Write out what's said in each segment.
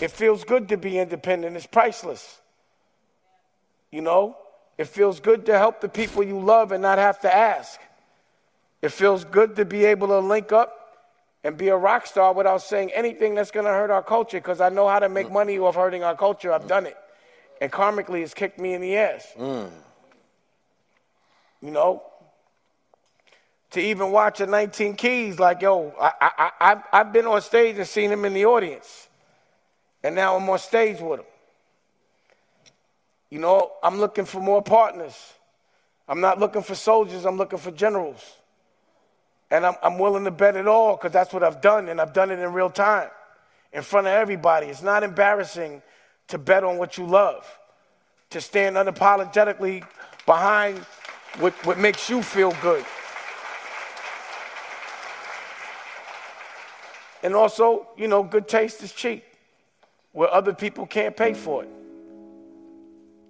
It feels good to be independent, it's priceless. You know, it feels good to help the people you love and not have to ask. It feels good to be able to link up and be a rock star without saying anything that's going to hurt our culture because I know how to make money off hurting our culture. I've done it. And karmically, it's kicked me in the ass. Mm. You know? To even watch a 19 Keys, like, yo, I, I, I, I've been on stage and seen him in the audience. And now I'm on stage with him. You know, I'm looking for more partners. I'm not looking for soldiers, I'm looking for generals. And I'm, I'm willing to bet it all because that's what I've done, and I've done it in real time in front of everybody. It's not embarrassing to bet on what you love, to stand unapologetically behind what, what makes you feel good. And also, you know, good taste is cheap where other people can't pay for it.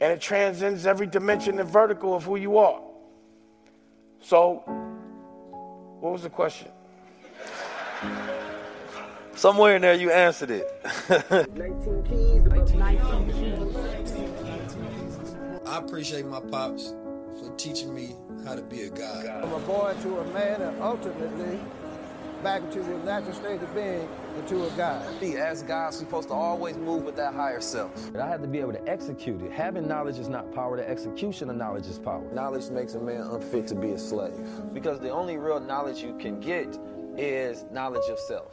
And it transcends every dimension and vertical of who you are. So, what was the question? Somewhere in there you answered it. 19 keys. 19 keys. I appreciate my pops for teaching me how to be a guy. From a boy to a man and ultimately back into the natural state of being into a God. As God, we're supposed to always move with that higher self. But I have to be able to execute it. Having knowledge is not power, the execution of knowledge is power. Knowledge makes a man unfit to be a slave. Because the only real knowledge you can get is knowledge of self.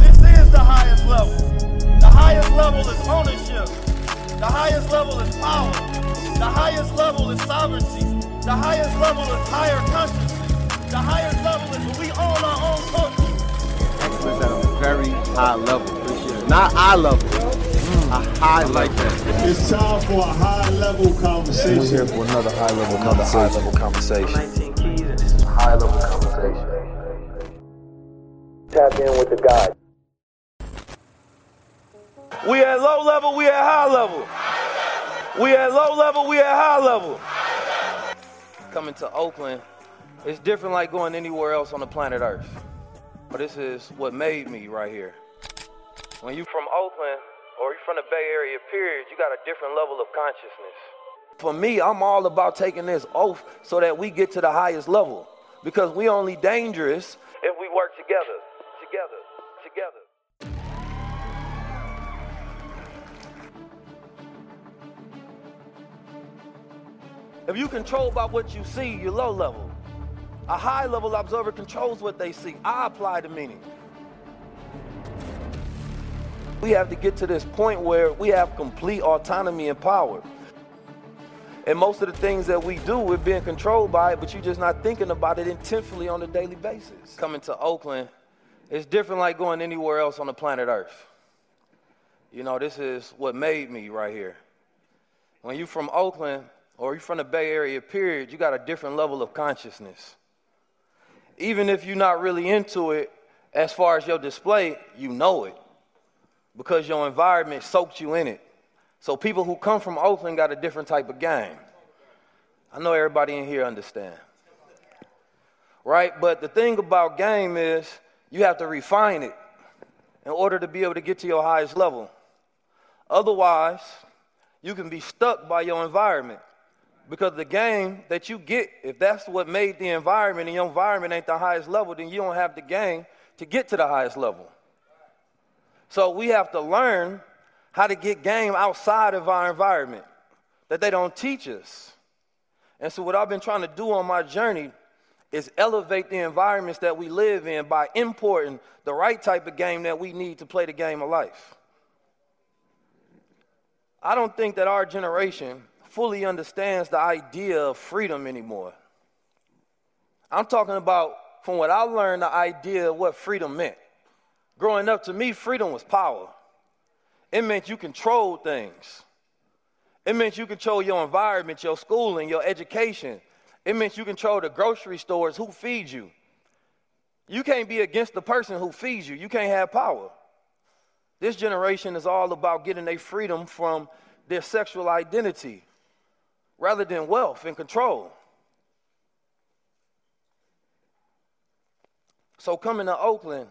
This is the highest level. The highest level is ownership. The highest level is power. The highest level is sovereignty. The highest level is higher consciousness. The highest level is when we own our own culture. Excellence at a very high level. Appreciate it. Not eye level. A high like that. It's time for a high level conversation. We're here for another high level another high level conversation. 19 keys and this is high level conversation. Tap in with the God. We at low level, we at high level. We at low level, we at high level. Coming to Oakland, it's different like going anywhere else on the planet Earth. But this is what made me right here. When you from Oakland or you from the Bay Area, period, you got a different level of consciousness. For me, I'm all about taking this oath so that we get to the highest level. Because we only dangerous if we work together, together, If you control by what you see, you're low level. A high level observer controls what they see. I apply the meaning. We have to get to this point where we have complete autonomy and power. And most of the things that we do, we're being controlled by it, but you're just not thinking about it intentfully on a daily basis. Coming to Oakland, it's different like going anywhere else on the planet Earth. You know, this is what made me right here. When you're from Oakland, or you're from the Bay Area, period, you got a different level of consciousness. Even if you're not really into it, as far as your display, you know it because your environment soaked you in it. So people who come from Oakland got a different type of game. I know everybody in here understand. Right? But the thing about game is you have to refine it in order to be able to get to your highest level. Otherwise, you can be stuck by your environment Because the game that you get, if that's what made the environment and your environment ain't the highest level, then you don't have the game to get to the highest level. So we have to learn how to get game outside of our environment that they don't teach us. And so, what I've been trying to do on my journey is elevate the environments that we live in by importing the right type of game that we need to play the game of life. I don't think that our generation fully understands the idea of freedom anymore. I'm talking about, from what I learned, the idea of what freedom meant. Growing up, to me, freedom was power. It meant you controlled things. It meant you control your environment, your schooling, your education. It meant you control the grocery stores, who feeds you. You can't be against the person who feeds you. You can't have power. This generation is all about getting their freedom from their sexual identity rather than wealth and control. So, coming to Oakland,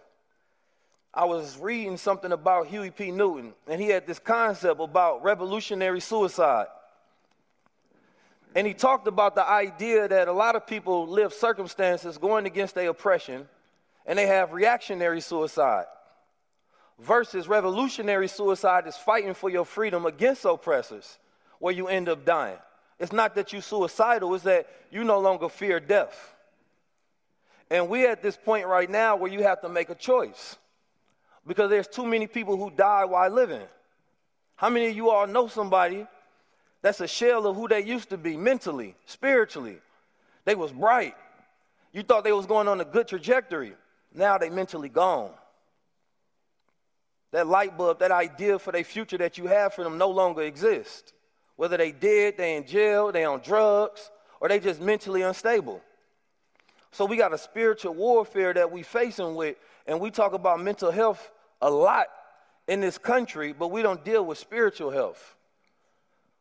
I was reading something about Huey P. Newton, and he had this concept about revolutionary suicide. And he talked about the idea that a lot of people live circumstances going against their oppression, and they have reactionary suicide. Versus revolutionary suicide is fighting for your freedom against oppressors, where you end up dying. It's not that you're suicidal, it's that you no longer fear death. And we're at this point right now where you have to make a choice because there's too many people who die while living. How many of you all know somebody that's a shell of who they used to be mentally, spiritually? They was bright. You thought they was going on a good trajectory. Now they mentally gone. That light bulb, that idea for their future that you have for them no longer exists. Whether they did, they in jail, they on drugs, or they just mentally unstable. So we got a spiritual warfare that we facing with, and we talk about mental health a lot in this country, but we don't deal with spiritual health.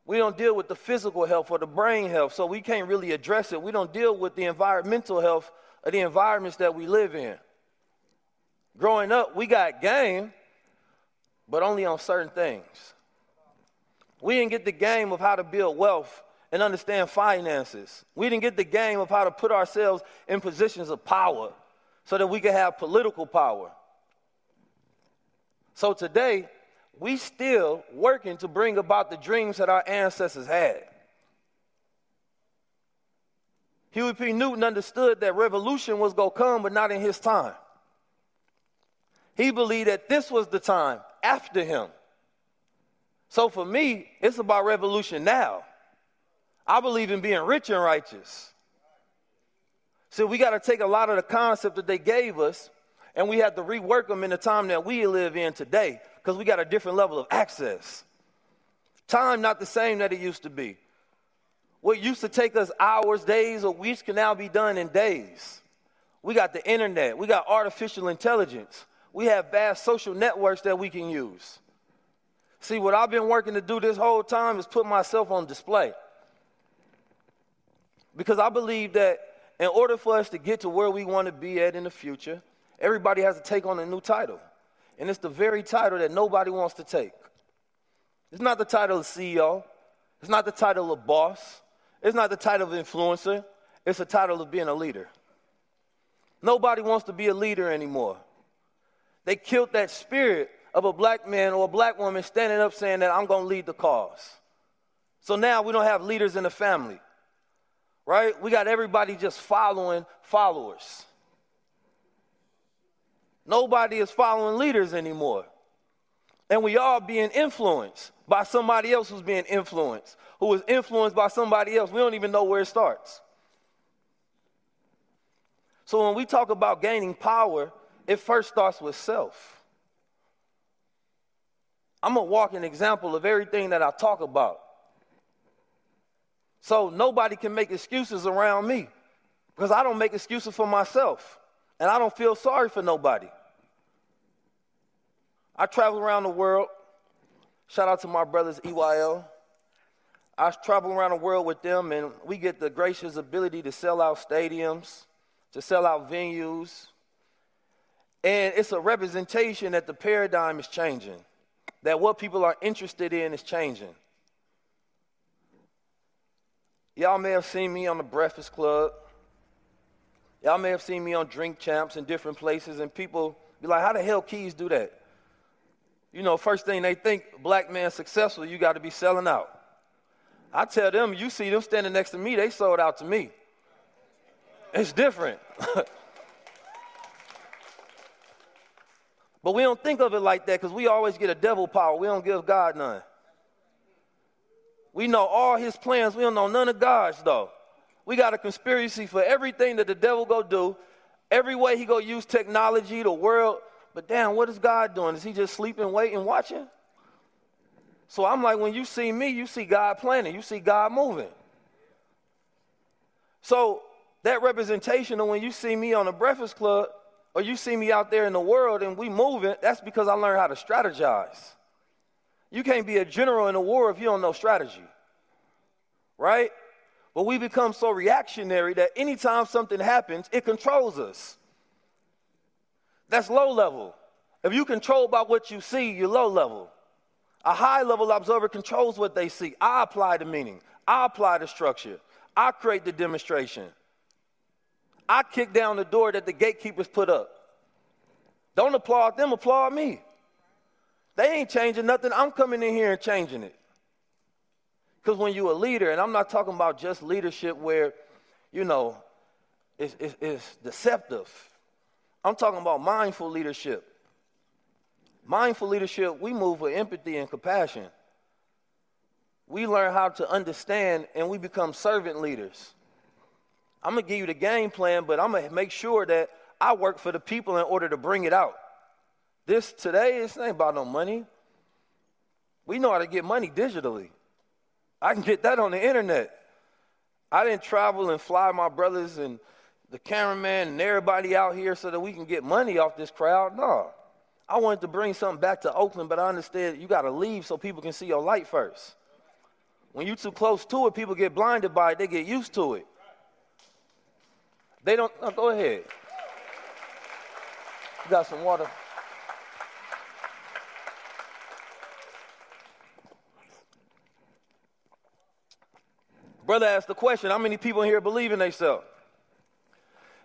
We don't deal with the physical health or the brain health, so we can't really address it. We don't deal with the environmental health of the environments that we live in. Growing up, we got game, but only on certain things. We didn't get the game of how to build wealth and understand finances. We didn't get the game of how to put ourselves in positions of power so that we could have political power. So today, we still working to bring about the dreams that our ancestors had. Huey P. Newton understood that revolution was going to come, but not in his time. He believed that this was the time after him. So for me, it's about revolution now. I believe in being rich and righteous. So we got to take a lot of the concept that they gave us and we have to rework them in the time that we live in today because we got a different level of access. Time not the same that it used to be. What used to take us hours, days, or weeks can now be done in days. We got the internet, we got artificial intelligence, we have vast social networks that we can use. See, what I've been working to do this whole time is put myself on display. Because I believe that in order for us to get to where we want to be at in the future, everybody has to take on a new title. And it's the very title that nobody wants to take. It's not the title of CEO, it's not the title of boss, it's not the title of influencer, it's the title of being a leader. Nobody wants to be a leader anymore. They killed that spirit of a black man or a black woman standing up saying that I'm going to lead the cause. So now we don't have leaders in the family, right? We got everybody just following followers. Nobody is following leaders anymore. And we are being influenced by somebody else who's being influenced, who is influenced by somebody else. We don't even know where it starts. So when we talk about gaining power, it first starts with self. I'm a walking example of everything that I talk about. So nobody can make excuses around me because I don't make excuses for myself and I don't feel sorry for nobody. I travel around the world. Shout out to my brothers EYL. I travel around the world with them, and we get the gracious ability to sell out stadiums, to sell out venues. And it's a representation that the paradigm is changing, that what people are interested in is changing. Y'all may have seen me on the Breakfast Club. Y'all may have seen me on Drink Champs in different places, and people be like, how the hell Keys do that? You know, first thing they think, black man successful, you got to be selling out. I tell them, you see them standing next to me, they sold out to me. It's different. but we don't think of it like that because we always get a devil power. We don't give God none. We know all his plans. We don't know none of God's though. We got a conspiracy for everything that the devil go do, every way he go use technology, the world. But damn, what is God doing? Is he just sleeping, waiting, watching? So I'm like, when you see me, you see God planning, you see God moving. So that representation of when you see me on the Breakfast Club or you see me out there in the world and we moving, that's because I learned how to strategize. You can't be a general in a war if you don't know strategy. Right? But we become so reactionary that anytime something happens, it controls us. That's low level. If you control by what you see, you're low level. A high level observer controls what they see. I apply the meaning, I apply the structure, I create the demonstration. I kick down the door that the gatekeepers put up. Don't applaud them, applaud me. They ain't changing nothing. I'm coming in here and changing it. Because when you're a leader, and I'm not talking about just leadership where, you know, it's, it's, it's deceptive. I'm talking about mindful leadership. Mindful leadership, we move with empathy and compassion. We learn how to understand and we become servant leaders. I'm to give you the game plan, but I'm to make sure that I work for the people in order to bring it out. This today, it's ain't about no money. We know how to get money digitally. I can get that on the internet. I didn't travel and fly my brothers and the cameraman and everybody out here so that we can get money off this crowd. No. I wanted to bring something back to Oakland, but I understand you got to leave so people can see your light first. When you're too close to it, people get blinded by it, they get used to it. They don't, no, go ahead. You got some water? Brother asked the question how many people in here believe in themselves?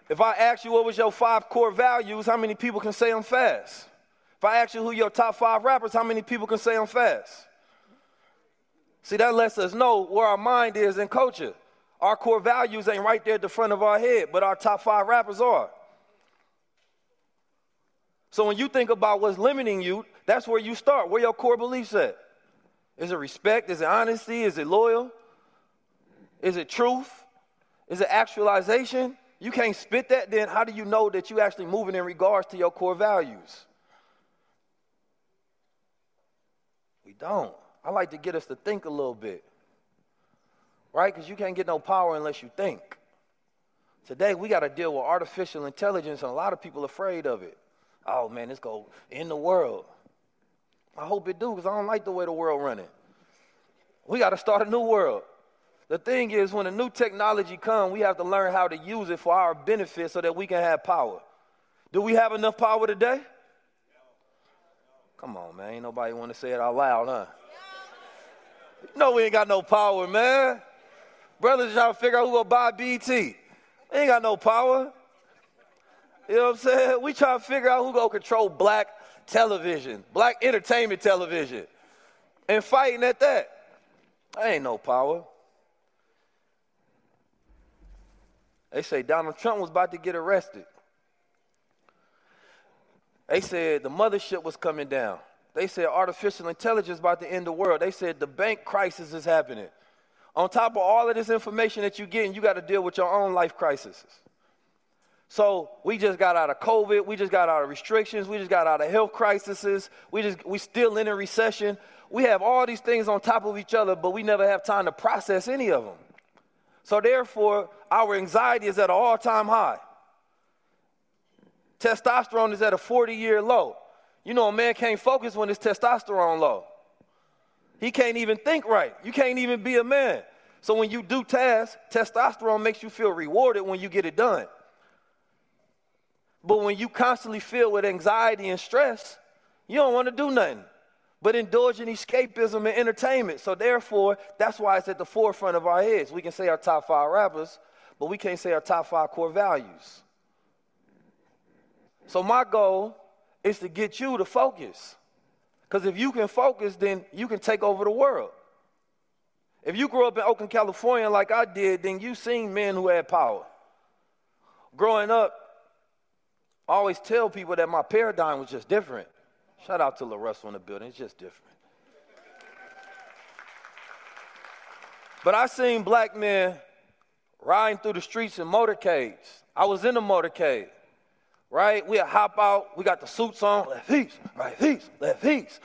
If I ask you what was your five core values, how many people can say I'm fast? If I ask you who your top five rappers, how many people can say I'm fast? See, that lets us know where our mind is in culture. Our core values ain't right there at the front of our head, but our top five rappers are. So when you think about what's limiting you, that's where you start. Where your core beliefs at? Is it respect? Is it honesty? Is it loyal? Is it truth? Is it actualization? You can't spit that, then how do you know that you're actually moving in regards to your core values? We don't. I like to get us to think a little bit. Right? Because you can't get no power unless you think. Today we got to deal with artificial intelligence, and a lot of people afraid of it. Oh man, it's go in the world. I hope it do, because I don't like the way the world running. We got to start a new world. The thing is, when a new technology comes, we have to learn how to use it for our benefit so that we can have power. Do we have enough power today? Come on, man. Ain't nobody want to say it out loud, huh? No, we ain't got no power, man. Brothers trying to figure out who gonna buy BT. We ain't got no power. You know what I'm saying? We trying to figure out who gonna control black television, black entertainment television, and fighting at that. I ain't no power. They say Donald Trump was about to get arrested. They said the mothership was coming down. They said artificial intelligence about to end the world. They said the bank crisis is happening. On top of all of this information that you're getting, you got to deal with your own life crises. So we just got out of COVID, we just got out of restrictions, we just got out of health crises, we just we still in a recession. We have all these things on top of each other, but we never have time to process any of them. So therefore, our anxiety is at an all-time high. Testosterone is at a 40-year low. You know, a man can't focus when his testosterone low. He can't even think right. You can't even be a man. So when you do tasks, testosterone makes you feel rewarded when you get it done. But when you constantly feel with anxiety and stress, you don't want to do nothing. but indulge in escapism and entertainment. So therefore, that's why it's at the forefront of our heads. We can say our top five rappers, but we can't say our top five core values. So my goal is to get you to focus. Because if you can focus, then you can take over the world. If you grew up in Oakland, California, like I did, then you've seen men who had power. Growing up, I always tell people that my paradigm was just different. Shout out to LaRussell in the building, it's just different. But I seen black men riding through the streets in motorcades. I was in a motorcade, right? We hop out, we got the suits on, left east, right east, left east.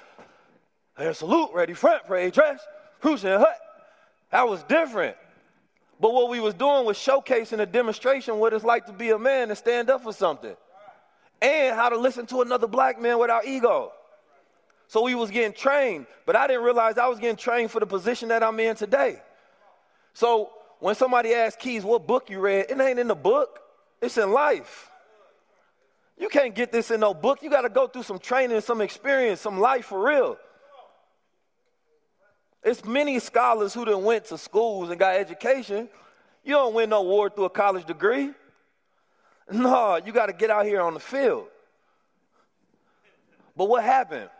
There's salute, ready front, parade dress, cruising hut. That was different. But what we was doing was showcasing a demonstration what it's like to be a man and stand up for something. And how to listen to another black man without ego. So we was getting trained, but I didn't realize I was getting trained for the position that I'm in today. So when somebody asks Keys, what book you read, it ain't in the book, it's in life. You can't get this in no book. You got to go through some training, some experience, some life for real. It's many scholars who done went to schools and got education. You don't win no award through a college degree. No, you got to get out here on the field. But what happened?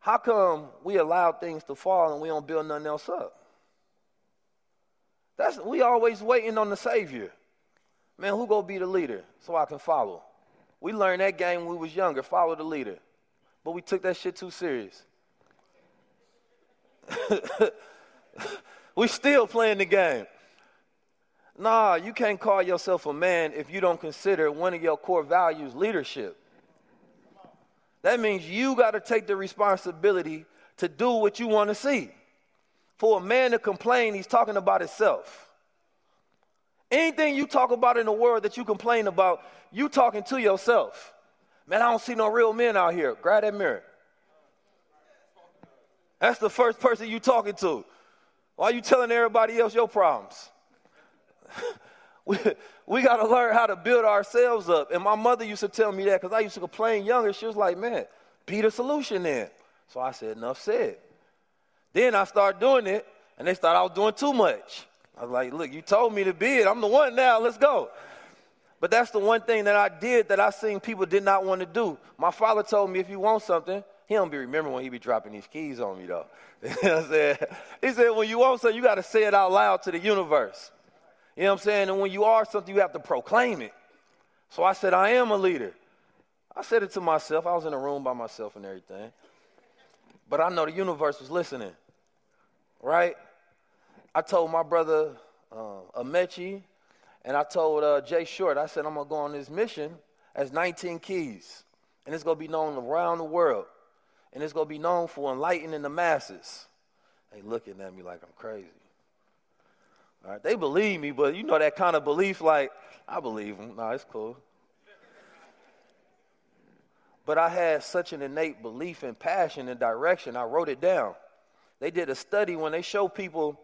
How come we allow things to fall and we don't build nothing else up? That's we always waiting on the Savior. Man, who gonna be the leader so I can follow? We learned that game when we was younger, follow the leader. But we took that shit too serious. we still playing the game. Nah, you can't call yourself a man if you don't consider one of your core values leadership. That means you got to take the responsibility to do what you want to see. For a man to complain, he's talking about himself. Anything you talk about in the world that you complain about, you talking to yourself. Man, I don't see no real men out here. Grab that mirror. That's the first person you talking to. Why are you telling everybody else your problems? we we got to learn how to build ourselves up. And my mother used to tell me that because I used to complain younger. She was like, man, be the solution then. So I said, enough said. Then I started doing it, and they thought I was doing too much. I was like, look, you told me to be it. I'm the one now. Let's go. But that's the one thing that I did that I seen people did not want to do. My father told me if you want something, he don't be remembering when he be dropping these keys on me though. you know what I'm saying? He said, when you want something, you got to say it out loud to the universe. You know what I'm saying? And when you are something, you have to proclaim it. So I said, I am a leader. I said it to myself. I was in a room by myself and everything. But I know the universe was listening, right? I told my brother uh, Amechi and I told uh, Jay Short, I said, I'm going to go on this mission as 19 Keys. And it's going to be known around the world and it's going to be known for enlightening the masses. They looking at me like I'm crazy. All right, they believe me, but you know that kind of belief, like, I believe them. No, it's cool. But I had such an innate belief and passion and direction, I wrote it down. They did a study when they show people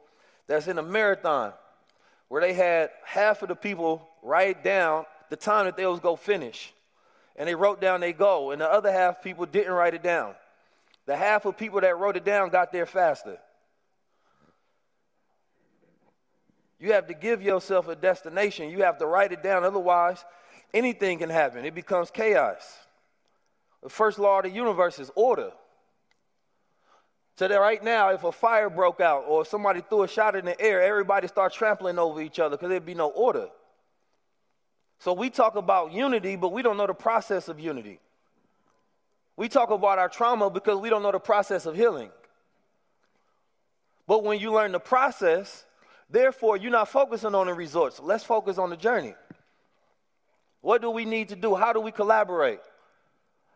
that's in a marathon where they had half of the people write down the time that they was go finish. And they wrote down their goal, and the other half people didn't write it down. The half of people that wrote it down got there faster. You have to give yourself a destination. You have to write it down. Otherwise, anything can happen. It becomes chaos. The first law of the universe is order. So that right now, if a fire broke out or somebody threw a shot in the air, everybody start trampling over each other because there'd be no order. So we talk about unity, but we don't know the process of unity. We talk about our trauma because we don't know the process of healing. But when you learn the process, therefore, you're not focusing on the results. Let's focus on the journey. What do we need to do? How do we collaborate?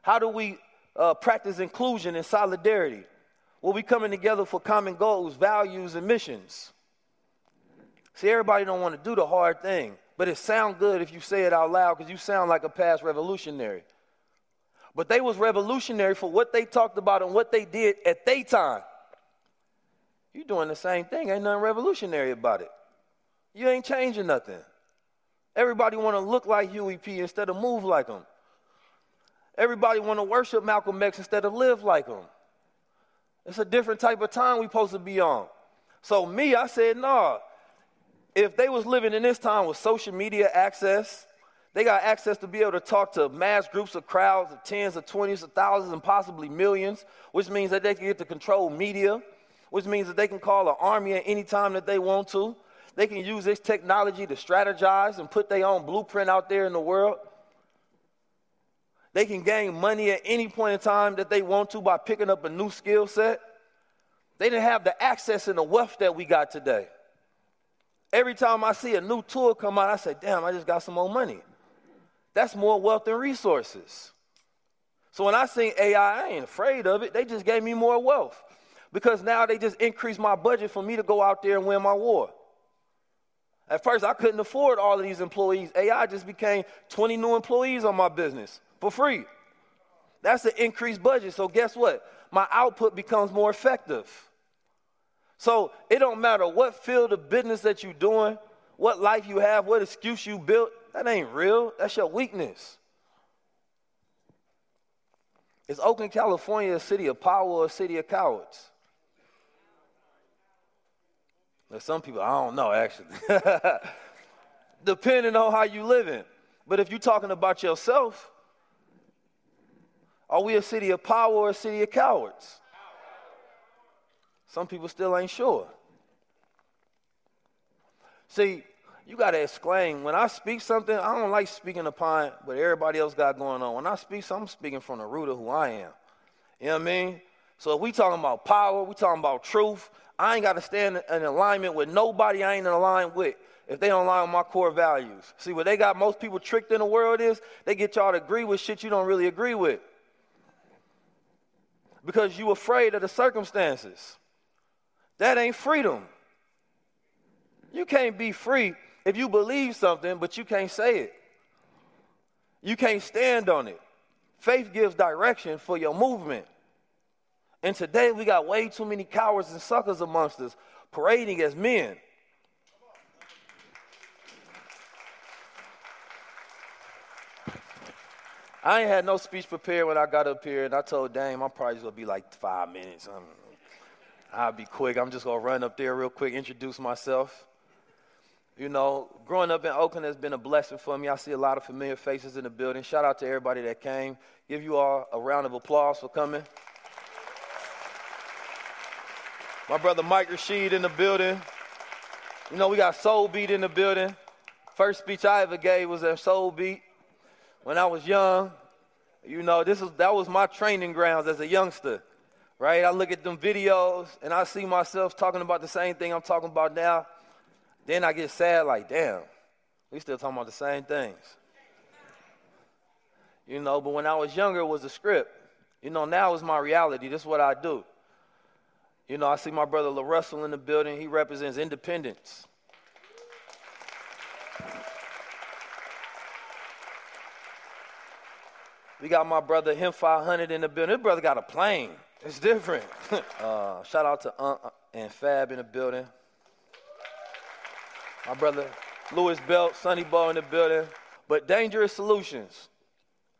How do we uh, practice inclusion and solidarity? Well, we coming together for common goals, values, and missions. See, everybody don't want to do the hard thing, but it sounds good if you say it out loud because you sound like a past revolutionary. But they was revolutionary for what they talked about and what they did at their time. You doing the same thing. Ain't nothing revolutionary about it. You ain't changing nothing. Everybody want to look like Huey P instead of move like him. Everybody want to worship Malcolm X instead of live like him. It's a different type of time we supposed to be on. So me, I said, nah. If they was living in this time with social media access, they got access to be able to talk to mass groups of crowds of tens of twenties of thousands and possibly millions, which means that they can get to control media, which means that they can call an army at any time that they want to. They can use this technology to strategize and put their own blueprint out there in the world. They can gain money at any point in time that they want to by picking up a new skill set. They didn't have the access and the wealth that we got today. Every time I see a new tool come out, I say, damn, I just got some more money. That's more wealth and resources. So when I sing AI, I ain't afraid of it. They just gave me more wealth because now they just increased my budget for me to go out there and win my war. At first, I couldn't afford all of these employees. AI just became 20 new employees on my business for free. That's an increased budget. So guess what? My output becomes more effective. So it don't matter what field of business that you're doing, what life you have, what excuse you built, that ain't real. That's your weakness. Is Oakland, California a city of power or a city of cowards? Now, some people, I don't know actually. Depending on how you living. But if you're talking about yourself, are we a city of power or a city of cowards? Some people still ain't sure. See, you got to exclaim. When I speak something, I don't like speaking upon what everybody else got going on. When I speak, I'm speaking from the root of who I am. You know what I mean? So if we talking about power, we talking about truth, I ain't got to stand in alignment with nobody I ain't in alignment with if they don't align with my core values. See, what they got most people tricked in the world is they get y'all to agree with shit you don't really agree with. Because you're afraid of the circumstances. That ain't freedom. You can't be free if you believe something, but you can't say it. You can't stand on it. Faith gives direction for your movement. And today we got way too many cowards and suckers amongst us parading as men. I ain't had no speech prepared when I got up here, and I told Dame I'm probably just gonna be like five minutes. I'll be quick. I'm just gonna run up there real quick, introduce myself. You know, growing up in Oakland has been a blessing for me. I see a lot of familiar faces in the building. Shout out to everybody that came. Give you all a round of applause for coming. My brother Mike Rashid in the building. You know, we got Soul Beat in the building. First speech I ever gave was at Soul Beat when I was young. You know, this was that was my training grounds as a youngster. Right? I look at them videos and I see myself talking about the same thing I'm talking about now. Then I get sad, like, damn, we still talking about the same things. You know, but when I was younger, it was a script. You know, now it's my reality. This is what I do. You know, I see my brother LaRussell in the building. He represents independence. We got my brother Him 500 in the building. This brother got a plane. It's different. uh, shout out to Unc and Fab in the building. My brother Louis Belt, Sonny Ball in the building. But dangerous solutions.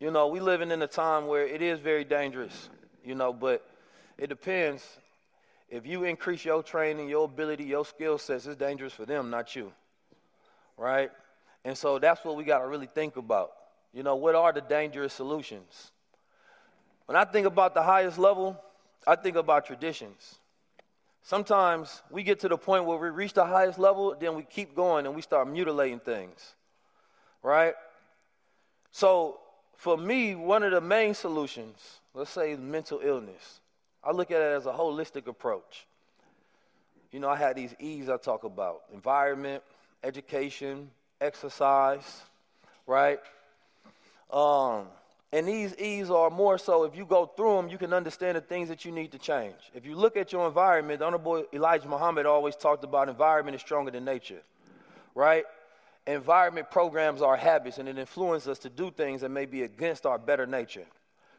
You know, we living in a time where it is very dangerous, you know, but it depends. If you increase your training, your ability, your skill sets, it's dangerous for them, not you. Right? And so that's what we got to really think about. You know, what are the dangerous solutions? When I think about the highest level, I think about traditions. Sometimes we get to the point where we reach the highest level, then we keep going and we start mutilating things, right? So, for me, one of the main solutions, let's say mental illness, I look at it as a holistic approach. You know, I had these E's I talk about environment, education, exercise, right? Um, and these E's are more so if you go through them, you can understand the things that you need to change. If you look at your environment, the Honorable Elijah Muhammad always talked about environment is stronger than nature, right? Environment programs our habits and it influences us to do things that may be against our better nature.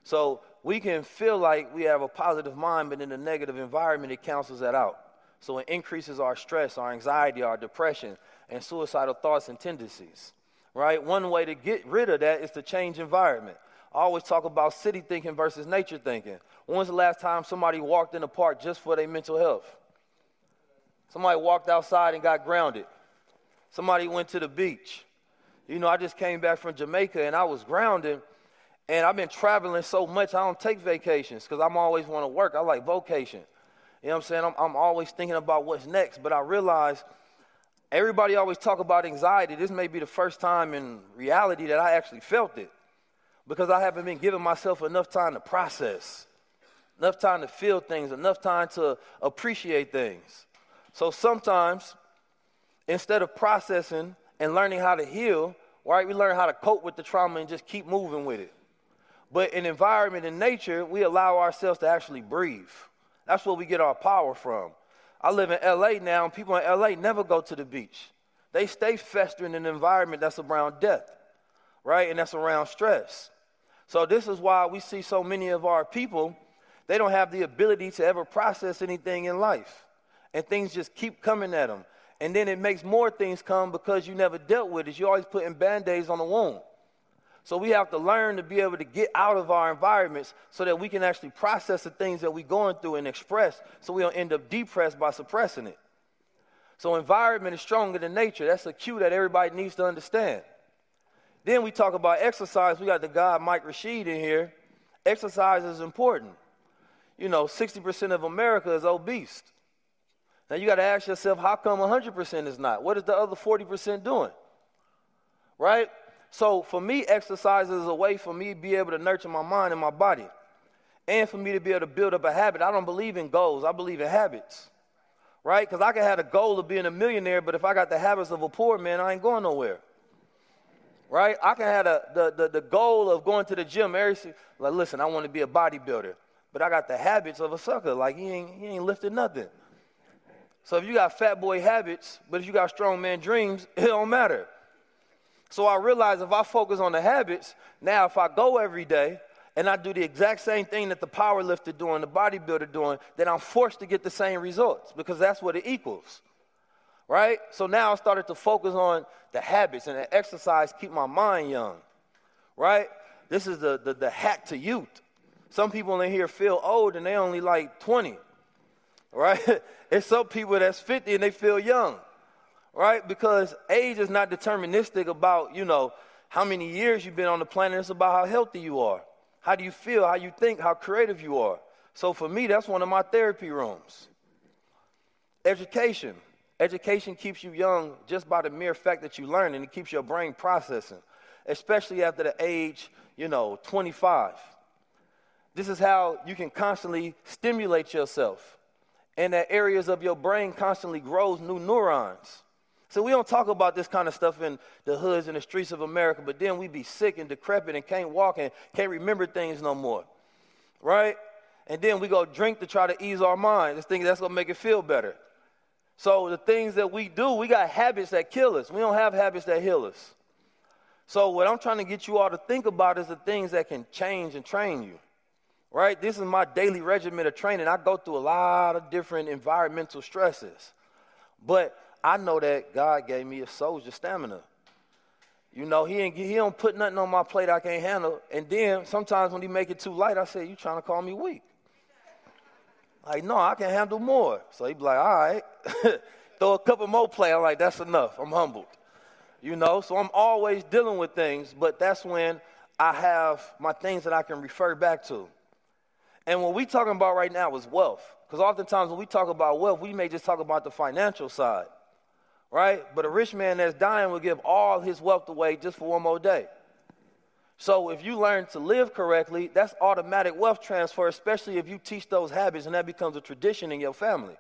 So we can feel like we have a positive mind, but in a negative environment, it cancels that out. So it increases our stress, our anxiety, our depression, and suicidal thoughts and tendencies, right? One way to get rid of that is to change environment. I always talk about city thinking versus nature thinking. When was the last time somebody walked in the park just for their mental health? Somebody walked outside and got grounded. Somebody went to the beach. You know, I just came back from Jamaica and I was grounded. And I've been traveling so much, I don't take vacations because I'm always want to work. I like vocation. You know what I'm saying? I'm, I'm always thinking about what's next. But I realize everybody always talk about anxiety. This may be the first time in reality that I actually felt it because I haven't been giving myself enough time to process, enough time to feel things, enough time to appreciate things. So sometimes, instead of processing and learning how to heal, right, we learn how to cope with the trauma and just keep moving with it. But in environment and nature, we allow ourselves to actually breathe. That's where we get our power from. I live in LA now, and people in LA never go to the beach. They stay festering in an environment that's around death, right? And that's around stress. So this is why we see so many of our people, they don't have the ability to ever process anything in life. And things just keep coming at them. And then it makes more things come because you never dealt with it. You're always putting band-aids on the wound. So we have to learn to be able to get out of our environments so that we can actually process the things that we're going through and express so we don't end up depressed by suppressing it. So environment is stronger than nature. That's a cue that everybody needs to understand. Then we talk about exercise. We got the guy Mike Rashid in here. Exercise is important. You know, 60% of America is obese. Now you got to ask yourself, how come 100% is not? What is the other 40% doing? Right? So for me, exercise is a way for me to be able to nurture my mind and my body. And for me to be able to build up a habit. I don't believe in goals, I believe in habits. Right? Because I can have a goal of being a millionaire, but if I got the habits of a poor man, I ain't going nowhere right? I can have a, the, the, the goal of going to the gym every, like, listen, I want to be a bodybuilder, but I got the habits of a sucker. Like, he ain't, he ain't lifting nothing. So if you got fat boy habits, but if you got strong man dreams, it don't matter. So I realize if I focus on the habits, now if I go every day and I do the exact same thing that the power lifter doing, the bodybuilder doing, then I'm forced to get the same results because that's what it equals right? So now I started to focus on the habits and the exercise keep my mind young, right? This is the, the, the hack to youth. Some people in here feel old and they only like 20, right? it's some people that's 50 and they feel young, right? Because age is not deterministic about, you know, how many years you've been on the planet. It's about how healthy you are. How do you feel? How you think? How creative you are. So for me, that's one of my therapy rooms. Education. Education keeps you young just by the mere fact that you learn, and it keeps your brain processing, especially after the age, you know, 25. This is how you can constantly stimulate yourself, and that areas of your brain constantly grows new neurons. So we don't talk about this kind of stuff in the hoods and the streets of America, but then we be sick and decrepit and can't walk and can't remember things no more, right? And then we go drink to try to ease our mind. Just think that's gonna make it feel better. So the things that we do, we got habits that kill us. We don't have habits that heal us. So what I'm trying to get you all to think about is the things that can change and train you. Right? This is my daily regimen of training. I go through a lot of different environmental stresses. But I know that God gave me a soldier stamina. You know, he ain't, he don't put nothing on my plate I can't handle. And then sometimes when he make it too light, I say, you trying to call me weak. Like, no, I can handle more. So he'd be like, all right, throw a couple more play. I'm like, that's enough. I'm humbled. You know, so I'm always dealing with things, but that's when I have my things that I can refer back to. And what we talking about right now is wealth. Because oftentimes when we talk about wealth, we may just talk about the financial side, right? But a rich man that's dying will give all his wealth away just for one more day. So if you learn to live correctly, that's automatic wealth transfer, especially if you teach those habits and that becomes a tradition in your family.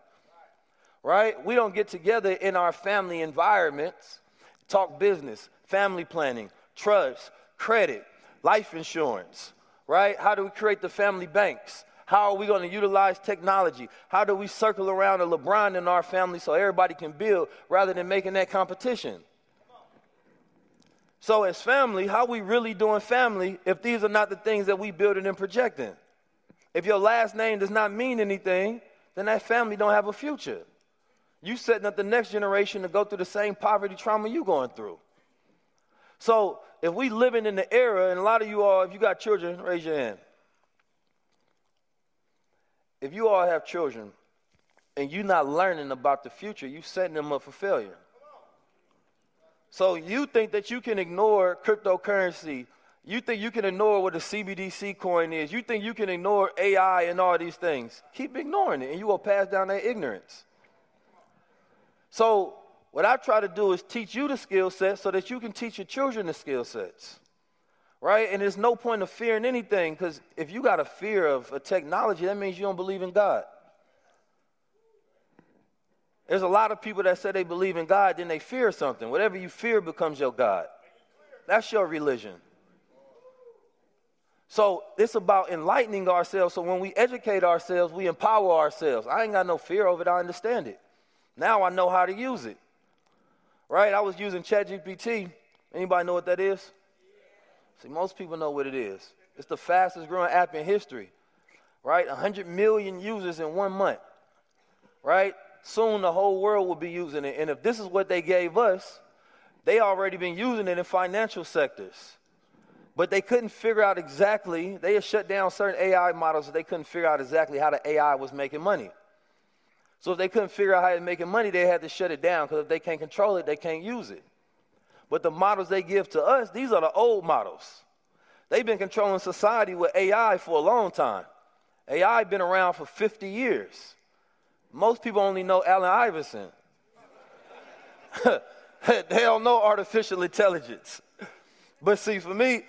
Right? We don't get together in our family environments, talk business, family planning, trust, credit, life insurance, right? How do we create the family banks? How are we going to utilize technology? How do we circle around a LeBron in our family so everybody can build rather than making that competition? So, as family, how we really doing family if these are not the things that we building and projecting? If your last name does not mean anything, then that family don't have a future. You setting up the next generation to go through the same poverty trauma you going through. So if we living in the era, and a lot of you all, if you got children, raise your hand. If you all have children and you're not learning about the future, you're setting them up for failure. So you think that you can ignore cryptocurrency. You think you can ignore what a CBDC coin is. You think you can ignore AI and all these things. Keep ignoring it, and you will pass down that ignorance. So what I try to do is teach you the skill set so that you can teach your children the skill sets. Right? And there's no point of fearing anything because if you got a fear of a technology, that means you don't believe in God. There's a lot of people that say they believe in God, then they fear something. Whatever you fear becomes your God. That's your religion. So it's about enlightening ourselves. So when we educate ourselves, we empower ourselves. I ain't got no fear of it, I understand it. Now I know how to use it. Right? I was using ChatGPT. Anybody know what that is? See, most people know what it is. It's the fastest growing app in history. Right? 100 million users in one month. Right? soon the whole world will be using it. And if this is what they gave us, they already been using it in financial sectors. But they couldn't figure out exactly, they had shut down certain AI models, they couldn't figure out exactly how the AI was making money. So if they couldn't figure out how it's making money, they had to shut it down because if they can't control it, they can't use it. But the models they give to us, these are the old models. They've been controlling society with AI for a long time. AI been around for 50 years. Most people only know Allen Iverson. they don't know artificial intelligence. But see, for me,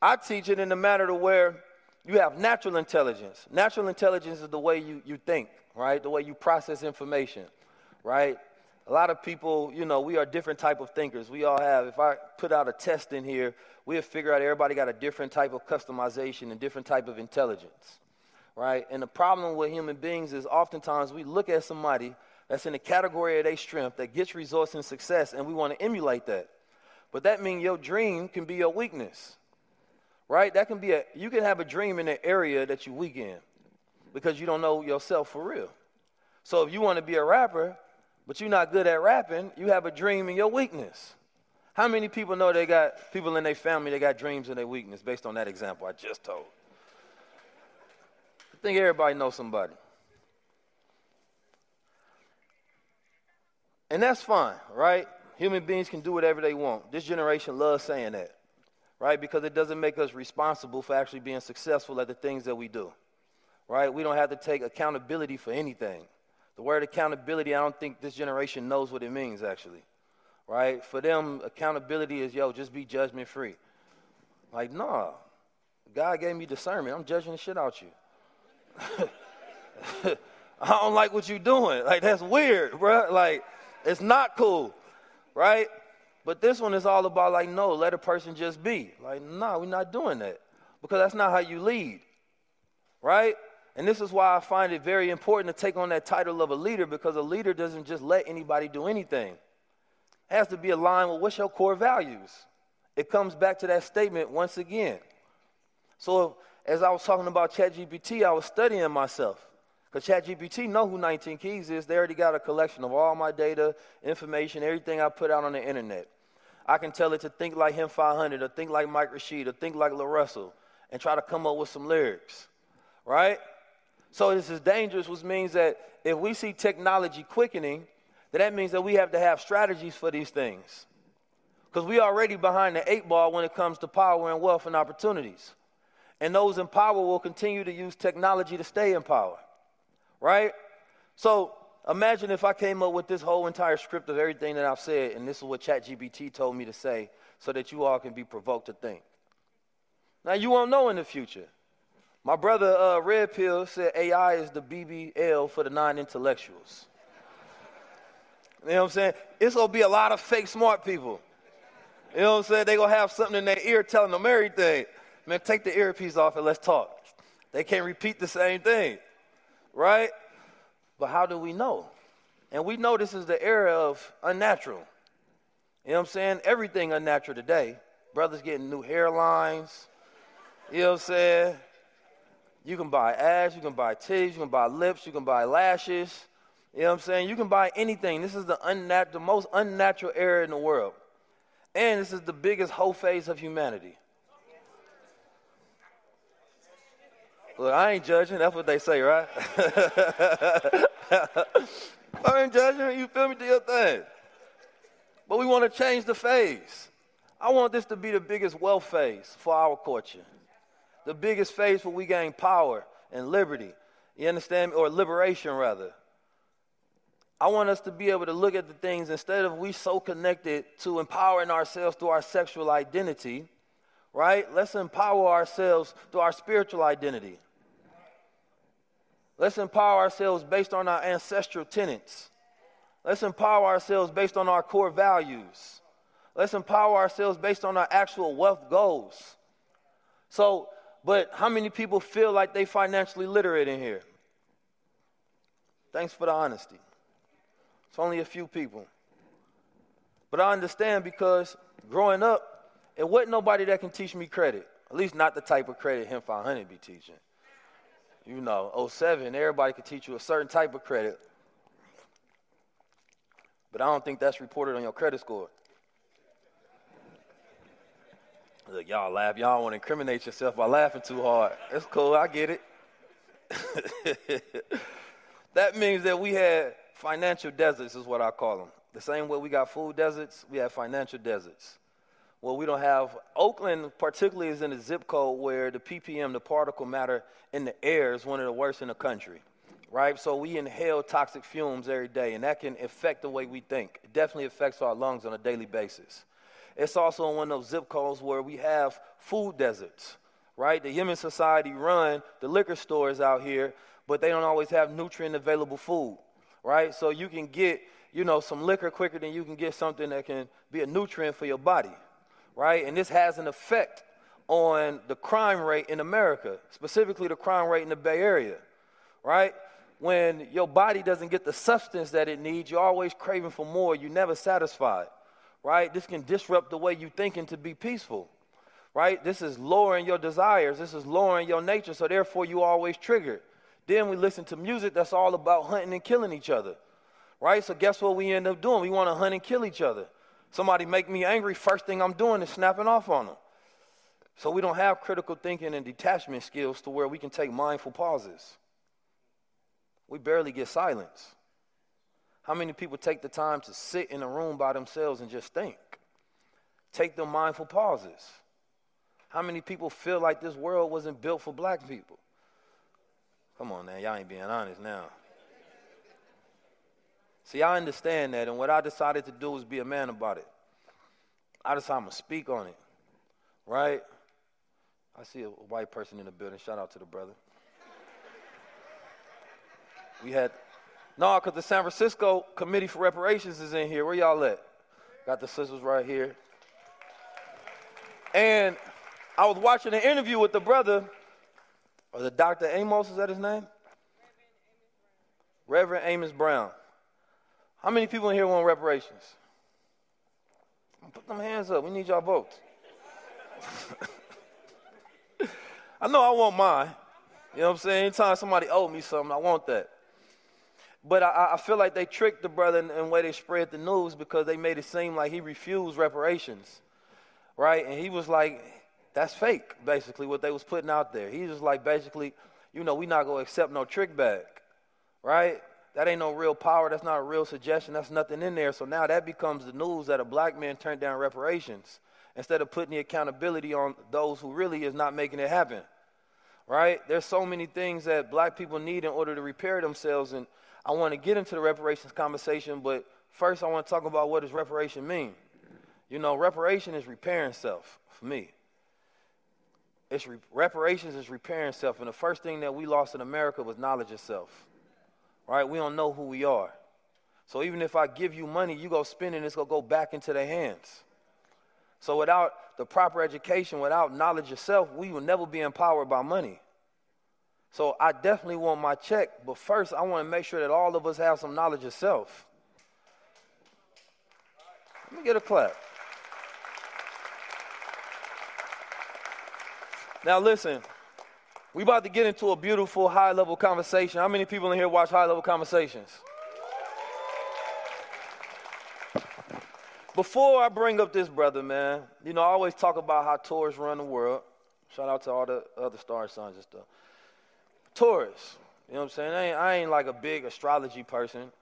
I teach it in the manner to where you have natural intelligence. Natural intelligence is the way you, you think, right? The way you process information, right? A lot of people, you know, we are different type of thinkers. We all have. If I put out a test in here, we'll figure out everybody got a different type of customization and different type of intelligence right? And the problem with human beings is oftentimes we look at somebody that's in the category of their strength that gets results and success, and we want to emulate that. But that means your dream can be your weakness, right? That can be a, you can have a dream in an area that you're weak in because you don't know yourself for real. So if you want to be a rapper, but you're not good at rapping, you have a dream in your weakness. How many people know they got people in their family that got dreams in their weakness based on that example I just told? I think everybody knows somebody. And that's fine, right? Human beings can do whatever they want. This generation loves saying that, right? Because it doesn't make us responsible for actually being successful at the things that we do, right? We don't have to take accountability for anything. The word accountability, I don't think this generation knows what it means, actually, right? For them, accountability is, yo, just be judgment free. Like, nah, God gave me discernment. I'm judging the shit out you. I don't like what you're doing. Like, that's weird, bro. Like, it's not cool, right? But this one is all about, like, no, let a person just be. Like, nah, we're not doing that because that's not how you lead, right? And this is why I find it very important to take on that title of a leader because a leader doesn't just let anybody do anything. It has to be aligned with what's your core values. It comes back to that statement once again. So as I was talking about ChatGPT, I was studying myself. Because ChatGPT know who 19 Keys is. They already got a collection of all my data, information, everything I put out on the internet. I can tell it to think like him 500 or think like Mike Rashid or think like LaRussell and try to come up with some lyrics, right? So this is dangerous, which means that if we see technology quickening, then that means that we have to have strategies for these things. Because we already behind the eight ball when it comes to power and wealth and opportunities. And those in power will continue to use technology to stay in power. Right? So imagine if I came up with this whole entire script of everything that I've said, and this is what ChatGPT told me to say, so that you all can be provoked to think. Now, you won't know in the future. My brother uh, Red Pill said AI is the BBL for the non intellectuals. You know what I'm saying? It's going to be a lot of fake smart people. You know what I'm saying? They're going to have something in their ear telling them everything man, take the earpiece off and let's talk. They can't repeat the same thing, right? But how do we know? And we know this is the era of unnatural. You know what I'm saying? Everything unnatural today. Brothers getting new hairlines. You know what I'm saying? You can buy ass, you can buy titties, you can buy lips, you can buy lashes. You know what I'm saying? You can buy anything. This is the, unnat- the most unnatural era in the world. And this is the biggest whole phase of humanity. Look, I ain't judging. That's what they say, right? I ain't judging. You feel me? Do your thing. But we want to change the phase. I want this to be the biggest wealth phase for our culture, the biggest phase where we gain power and liberty. You understand? Or liberation, rather. I want us to be able to look at the things instead of we so connected to empowering ourselves through our sexual identity, right? Let's empower ourselves through our spiritual identity. Let's empower ourselves based on our ancestral tenets. Let's empower ourselves based on our core values. Let's empower ourselves based on our actual wealth goals. So, but how many people feel like they financially literate in here? Thanks for the honesty. It's only a few people. But I understand because growing up, it wasn't nobody that can teach me credit. At least not the type of credit Him 500 be teaching. You know, 07, everybody could teach you a certain type of credit. But I don't think that's reported on your credit score. Look, y'all laugh. Y'all want to incriminate yourself by laughing too hard. It's cool. I get it. that means that we had financial deserts, is what I call them. The same way we got food deserts, we have financial deserts. Well, we don't have Oakland, particularly, is in a zip code where the ppm, the particle matter in the air, is one of the worst in the country, right? So we inhale toxic fumes every day, and that can affect the way we think. It definitely affects our lungs on a daily basis. It's also in one of those zip codes where we have food deserts, right? The Human Society run the liquor stores out here, but they don't always have nutrient available food, right? So you can get, you know, some liquor quicker than you can get something that can be a nutrient for your body, right? And this has an effect on the crime rate in America, specifically the crime rate in the Bay Area, right? When your body doesn't get the substance that it needs, you're always craving for more, you're never satisfied right? This can disrupt the way you thinking to be peaceful, right? This is lowering your desires. This is lowering your nature, so therefore you always triggered. Then we listen to music that's all about hunting and killing each other, right? So guess what we end up doing? We want to hunt and kill each other. Somebody make me angry, first thing I'm doing is snapping off on them. So we don't have critical thinking and detachment skills to where we can take mindful pauses. We barely get silence. How many people take the time to sit in a room by themselves and just think? Take the mindful pauses. How many people feel like this world wasn't built for black people? Come on now, y'all ain't being honest now. See, I understand that, and what I decided to do was be a man about it. I decided I'm to speak on it, right? I see a white person in the building. Shout out to the brother. We had no, because the San Francisco Committee for Reparations is in here. Where y'all at? Got the sisters right here. And I was watching an interview with the brother, or the Dr. Amos, is that his name? Reverend Amos Brown. How many people in here want reparations? Put them hands up. We need y'all votes. I know I want mine. You know what I'm saying? Anytime somebody owe me something, I want that. But I, I, feel like they tricked the brother in, in the way they spread the news because they made it seem like he refused reparations, right? And he was like, that's fake, basically, what they was putting out there. He was like, basically, you know, we not going to accept no trick back, right? That ain't no real power. That's not a real suggestion. That's nothing in there. So now that becomes the news that a black man turned down reparations instead of putting the accountability on those who really is not making it happen, right? There's so many things that black people need in order to repair themselves and – I want to get into the reparations conversation, but first I want to talk about what does reparation mean. You know, reparation is repairing self for me. It's re- reparations is repairing self, and the first thing that we lost in America was knowledge of self. Right? We don't know who we are. So even if I give you money, you go spend it, and it's gonna go back into their hands. So without the proper education, without knowledge of self, we will never be empowered by money. So I definitely want my check, but first I want to make sure that all of us have some knowledge of self. Let me get a clap. Now listen, we about to get into a beautiful high level conversation. How many people in here watch high level conversations? before I bring up this brother, man, you know, I always talk about how Taurus run the world. Shout out to all the other star signs and stuff. Taurus, you know what I'm saying? I ain't, I ain't like a big astrology person,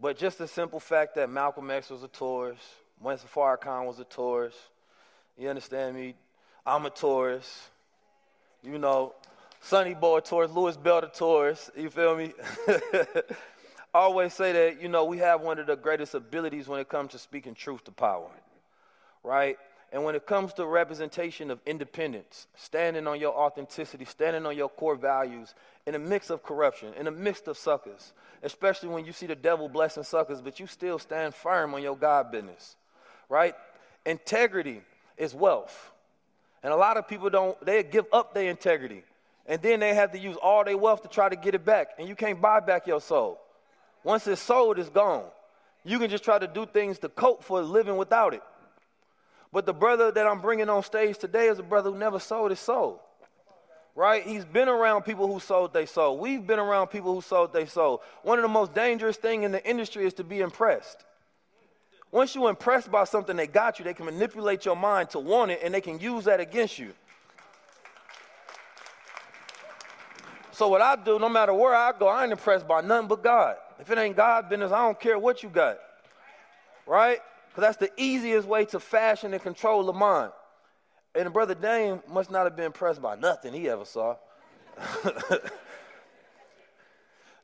but just the simple fact that Malcolm X was a Taurus, Minister Farrakhan was a Taurus. You understand me? I'm a Taurus. You know, Sonny Boy Taurus, Louis Bell Taurus. You feel me? I always say that, you know, we have one of the greatest abilities when it comes to speaking truth to power, right? And when it comes to representation of independence, standing on your authenticity, standing on your core values, in a mix of corruption, in a mix of suckers, especially when you see the devil blessing suckers, but you still stand firm on your God business, right? Integrity is wealth. And a lot of people don't, they give up their integrity. And then they have to use all their wealth to try to get it back. And you can't buy back your soul. Once it's sold, it's gone. You can just try to do things to cope for living without it. But the brother that I'm bringing on stage today is a brother who never sold his soul. Right? He's been around people who sold their soul. We've been around people who sold their soul. One of the most dangerous things in the industry is to be impressed. Once you're impressed by something they got you, they can manipulate your mind to want it and they can use that against you. So what I do, no matter where I go, I ain't impressed by nothing but God. If it ain't God business, I don't care what you got. Right? Because that's the easiest way to fashion and control the mind. And Brother Dame must not have been impressed by nothing he ever saw.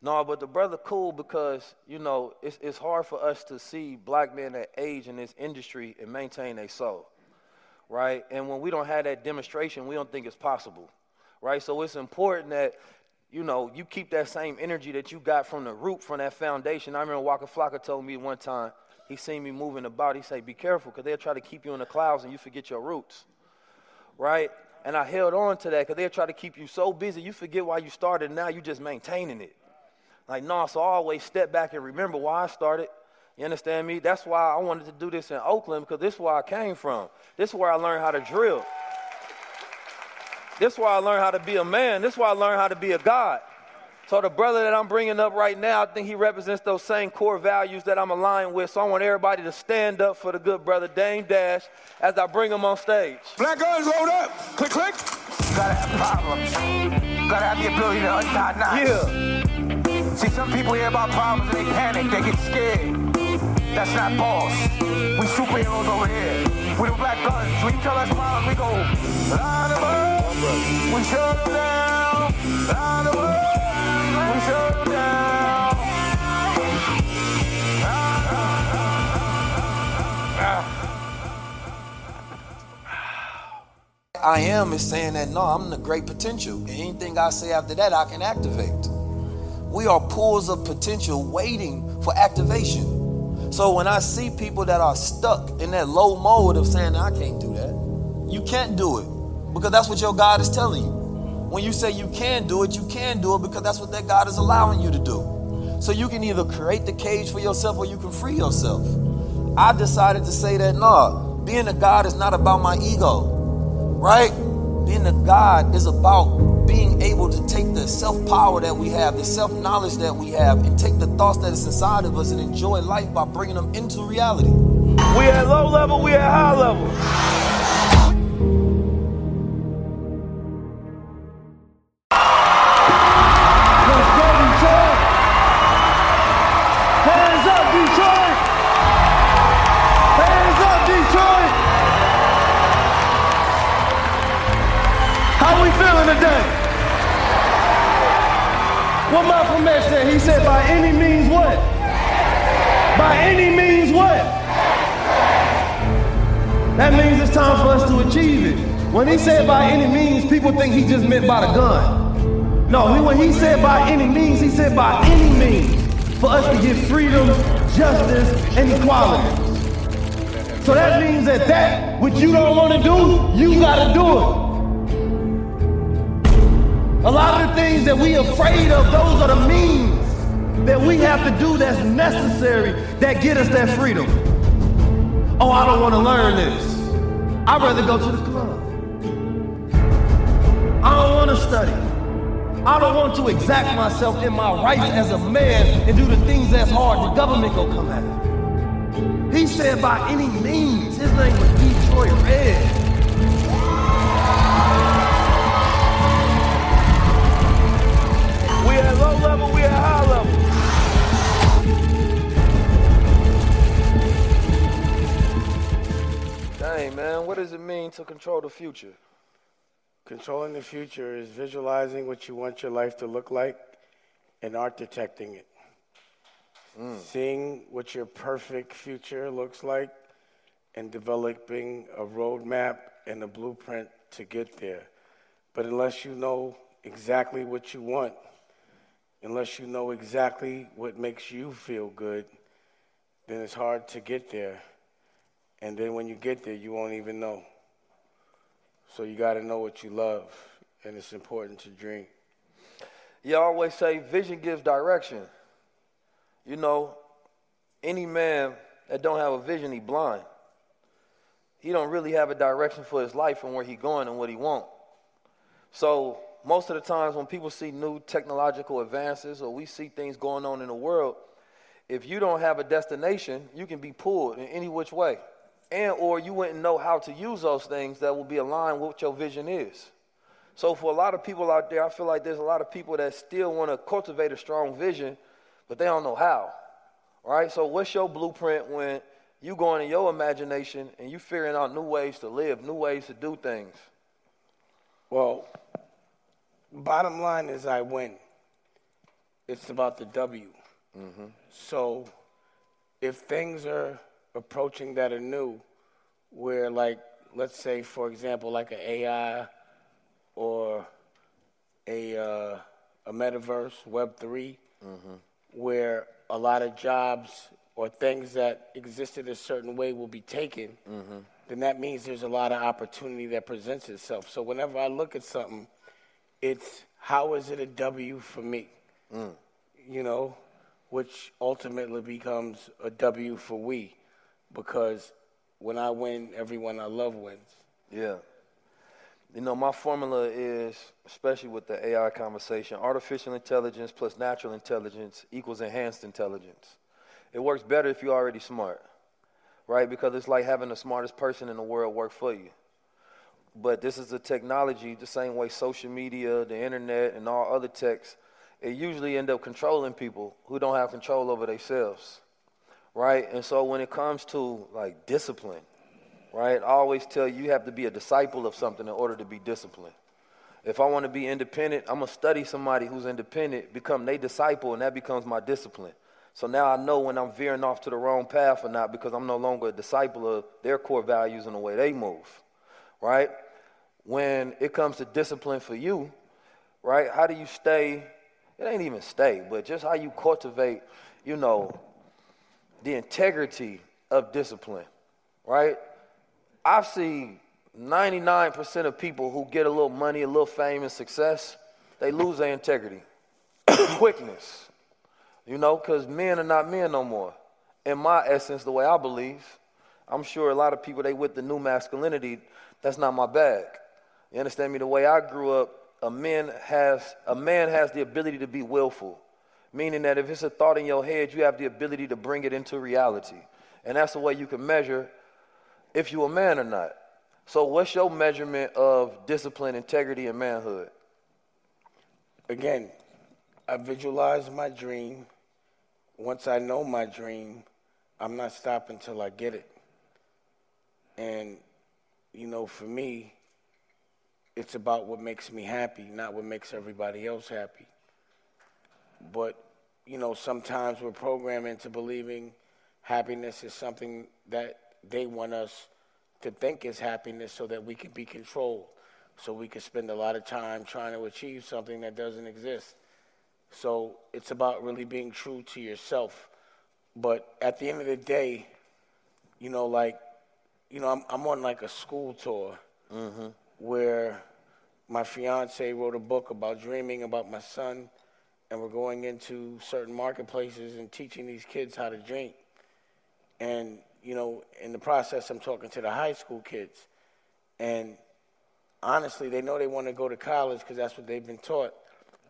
no, but the brother cool because, you know, it's, it's hard for us to see black men that age in this industry and maintain their soul. Right? And when we don't have that demonstration, we don't think it's possible. Right? So it's important that you know, you keep that same energy that you got from the root, from that foundation. I remember Waka Flocka told me one time, he seen me moving about. He said, Be careful, because they'll try to keep you in the clouds and you forget your roots. Right? And I held on to that because they'll try to keep you so busy, you forget why you started, now you're just maintaining it. Like, no, so I always step back and remember why I started. You understand me? That's why I wanted to do this in Oakland, because this is where I came from. This is where I learned how to drill. This is where I learned how to be a man. This is where I learned how to be a God. So the brother that I'm bringing up right now, I think he represents those same core values that I'm aligned with. So I want everybody to stand up for the good brother Dame Dash as I bring him on stage. Black guns load up. Click, click. You gotta have problems. You gotta have the ability to untie knots. Yeah. See, some people hear about problems and they panic. They get scared. That's not boss. We superheroes over here. We the black guns. When you tell us problems, we go, line them up. We shut them down. Line them up. I am is saying that no, I'm the great potential. Anything I say after that, I can activate. We are pools of potential waiting for activation. So when I see people that are stuck in that low mode of saying, I can't do that, you can't do it because that's what your God is telling you. When you say you can do it, you can do it because that's what that God is allowing you to do. So you can either create the cage for yourself or you can free yourself. I decided to say that no, being a God is not about my ego, right? Being a God is about being able to take the self power that we have, the self knowledge that we have, and take the thoughts that is inside of us and enjoy life by bringing them into reality. We at low level, we at high level. Just meant by the gun. No, he, when he said by any means, he said by any means for us to get freedom, justice, and equality. So that means that that which you don't want to do, you got to do it. A lot of the things that we afraid of, those are the means that we have to do that's necessary that get us that freedom. Oh, I don't want to learn this. I'd rather go to the club. I don't want to study. I don't want to exact myself in my rights as a man and do the things that's hard. The government gonna come at it. He said by any means. His name was Detroit Red. We at low level, we at high level. Dame, man, what does it mean to control the future? Controlling the future is visualizing what you want your life to look like and architecting it. Mm. Seeing what your perfect future looks like and developing a roadmap and a blueprint to get there. But unless you know exactly what you want, unless you know exactly what makes you feel good, then it's hard to get there. And then when you get there, you won't even know. So you got to know what you love, and it's important to dream. You always say vision gives direction. You know, any man that don't have a vision, he blind. He don't really have a direction for his life and where he going and what he want. So most of the times when people see new technological advances or we see things going on in the world, if you don't have a destination, you can be pulled in any which way. And or you wouldn't know how to use those things that will be aligned with what your vision is. So for a lot of people out there, I feel like there's a lot of people that still want to cultivate a strong vision, but they don't know how. Right? So what's your blueprint when you going in your imagination and you figuring out new ways to live, new ways to do things? Well, bottom line is I win. It's about the W. Mm-hmm. So if things are approaching that are new, where like let's say for example like an AI or a uh, a metaverse Web 3 Mm-hmm. where a lot of jobs or things that existed a certain way will be taken, Mm-hmm. then that means there's a lot of opportunity that presents itself. So whenever I look at something, it's how is it a W for me? Mm. You know, which ultimately becomes a W for we, because when I win, everyone I love wins. Yeah. You know, my formula is, especially with the AI conversation, artificial intelligence plus natural intelligence equals enhanced intelligence. It works better if you're already smart, right? Because it's like having the smartest person in the world work for you. But this is a technology, the same way social media, the internet, and all other techs, it usually end up controlling people who don't have control over themselves, right? And so when it comes to like discipline, right? I always tell you, you have to be a disciple of something in order to be disciplined. If I want to be independent, I'm going to study somebody who's independent, become their disciple, and that becomes my discipline. So now I know when I'm veering off to the wrong path or not because I'm no longer a disciple of their core values and the way they move, right? When it comes to discipline for you, right, how do you stay? It ain't even stay, but just how you cultivate, you know, the integrity of discipline, right? I've seen 99% of people who get a little money, a little fame, and success, they lose their integrity, quickness. You know, because men are not men no more. In my essence, the way I believe, I'm sure a lot of people they with the new masculinity. That's not my bag. You understand me? The way I grew up, a man has a man has the ability to be willful, meaning that if it's a thought in your head, you have the ability to bring it into reality, and that's the way you can measure if you're a man or not. So, what's your measurement of discipline, integrity, and manhood? Again, I visualize my dream. Once I know my dream, I'm not stopping till I get it. And, you know, for me, it's about what makes me happy, not what makes everybody else happy. But, you know, sometimes we're programmed into believing happiness is something that they want us to think is happiness so that we can be controlled, so we can spend a lot of time trying to achieve something that doesn't exist. So it's about really being true to yourself. But at the end of the day, you know, like, you know, I'm, I'm on like a school tour Mm-hmm. where my fiance wrote a book about dreaming about my son, and we're going into certain marketplaces and teaching these kids how to drink. And, you know, in the process, I'm talking to the high school kids. And honestly, they know they want to go to college because that's what they've been taught,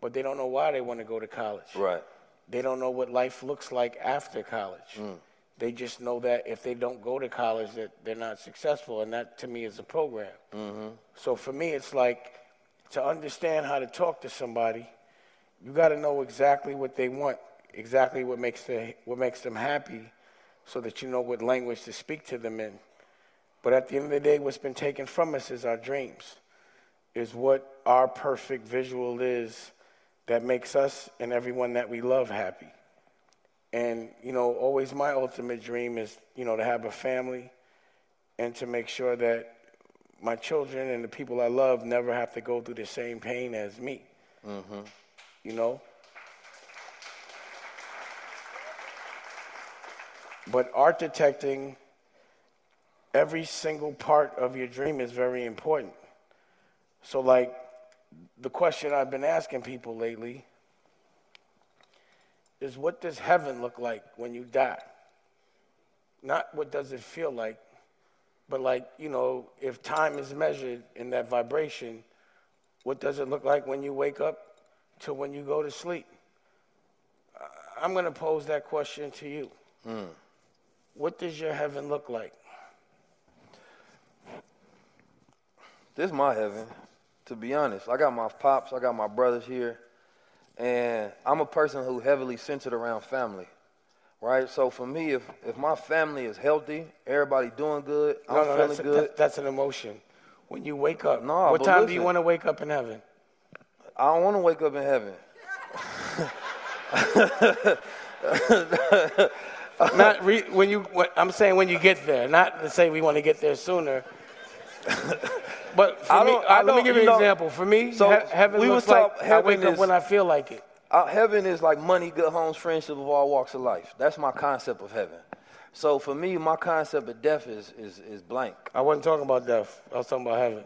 but they don't know why they want to go to college. Right. They don't know what life looks like after college. Mm. They just know that if they don't go to college, that they're not successful, and that to me is a program. Mm-hmm. So for me, it's like to understand how to talk to somebody, you got to know exactly what they want, exactly what makes the, what makes them happy, so that you know what language to speak to them in. But at the end of the day, what's been taken from us is our dreams, is what our perfect visual is that makes us and everyone that we love happy. And, you know, always my ultimate dream is, you know, to have a family and to make sure that my children and the people I love never have to go through the same pain as me. Mm-hmm. You know? But architecting every single part of your dream is very important. So, like, the question I've been asking people lately is what does heaven look like when you die? Not what does it feel like, but like, you know, if time is measured in that vibration, what does it look like when you wake up to when you go to sleep? I'm going to pose that question to you. Mm. What does your heaven look like? This is my heaven, to be honest. I got my pops, I got my brothers here, and I'm a person who heavily centered around family. Right? So for me, if, if my family is healthy, everybody doing good, I'm no, no, feeling that's, good. That, that's an emotion. When you wake up, No, what time do you want to wake up in heaven? I don't want to wake up in heaven. not re, when you. When, I'm saying when you get there, not to say we want to get there sooner. But for I me, I let me give you an know- example. For me, So, he- heaven we looks like talk- I wake heaven up when I feel like it. Uh, heaven is like money, good homes, friendship of all walks of life. That's my concept of heaven. So for me, my concept of death is is, is blank. I wasn't talking about death. I was talking about heaven.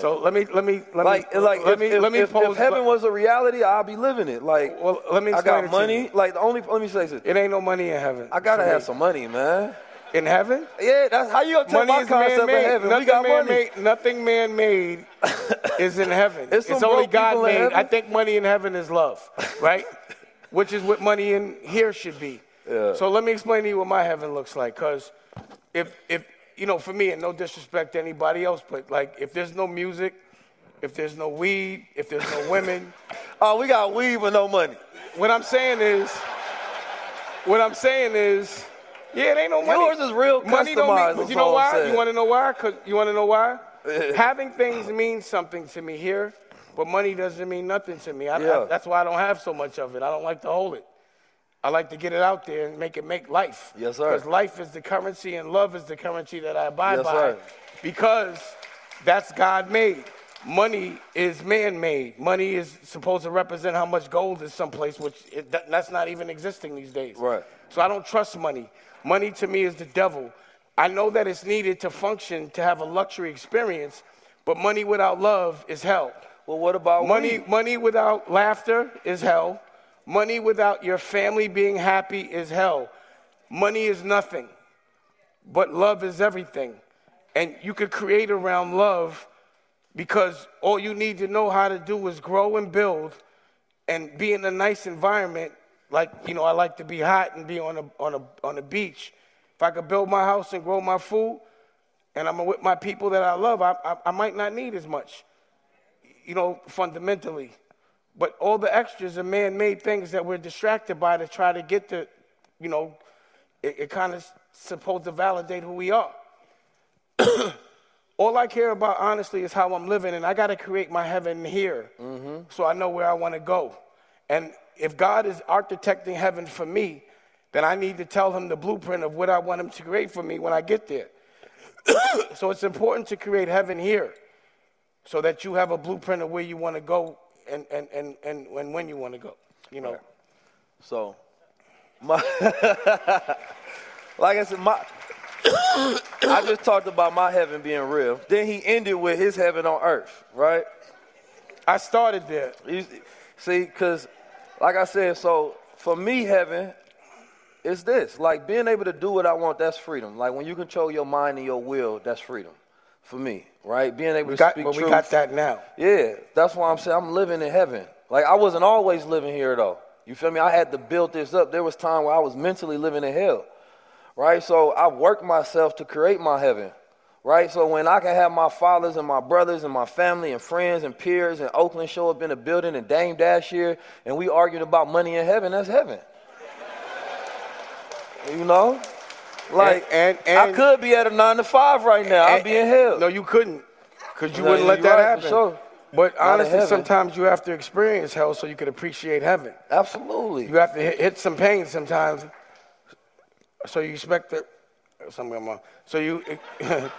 So let me let me let like me like let if, me if, let me if, pose. if heaven was a reality, I'll be living it. Like well, let me I got money. Like the only let me say this. It ain't no money in heaven. I gotta have me. some money, man. in heaven. Yeah, that's how you gonna tell Money my concept of man-made. heaven. Nothing we got money. man-made. Nothing man-made is in heaven. It's It's, only in God-made. I think money in heaven is love, right? Which is what money in here should be. Yeah. So let me explain to you what my heaven looks like. Because if, if, you know, for me, and no disrespect to anybody else, but like if there's no music, if there's no weed, if there's no women, Oh, we got weed but no money. what I'm saying is, what I'm saying is, yeah, it ain't no money. Yours is real money don't customized, mean, you know why? You want to know why? Cause you want to know why? Having things means something to me here, but money doesn't mean nothing to me. I, I- Yeah. that's why I don't have so much of it. I don't like to hold it. I like to get it out there and make it make life. Yes, sir. Because life is the currency and love is the currency that I abide Yes, by. sir. Because that's God made. Money is man made. Money is supposed to represent how much gold is someplace, which it, that, that's not even existing these days. Right. So I don't trust money. Money to me is the devil. I know that it's needed to function, to have a luxury experience, but money without love is hell. Well, what about money? weed? Money without laughter is hell. Money without your family being happy is hell. Money is nothing, but love is everything. And you could create around love because all you need to know how to do is grow and build and be in a nice environment. Like, you know, I like to be hot and be on a, on a, on a beach. If I could build my house and grow my food and I'm with my people that I love, I, I, I might not need as much, you know, fundamentally. But all the extras are man made things that we're distracted by to try to get to, you know, it, it kind of supposed to validate who we are. all I care about, honestly, is how I'm living, and I got to create my heaven here mm-hmm. so I know where I want to go. And if God is architecting heaven for me, then I need to tell him the blueprint of what I want him to create for me when I get there. so it's important to create heaven here so that you have a blueprint of where you want to go and, and, and, and, and when you want to go. You know. So, my like I said, my I just talked about my heaven being real. Then he ended with his heaven on earth, right? I started there. You, see, because like I said, so for me, heaven is this: like being able to do what I want. That's freedom. Like when you control your mind and your will, that's freedom. For me, right? Being able We to got, speak but we got that now. Yeah, that's why I'm saying I'm living in heaven. Like I wasn't always living here though. You feel me? I had to build this up. There was time where I was mentally living in hell. right? So I worked myself to create my heaven, right? So when I can have my fathers and my brothers and my family and friends and peers in Oakland show up in a building and Dame Dash here and we arguing about money in heaven, that's heaven. you know? Like, and, and, and, I could be at a nine to five right now. I'd be in hell. No, you couldn't, because you no, wouldn't let that right, happen. Sure. But honestly, sometimes you have to experience hell so you can appreciate heaven. Absolutely. You have to hit, hit some pain sometimes, so you expect that. Something so you,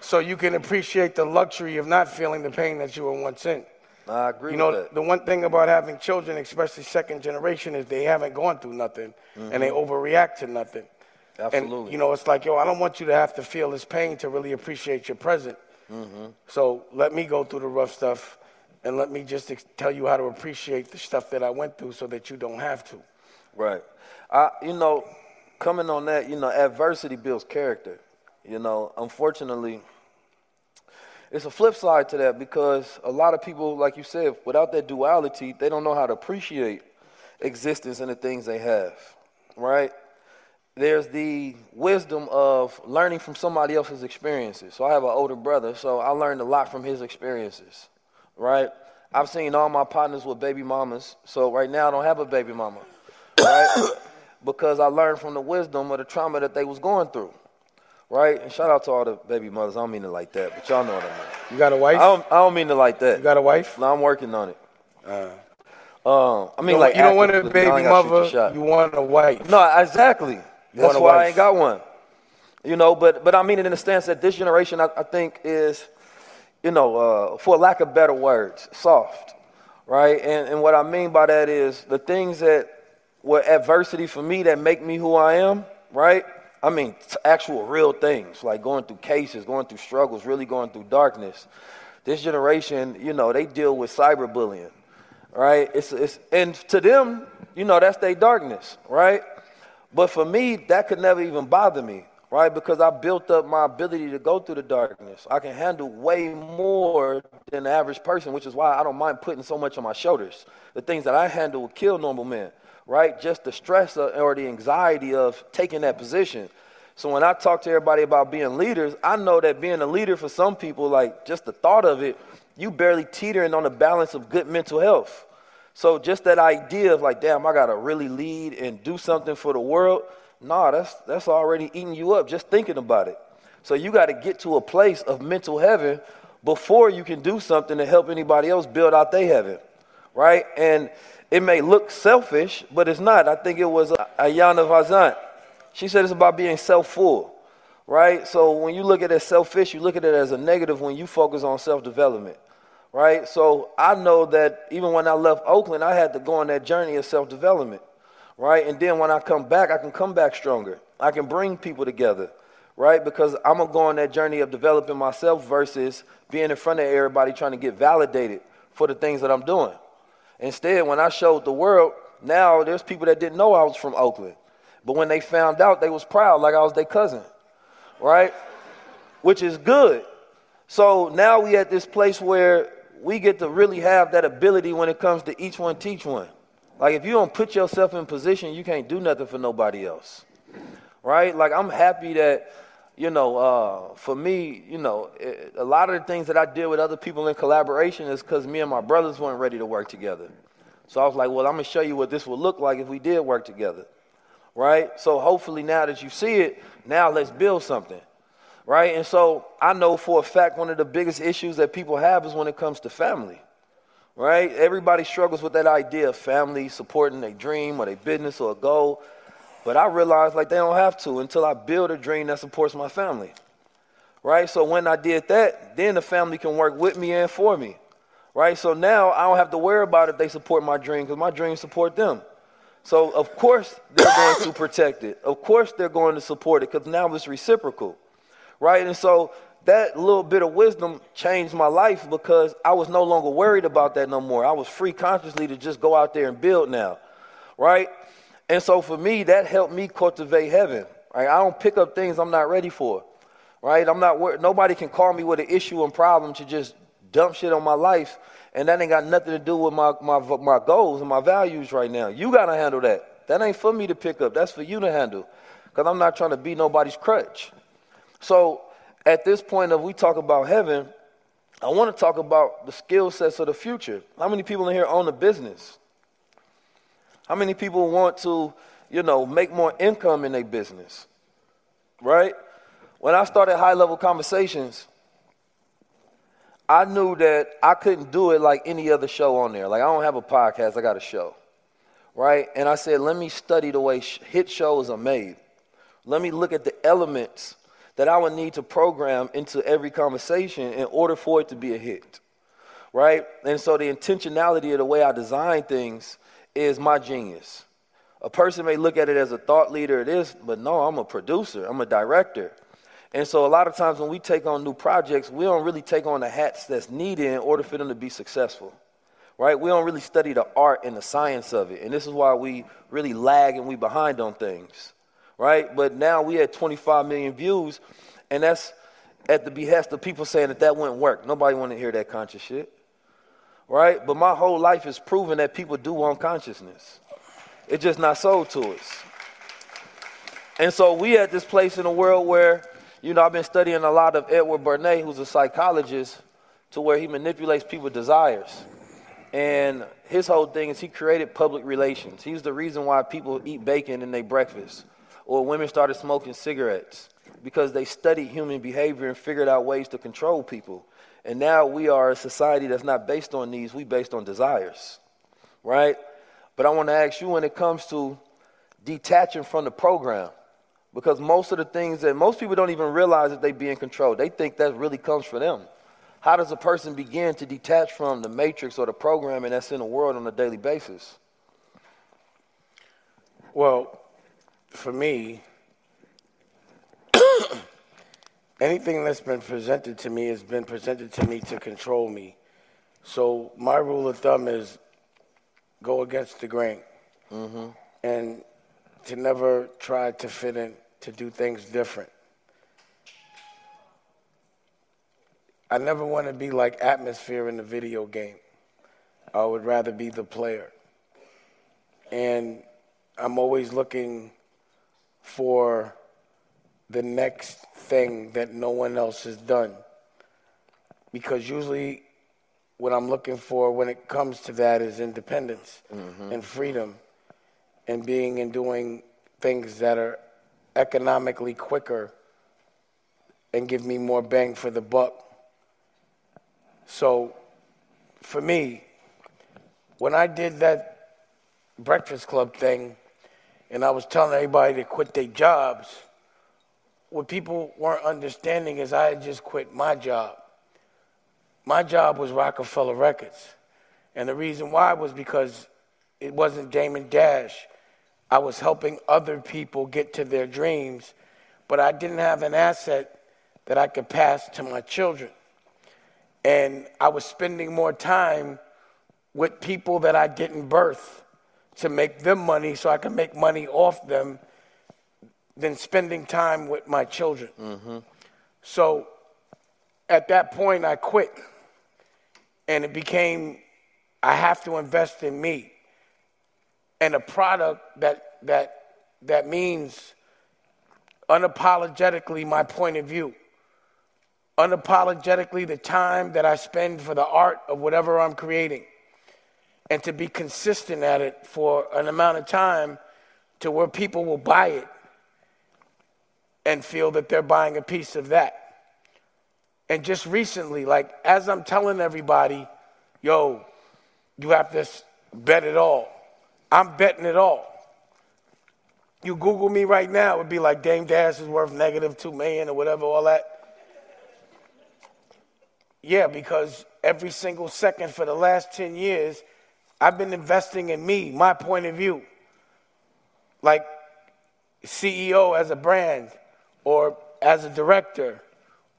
so you can appreciate the luxury of not feeling the pain that you were once in. I agree. You know, the one thing about having children, especially second generation, is they haven't gone through nothing, mm-hmm. and they mm-hmm. overreact to nothing. Absolutely. And, you know, it's like, yo, I don't want you to have to feel this pain to really appreciate your present. Mm-hmm. So let me go through the rough stuff and let me just ex- tell you how to appreciate the stuff that I went through so that you don't have to. Right. I, you know, coming on that, you know, adversity builds character. You know, unfortunately, it's a flip side to that because a lot of people, like you said, without that duality, they don't know how to appreciate existence and the things they have. Right? There's the wisdom of learning from somebody else's experiences. So I have an older brother, so I learned a lot from his experiences, right? I've seen all my partners with baby mamas, so right now I don't have a baby mama, right? because I learned from the wisdom of the trauma that they was going through, right? And shout out to all the baby mothers. I don't mean it like that, but y'all know what I mean. You got a wife? I don't, I don't mean it like that. You got a wife? No, I'm working on it. Uh, um, I mean, you like you don't want a baby mother. You want a wife. No, exactly. That's why I ain't got one. You know, but but I mean it in the sense that this generation, I, I think, is, you know, uh, for lack of better words, soft, right? And and what I mean by that is the things that were adversity for me that make me who I am, right? I mean, actual real things like going through cases, going through struggles, really going through darkness. This generation, you know, they deal with cyberbullying, right? It's, it's and to them, you know, that's their darkness, right? But for me, that could never even bother me, right? Because I built up my ability to go through the darkness. I can handle way more than the average person, which is why I don't mind putting so much on my shoulders. The things that I handle will kill normal men, right? Just the stress or the anxiety of taking that position. So when I talk to everybody about being leaders, I know that being a leader for some people, like just the thought of it, you barely teetering on the balance of good mental health. So just that idea of like, damn, I gotta really lead and do something for the world. Nah, that's that's already eating you up just thinking about it. So you got to get to a place of mental heaven before you can do something to help anybody else build out their heaven, right? And it may look selfish, but it's not. I think it was uh, Iyanla Vanzant. She said it's about being self-full, right? So when you look at it as selfish, you look at it as a negative when you focus on self-development right? So I know that even when I left Oakland, I had to go on that journey of self development, right? And then when I come back, I can come back stronger. I can bring people together, right? Because I'm gonna go on that journey of developing myself versus being in front of everybody trying to get validated for the things that I'm doing. Instead, when I showed the world, now there's people that didn't know I was from Oakland. But when they found out, they was proud like I was their cousin, right? Which is good. So now we at this place where we get to really have that ability when it comes to each one teach one. Like if you don't put yourself in position, you can't do nothing for nobody else. Right? Like I'm happy that, you know, uh, for me, you know, it, a lot of the things that I did with other people in collaboration is because me and my brothers weren't ready to work together. So I was like, well, I'm gonna show you what this would look like if we did work together. Right? So hopefully now that you see it, now let's build something right? And so I know for a fact one of the biggest issues that people have is when it comes to family, right? Everybody struggles with that idea of family supporting their dream or their business or a goal. But I realized like they don't have to until I build a dream that supports my family, right? So when I did that, then the family can work with me and for me, right? So now I don't have to worry about if they support my dream because my dreams support them. So of course they're going to protect it. Of course they're going to support it because now it's reciprocal right? And so that little bit of wisdom changed my life because I was no longer worried about that no more. I was free consciously to just go out there and build now, right? And so for me, that helped me cultivate heaven. Right? I don't pick up things I'm not ready for, right? I'm not worried. Nobody can call me with an issue and problem to just dump shit on my life, and that ain't got nothing to do with my my my goals and my values right now. You gotta handle that. That ain't for me to pick up. That's for you to handle. because I'm not trying to be nobody's crutch. So at this point of we talk about heaven, I want to talk about the skill sets of the future. How many people in here own a business? How many people want to, you know, make more income in their business? Right? When I started high level conversations, I knew that I couldn't do it like any other show on there. Like I don't have a podcast, I got a show. Right? And I said, let me study the way hit shows are made. Let me look at the elements that I would need to program into every conversation in order for it to be a hit. Right? And so the intentionality of the way I design things is my genius. A person may look at it as a thought leader, it is, but no, I'm a producer, I'm a director. And so a lot of times when we take on new projects, we don't really take on the hats that's needed in order for them to be successful. Right? We don't really study the art and the science of it. And this is why we really lag and we behind on things right? But now we had 25 million views, and that's at the behest of people saying that that wouldn't work. Nobody want to hear that conscious shit, right? But my whole life is proving that people do want consciousness. It's just not sold to us. And so we at this place in the world where, you know, I've been studying a lot of Edward Bernays, who's a psychologist, to where he manipulates people's desires. And his whole thing is he created public relations. He's the reason why people eat bacon in their breakfast or women started smoking cigarettes because they studied human behavior and figured out ways to control people. And now we are a society that's not based on needs, we based on desires. Right? But I want to ask you when it comes to detaching from the program, because most of the things that most people don't even realize that they be in control. They think that really comes from them. How does a person begin to detach from the matrix or the programming that's in the world on a daily basis? Well, for me, anything that's been presented to me has been presented to me to control me. So my rule of thumb is go against the grain mm-hmm. and to never try to fit in, to do things different. I never want to be like atmosphere in the video game. I would rather be the player. And I'm always looking for the next thing that no one else has done. Because usually, what I'm looking for when it comes to that is independence mm-hmm. and freedom and being and doing things that are economically quicker and give me more bang for the buck. So, for me, when I did that Breakfast Club thing, and I was telling everybody to quit their jobs, what people weren't understanding is I had just quit my job. My job was Roc-A-Fella Records. And the reason why was because it wasn't Damon Dash. I was helping other people get to their dreams, but I didn't have an asset that I could pass to my children. And I was spending more time with people that I didn't birth to make them money so I can make money off them than spending time with my children. Mm-hmm. So at that point, I quit. And it became, I have to invest in me. And a product that, that, that means unapologetically my point of view. Unapologetically, the time that I spend for the art of whatever I'm creating and to be consistent at it for an amount of time to where people will buy it and feel that they're buying a piece of that. And just recently, like as I'm telling everybody, yo, you have to bet it all. I'm betting it all. You Google me right now, it would be like Dame Dash is worth negative two million or whatever, all that. Yeah, because every single second for the last 10 years, I've been investing in me, my point of view. Like CEO as a brand, or as a director,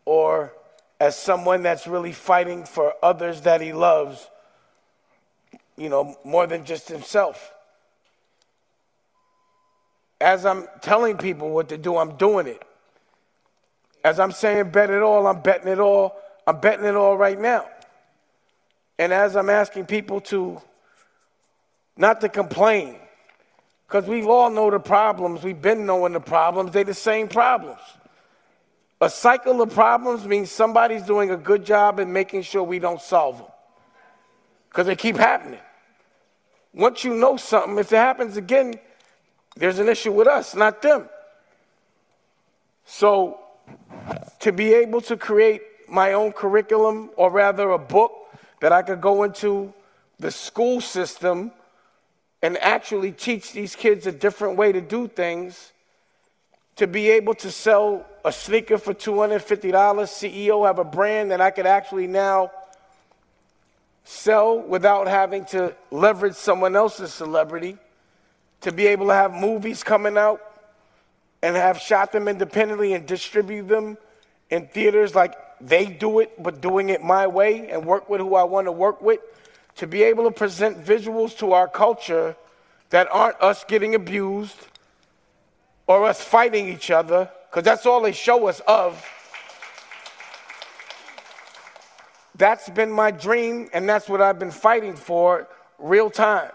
or as someone that's really fighting for others that he loves, you know, more than just himself. As I'm telling people what to do, I'm doing it. As I'm saying bet it all, I'm betting it all. I'm betting it all right now. And as I'm asking people to not to complain, Because we've all know the problems. We've been knowing the problems. They're the same problems. A cycle of problems means somebody's doing a good job in making sure we don't solve them. Because they keep happening. Once you know something, if it happens again, there's an issue with us, not them. So, to be able to create my own curriculum, or rather a book that I could go into the school system and actually teach these kids a different way to do things, to be able to sell a sneaker for $250, CEO have a brand that I could actually now sell without having to leverage someone else's celebrity, to be able to have movies coming out and have shot them independently and distribute them in theaters like they do it, but doing it my way and work with who I want to work with, to be able to present visuals to our culture that aren't us getting abused or us fighting each other, because that's all they show us of. That's been my dream, and that's what I've been fighting for real time.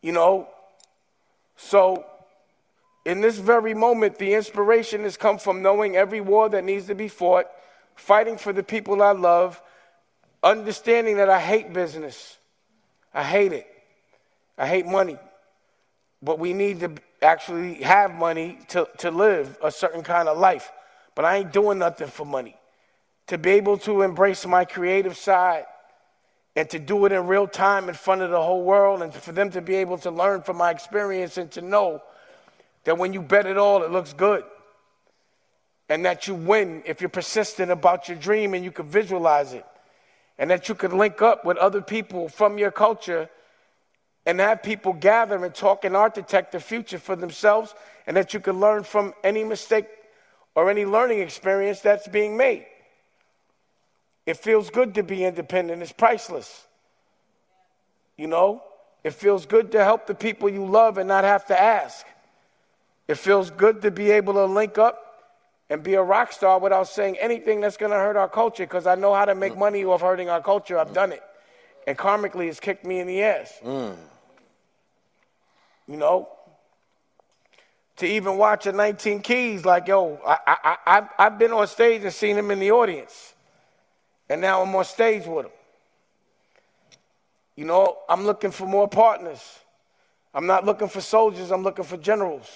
You know, so in this very moment, the inspiration has come from knowing every war that needs to be fought, fighting for the people I love, understanding that I hate business. I hate it. I hate money. But we need to actually have money to, to live a certain kind of life. But I ain't doing nothing for money to be able to embrace my creative side and to do it in real time in front of the whole world and for them to be able to learn from my experience and to know that when you bet it all, it looks good. And that you win if you're persistent about your dream and you can visualize it. And that you can link up with other people from your culture and have people gather and talk and architect the future for themselves. And that you can learn from any mistake or any learning experience that's being made. It feels good to be independent, it's priceless. You know, it feels good to help the people you love and not have to ask. It feels good to be able to link up and be a rock star without saying anything that's going to hurt our culture because I know how to make money off hurting our culture. I've done it. And karmically, it's kicked me in the ass. Mm. You know? To even watch a 19 Keys, like, yo, I, I, I, I've been on stage and seen him in the audience. And now I'm on stage with them. You know, I'm looking for more partners. I'm not looking for soldiers, I'm looking for generals.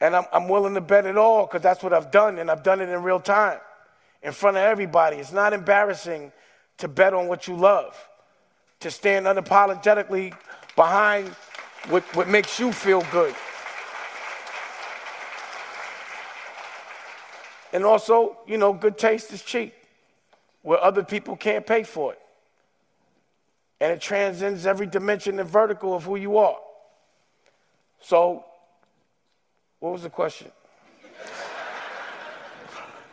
And I'm, I'm willing to bet it all because that's what I've done, and I've done it in real time in front of everybody. It's not embarrassing to bet on what you love, to stand unapologetically behind what, what makes you feel good. And also, you know, good taste is cheap where other people can't pay for it. And it transcends every dimension and vertical of who you are. So, what was the question?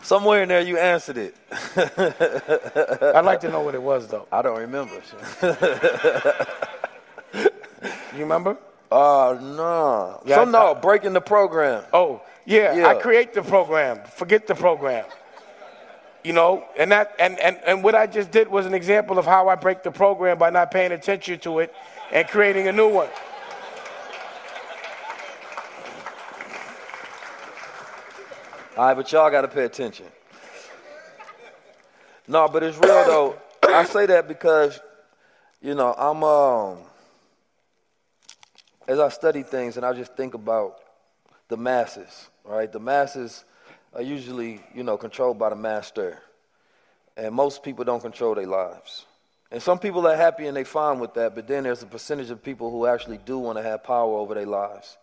Somewhere in there you answered it. I'd like to know what it was, though. I don't remember. you remember? Uh, no. Yeah, Some no, breaking the program. Oh, yeah, yeah, I create the program. Forget the program. You know, and that and, and, and what I just did was an example of how I break the program by not paying attention to it and creating a new one. All right, but y'all got to pay attention. No, but it's real though. I say that because, you know, I'm um, as I study things and I just think about the masses, right? The masses are usually, you know, controlled by the master. And most people don't control their lives. And some people are happy and they fine with that, but then there's a percentage of people who actually do want to have power over their lives,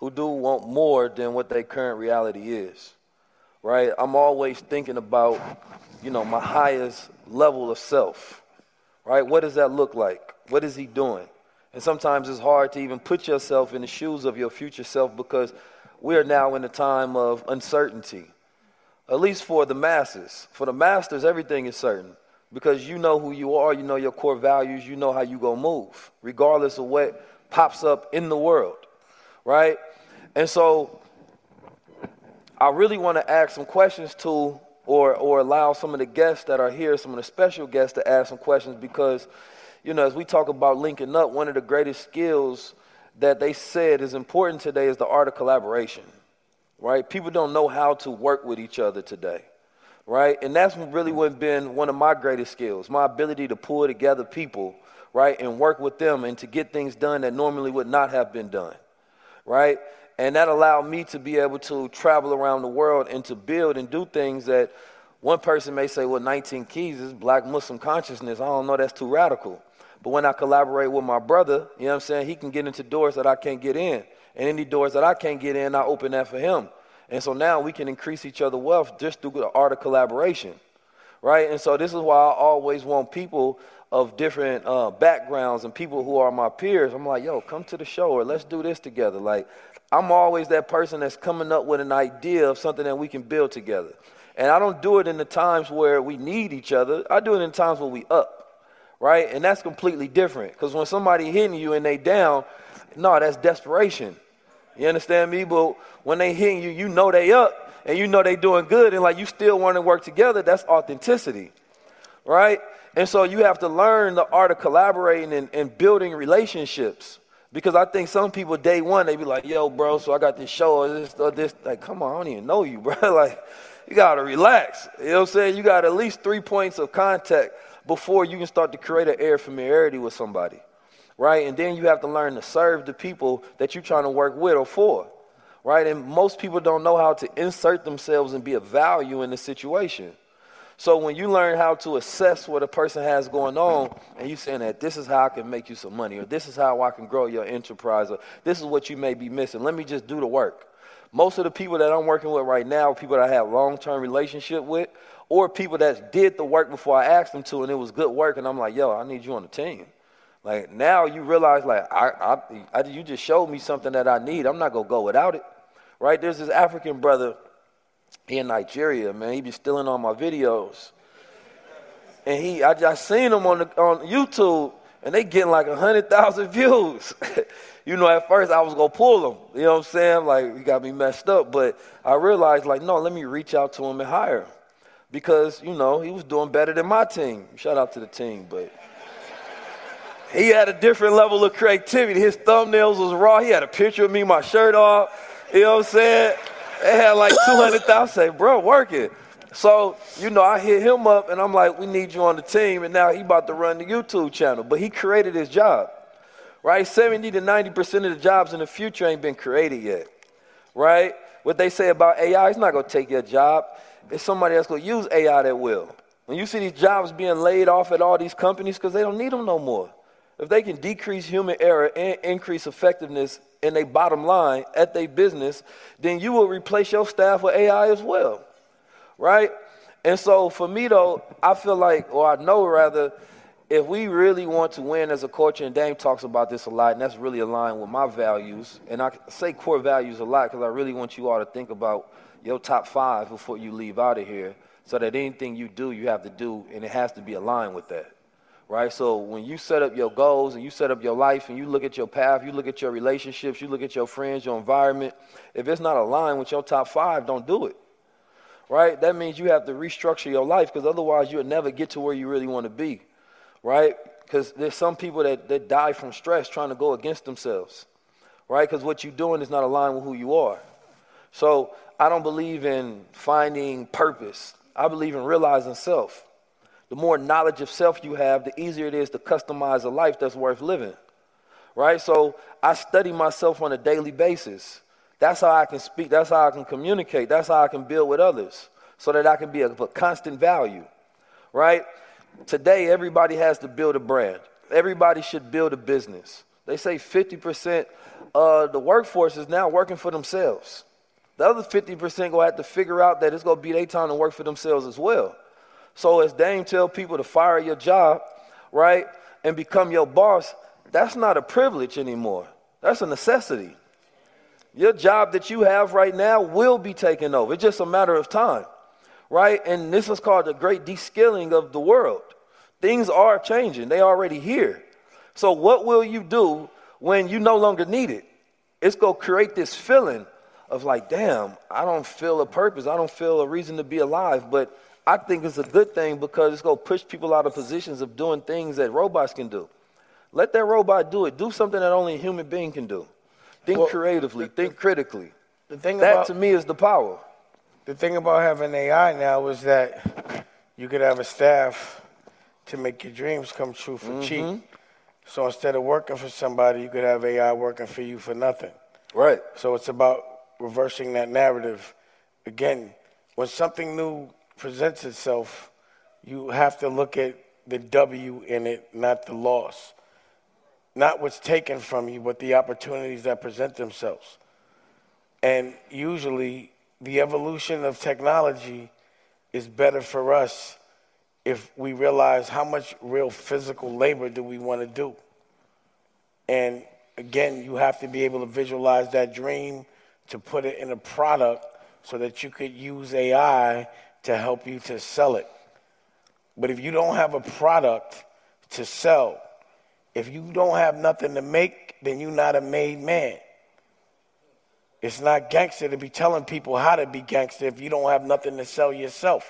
who do want more than what their current reality is. Right? I'm always thinking about, you know, my highest level of self. Right? What does that look like? What is he doing? And sometimes it's hard to even put yourself in the shoes of your future self because we are now in a time of uncertainty, at least for the masses. For the masters, everything is certain because you know who you are, you know your core values, you know how you gonna move, regardless of what pops up in the world, right? And so I really want to ask some questions to or or allow some of the guests that are here, some of the special guests to ask some questions because, you know, as we talk about linking up, one of the greatest skills that they said is important today is the art of collaboration, right? People don't know how to work with each other today, right? And that's really what been one of my greatest skills, my ability to pull together people, right, and work with them and to get things done that normally would not have been done, right? And that allowed me to be able to travel around the world and to build and do things that one person may say, well, 19 keys is black Muslim consciousness. I don't know, that's too radical. But when I collaborate with my brother, you know what I'm saying, he can get into doors that I can't get in. And any doors that I can't get in, I open that for him. And so now we can increase each other's wealth just through the art of collaboration, right? And so this is why I always want people of different uh, backgrounds and people who are my peers. I'm like, yo, come to the show or let's do this together. Like, I'm always that person that's coming up with an idea of something that we can build together. And I don't do it in the times where we need each other. I do it in times where we up, right? And that's completely different. Because when somebody hitting you and they down, no, that's desperation. You understand me? But when they hitting you, you know they up and you know they doing good and like you still want to work together, that's authenticity, right? And so you have to learn the art of collaborating and, and building relationships. Because I think some people day one they be like, "Yo, bro, so I got this show or this or this." Like, come on, I don't even know you, bro. like, you gotta relax. You know what I'm saying? You got at least three points of contact before you can start to create an air of familiarity with somebody, right? And then you have to learn to serve the people that you're trying to work with or for, right? And most people don't know how to insert themselves and be of value in the situation. So when you learn how to assess what a person has going on, and you saying that this is how I can make you some money, or this is how I can grow your enterprise, or this is what you may be missing. Let me just do the work. Most of the people that I'm working with right now, people that I have long-term relationship with, or people that did the work before I asked them to, and it was good work, and I'm like, yo, I need you on the team. Like now you realize, like I, I, I you just showed me something that I need. I'm not gonna go without it, right? There's this African brother he in Nigeria, man. He be stealing all my videos. And he, I just seen him on the, on YouTube, and they getting like hundred thousand views. you know, at first I was gonna pull him. You know what I'm saying? Like he got me messed up, but I realized like, no, let me reach out to him and hire him because you know he was doing better than my team. Shout out to the team, but. He had a different level of creativity. His thumbnails was raw. He had a picture of me, my shirt off. You know what I'm saying? They had like 200,000. I say, bro, work it. So, you know, I hit him up and I'm like, we need you on the team. And now he about to run the YouTube channel. But he created his job, right? 70 to 90% of the jobs in the future ain't been created yet, right? What they say about AI, it's not going to take your job. It's somebody that's going to use AI that will. When you see these jobs being laid off at all these companies because they don't need them no more. If they can decrease human error and increase effectiveness in their bottom line at their business, then you will replace your staff with AI as well, right? And so for me though, I feel like, or I know rather, if we really want to win as a culture, and Dame talks about this a lot, and that's really aligned with my values, and I say core values a lot because I really want you all to think about your top five before you leave out of here, so that anything you do, you have to do, and it has to be aligned with that right? So when you set up your goals and you set up your life and you look at your path, you look at your relationships, you look at your friends, your environment, if it's not aligned with your top five, don't do it, right? That means you have to restructure your life because otherwise you'll never get to where you really want to be, right? Because there's some people that, that die from stress trying to go against themselves, right? Because what you're doing is not aligned with who you are. So I don't believe in finding purpose. I believe in realizing self. The more knowledge of self you have, the easier it is to customize a life that's worth living. Right? So I study myself on a daily basis. That's how I can speak. That's how I can communicate. That's how I can build with others so that I can be of a constant value. Right? Today, everybody has to build a brand. Everybody should build a business. They say 50% of the workforce is now working for themselves. The other 50% going to have to figure out that it's to be their time to work for themselves as well. So as Dame tell people to fire your job, right, and become your boss, that's not a privilege anymore. That's a necessity. Your job that you have right now will be taken over. It's just a matter of time, right? And this is called the great deskilling of the world. Things are changing. They already here. So what will you do when you no longer need it? It's going to create this feeling of like, damn, I don't feel a purpose. I don't feel a reason to be alive. But I think it's a good thing because it's going to push people out of positions of doing things that robots can do. Let that robot do it. Do something that only a human being can do. Think well, creatively, the, think critically. The thing that about, to me is the power. The thing about having AI now is that you could have a staff to make your dreams come true for mm-hmm. cheap. So instead of working for somebody, you could have AI working for you for nothing. Right. So it's about reversing that narrative. Again, when something new presents itself, you have to look at the W in it, not the loss. Not what's taken from you, but the opportunities that present themselves. And usually, the evolution of technology is better for us if we realize how much real physical labor do we want to do. And again, you have to be able to visualize that dream to put it in a product so that you could use AI to help you to sell it. But if you don't have a product to sell, if you don't have nothing to make, then you're not a made man. It's not gangster to be telling people how to be gangster if you don't have nothing to sell yourself.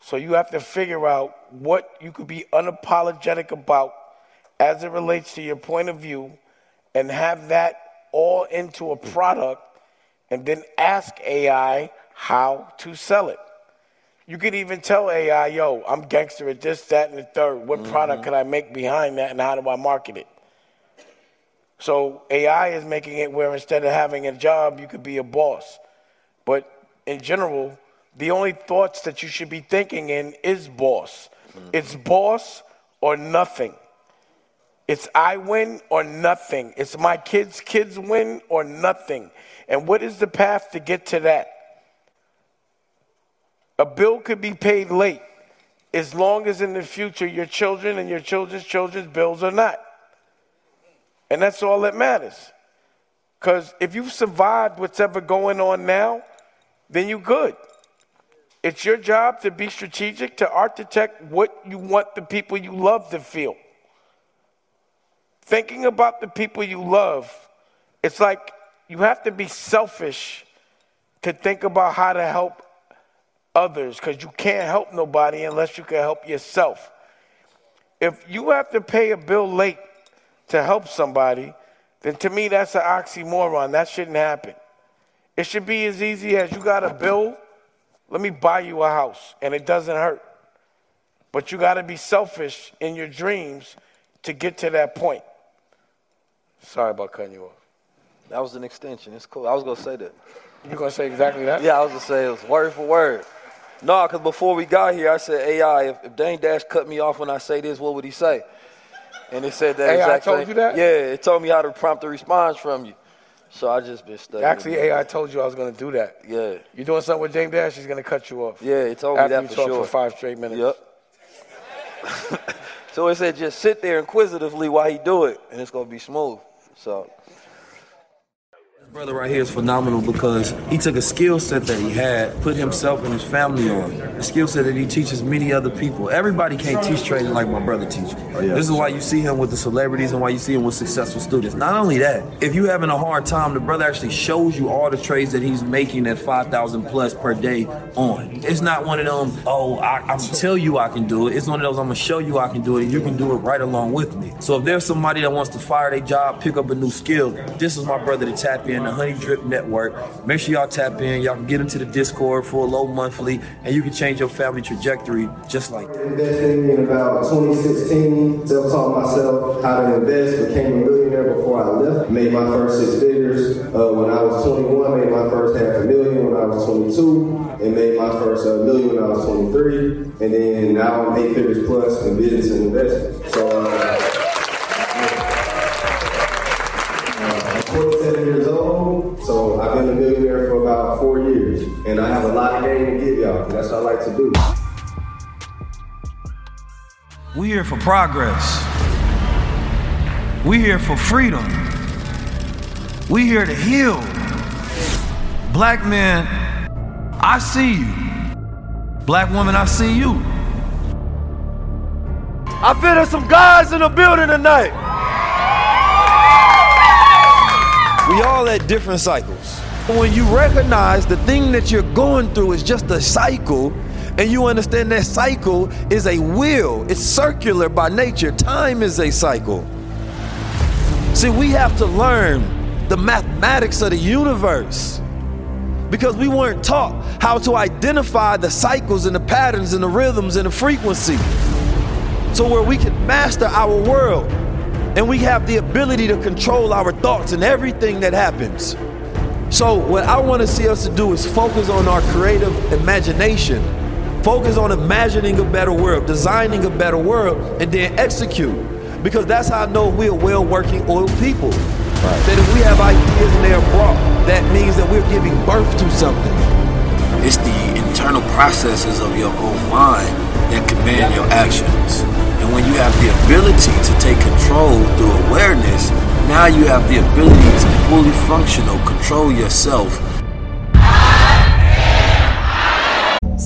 So you have to figure out what you could be unapologetic about as it relates to your point of view and have that all into a product and then ask AI how to sell it. You could even tell AI, yo, I'm gangster at this, that, and the third. What mm-hmm. product can I make behind that and how do I market it? So AI is making it where instead of having a job, you could be a boss. But in general, the only thoughts that you should be thinking in is boss. Mm-hmm. It's boss or nothing. It's I win or nothing. It's my kids' kids win or nothing. And what is the path to get to that? A bill could be paid late as long as in the future your children and your children's children's bills are not. And that's all that matters. Because if you've survived what's ever going on now, then you're good. It's your job to be strategic, to architect what you want the people you love to feel. Thinking about the people you love, it's like you have to be selfish to think about how to help others because you can't help nobody unless you can help yourself. If you have to pay a bill late to help somebody, then to me that's an oxymoron. That shouldn't happen. It should be as easy as you got a bill let me buy you a house, and it doesn't hurt. But you got to be selfish in your dreams to get to that point. Sorry about cutting you off. That was an extension. It's cool. I was going to say that. You're going to say exactly that? Yeah, I was going to say it was word for word. No, because before we got here, I said, AI, if, if Dame Dash cut me off when I say this, what would he say? And it said that AI exact told thing. you that? Yeah, it told me how to prompt a response from you. So I just been studying. Actually, AI told you I was going to do that. Yeah. You're doing something with Dame Dash, he's going to cut you off. Yeah, he told me After that you for talk sure. for five straight minutes. Yep. so it said just sit there inquisitively while he do it, and it's going to be smooth. So brother right here is phenomenal because he took a skill set that he had, put himself and his family on. A skill set that he teaches many other people. Everybody can't teach trading like my brother teaches. Oh, yeah. This is why you see him with the celebrities and why you see him with successful students. Not only that, if you're having a hard time, the brother actually shows you all the trades that he's making at 5,000 plus per day on. It's not one of them, oh, I, I'm gonna tell you I can do it. It's one of those, I'm gonna show you I can do it and you can do it right along with me. So if there's somebody that wants to fire their job, pick up a new skill, this is my brother to tap in the Honey Drip Network. Make sure y'all tap in. Y'all can get into the Discord for a low monthly, and you can change your family trajectory just like that. Investing in about 2016, self-taught myself how to invest, became a millionaire before I left. Made my first six figures uh, when I was 21, made my first half a million when I was 22, and made my first uh, million when I was 23, and then now I'm eight figures plus in business and investment. So, uh, and I have a lot of game to give y'all. That's what I like to do. We here for progress. We here for freedom. We here to heal. Black men, I see you. Black woman, I see you. I feel there's some guys in the building tonight. We all at different cycles. When you recognize the thing that you're going through is just a cycle, And you understand that cycle is a wheel, it's circular by nature. Time is a cycle. See, we have to learn the mathematics of the universe because we weren't taught how to identify the cycles and the patterns and the rhythms and the frequency. So, where we can master our world and we have the ability to control our thoughts and everything that happens. So, what I want to see us to do is focus on our creative imagination, focus on imagining a better world, designing a better world, and then execute. Because that's how I know we're well working oil people. Right. That if we have ideas and they're brought, that means that we're giving birth to something. It's the internal processes of your own mind that command your actions. And when you have the ability to take control through awareness, now you have the ability to fully functional control yourself.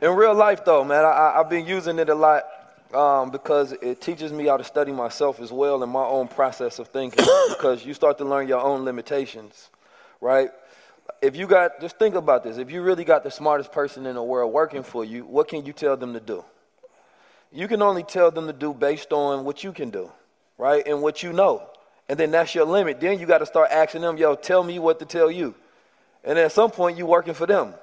In real life, though, man, I, have been using it a lot um, because it teaches me how to study myself as well in my own process of thinking. because you start to learn your own limitations, right? If you got, just think about this. If you really got the smartest person in the world working for you, what can you tell them to do? You can only tell them to do based on what you can do, right? And what you know. And then that's your limit. Then you got to start asking them, yo, tell me what to tell you. And at some point, you're working for them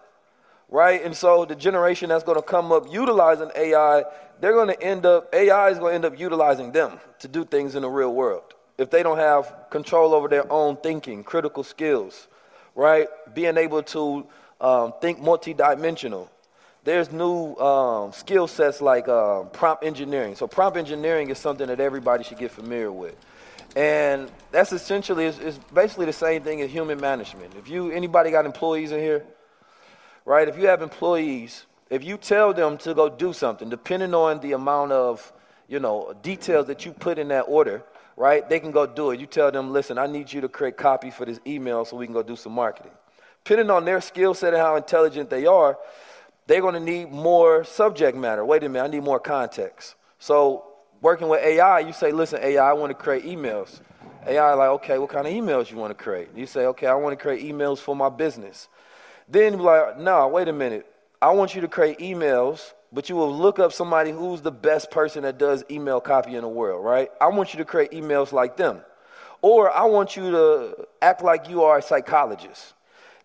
right? And so the generation that's going to come up utilizing AI, they're going to end up, AI is going to end up utilizing them to do things in the real world. If they don't have control over their own thinking, critical skills, right? Being able to um, think multidimensional. There's new um, skill sets like uh, prompt engineering. So prompt engineering is something that everybody should get familiar with. And that's essentially, it's, it's basically the same thing as human management. If you, anybody got employees in here? Right? If you have employees, if you tell them to go do something, depending on the amount of, you know, details that you put in that order, right? They can go do it. You tell them, listen, I need you to create copy for this email so we can go do some marketing. Depending on their skill set and how intelligent they are, they're going to need more subject matter. Wait a minute, I need more context. So working with AI, you say, listen, AI, I want to create emails. AI like, okay, what kind of emails you want to create? You say, okay, I want to create emails for my business. Then like, no, wait a minute. I want you to create emails, but you will look up somebody who's the best person that does email copy in the world, right? I want you to create emails like them. Or I want you to act like you are a psychologist.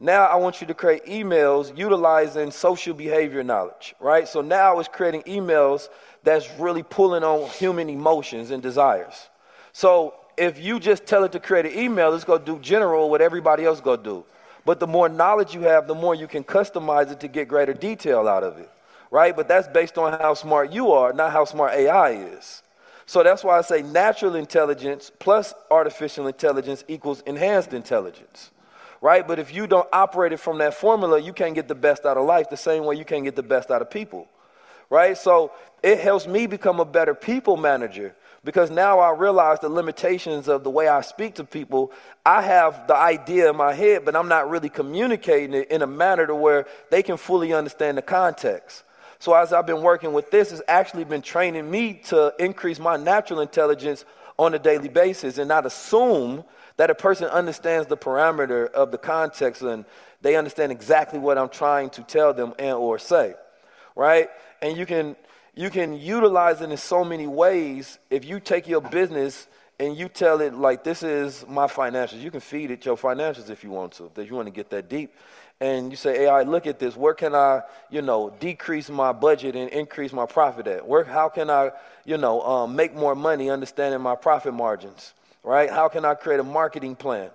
Now I want you to create emails utilizing social behavior knowledge, right? So now it's creating emails that's really pulling on human emotions and desires. So if you just tell it to create an email, it's gonna do general what everybody else gonna do. But the more knowledge you have, the more you can customize it to get greater detail out of it, right? But that's based on how smart you are, not how smart AI is. So that's why I say natural intelligence plus artificial intelligence equals enhanced intelligence, right? But if you don't operate it from that formula, you can't get the best out of life the same way you can't get the best out of people, right? So it helps me become a better people manager because now I realize the limitations of the way I speak to people. I have the idea in my head, but I'm not really communicating it in a manner to where they can fully understand the context. So as I've been working with this, it's actually been training me to increase my natural intelligence on a daily basis and not assume that a person understands the parameter of the context and they understand exactly what I'm trying to tell them and or say. Right? And you can you can utilize it in so many ways if you take your business and you tell it like this is my financials. You can feed it your financials if you want to, if you want to get that deep. And you say, AI, look at this. Where can I, you know, decrease my budget and increase my profit at? Where, how can I, you know, um, make more money understanding my profit margins, right? How can I create a marketing plan?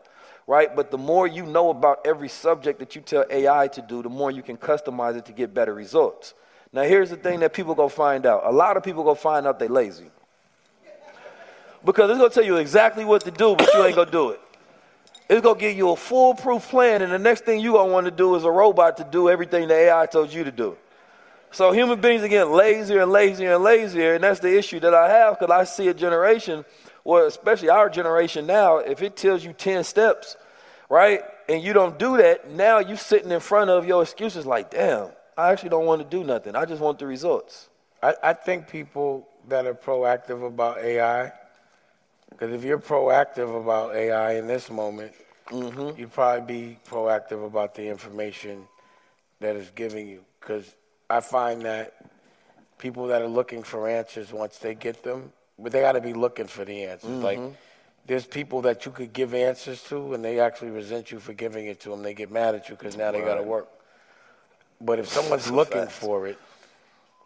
right? But the more you know about every subject that you tell AI to do, the more you can customize it to get better results. Now, here's the thing that people go find out. A lot of people go find out they're lazy. Because it's to tell you exactly what to do, but you ain't to do it. It's to give you a foolproof plan, and the next thing you're going to want to do is a robot to do everything the AI told you to do. So human beings are getting lazier and lazier and lazier, and that's the issue that I have because I see a generation, well, especially our generation now, if it tells you 10 steps, right, and you don't do that, now you're sitting in front of your excuses like, damn, I actually don't want to do nothing. I just want the results. I, I think people that are proactive about AI because if you're proactive about AI in this moment, mm-hmm. you'd probably be proactive about the information that it's giving you. Because I find that people that are looking for answers once they get them, but they got to be looking for the answers. Mm-hmm. Like there's people that you could give answers to, and they actually resent you for giving it to them. They get mad at you because now they got to work. But if someone's looking for it,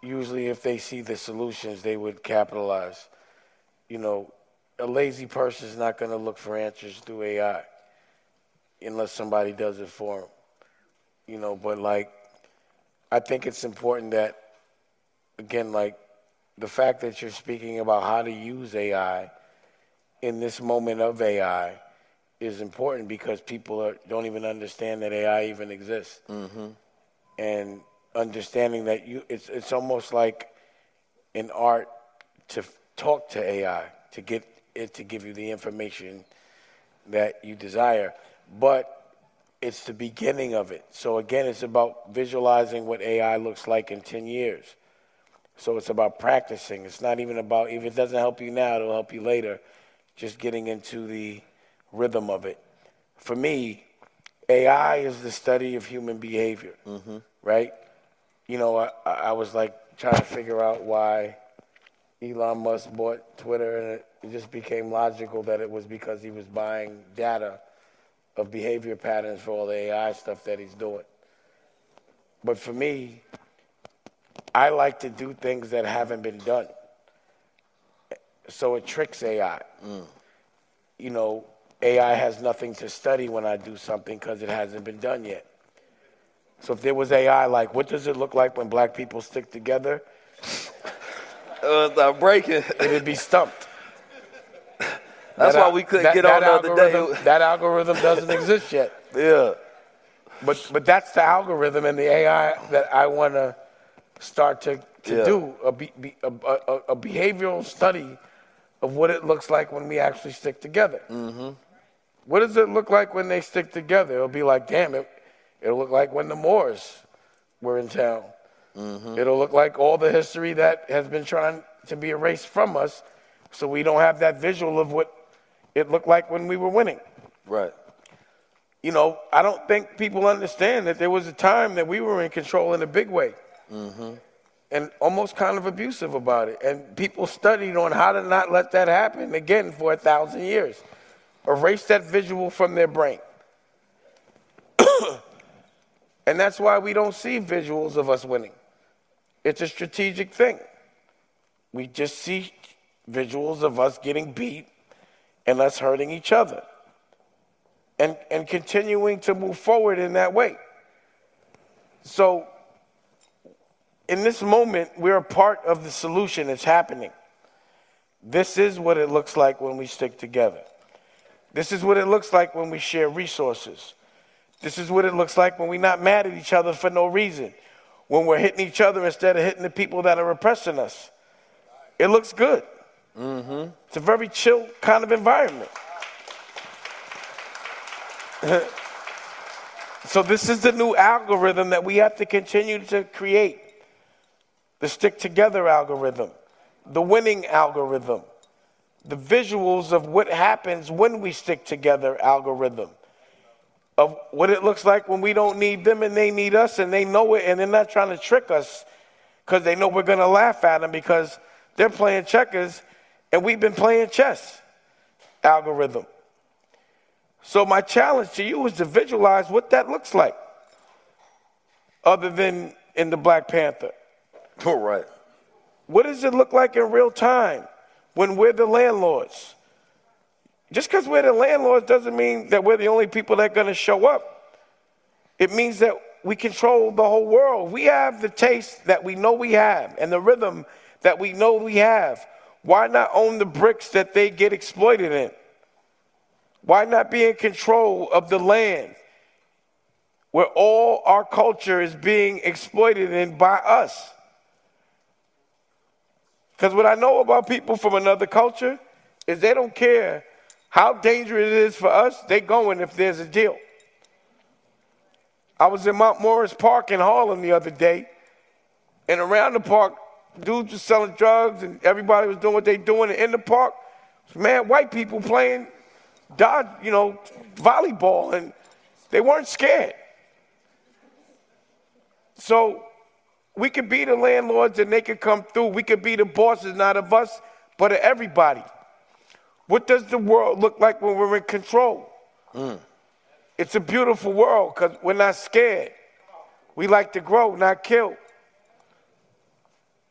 usually if they see the solutions, they would capitalize. You know, a lazy person is not going to look for answers through AI unless somebody does it for them. You know, but like, I think it's important that, again, like, the fact that you're speaking about how to use AI in this moment of AI is important because people are, don't even understand that AI even exists. Mm-hmm. And understanding that you, it's, it's almost like an art to talk to AI, to get it to give you the information that you desire. But it's the beginning of it. So again, it's about visualizing what AI looks like in 10 years. So it's about practicing. It's not even about, if it doesn't help you now, it'll help you later. Just getting into the rhythm of it. For me, AI is the study of human behavior, mm-hmm. Right? You know, I, I was like trying to figure out why Elon Musk bought Twitter, and it, it just became logical that it was because he was buying data of behavior patterns for all the AI stuff that he's doing. But for me, I like to do things that haven't been done. So it tricks AI. Mm. You know, AI has nothing to study when I do something because it hasn't been done yet. So if there was AI, like, what does it look like when black people stick together? uh, start breaking. It'd be stumped. That's that, why we couldn't that, get on the other day. That algorithm doesn't exist yet. Yeah. But but that's the algorithm and the AI that I want to start to, to yeah. do a, be, a, a, a, behavioral study of what it looks like when we actually stick together. Mm-hmm. What does it look like when they stick together? It'll be like, damn it, it'll look like when the Moors were in town. Mm-hmm. It'll look like all the history that has been trying to be erased from us so we don't have that visual of what it looked like when we were winning. Right. You know, I don't think people understand that there was a time that we were in control in a big way. Mm-hmm. And almost kind of abusive about it. And people studied on how to not let that happen again for a thousand years. Erase that visual from their brain. And that's why we don't see visuals of us winning. It's a strategic thing. We just see visuals of us getting beat and us hurting each other and, and continuing to move forward in that way. So, in this moment, we're a part of the solution that's happening. This is what it looks like when we stick together. This is what it looks like when we share resources. This is what it looks like when we're not mad at each other for no reason when we're hitting each other instead of hitting the people that are oppressing us. It looks good. Mm-hmm. It's a very chill kind of environment. so, this is the new algorithm that we have to continue to create the stick together algorithm, the winning algorithm, the visuals of what happens when we stick together algorithm of what it looks like when we don't need them and they need us and they know it and they're not trying to trick us because they know we're going to laugh at them because they're playing checkers and we've been playing chess. algorithm. So, my challenge to you is to visualize what that looks like, other than in the Black Panther. All right. What does it look like in real time when we're the landlords? Just because we're the landlords doesn't mean that we're the only people that are going to show up. It means that we control the whole world. We have the taste that we know we have and the rhythm that we know we have. Why not own the bricks that they get exploited in? Why not be in control of the land where all our culture is being exploited in by us? Because what I know about people from another culture is they don't care how dangerous it is for us, they going if there's a deal. I was in Mount Morris Park in Harlem the other day, and around the park, dudes were selling drugs, and everybody was doing what they doing. And in the park, man, white people playing dodge, you know, volleyball, and they weren't scared. So we could be the landlords and they could come through. We could be the bosses, not of us, but of everybody. What does the world look like when we're in control? Mm. It's a beautiful world because we're not scared. We like to grow, not kill.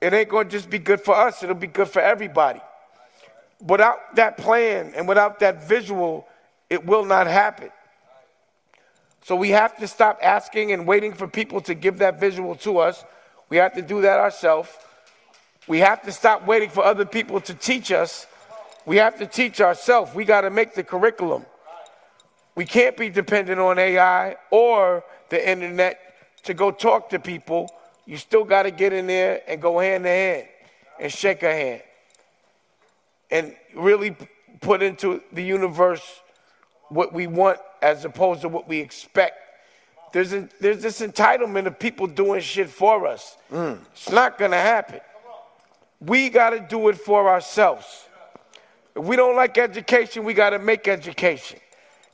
It ain't going to just be good for us, it'll be good for everybody. Without that plan and without that visual, it will not happen. So we have to stop asking and waiting for people to give that visual to us. We have to do that ourselves. We have to stop waiting for other people to teach us. We have to teach ourselves. We got to make the curriculum. We can't be dependent on AI or the internet to go talk to people. You still got to get in there and go hand to hand and shake a hand and really put into the universe what we want as opposed to what we expect. There's, a, there's this entitlement of people doing shit for us. Mm. It's not going to happen. We got to do it for ourselves. If we don't like education, we got to make education.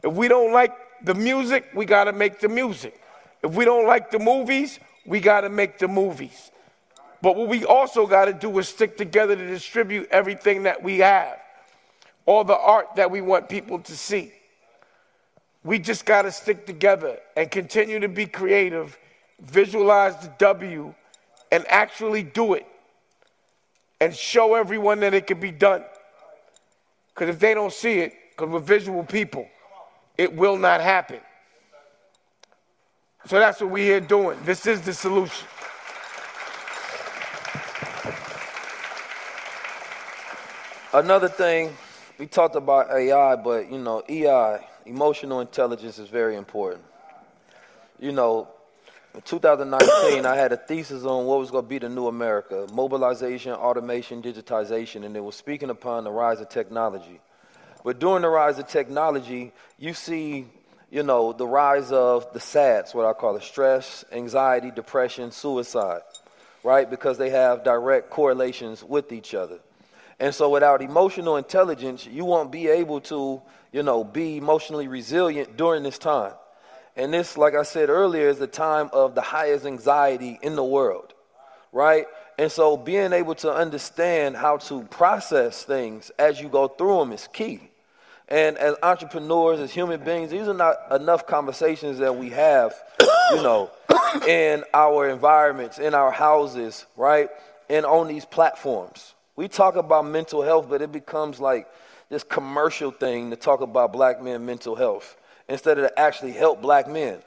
If we don't like the music, we got to make the music. If we don't like the movies, we got to make the movies. But what we also got to do is stick together to distribute everything that we have, all the art that we want people to see. We just got to stick together and continue to be creative, visualize the W, and actually do it and show everyone that it can be done. Because if they don't see it, because we're visual people, it will not happen. So that's what we're here doing. This is the solution. Another thing, we talked about AI, but you know, EI, emotional intelligence, is very important. You know, in 2019, I had a thesis on what was going to be the new America mobilization, automation, digitization, and it was speaking upon the rise of technology. But during the rise of technology, you see, you know, the rise of the SADS, what I call it stress, anxiety, depression, suicide, right? Because they have direct correlations with each other. And so without emotional intelligence, you won't be able to, you know, be emotionally resilient during this time. And this, like I said earlier, is the time of the highest anxiety in the world, right? And so being able to understand how to process things as you go through them is key. And as entrepreneurs, as human beings, these are not enough conversations that we have, you know, in our environments, in our houses, right? And on these platforms. We talk about mental health, but it becomes like this commercial thing to talk about black men mental health instead of to actually help black men.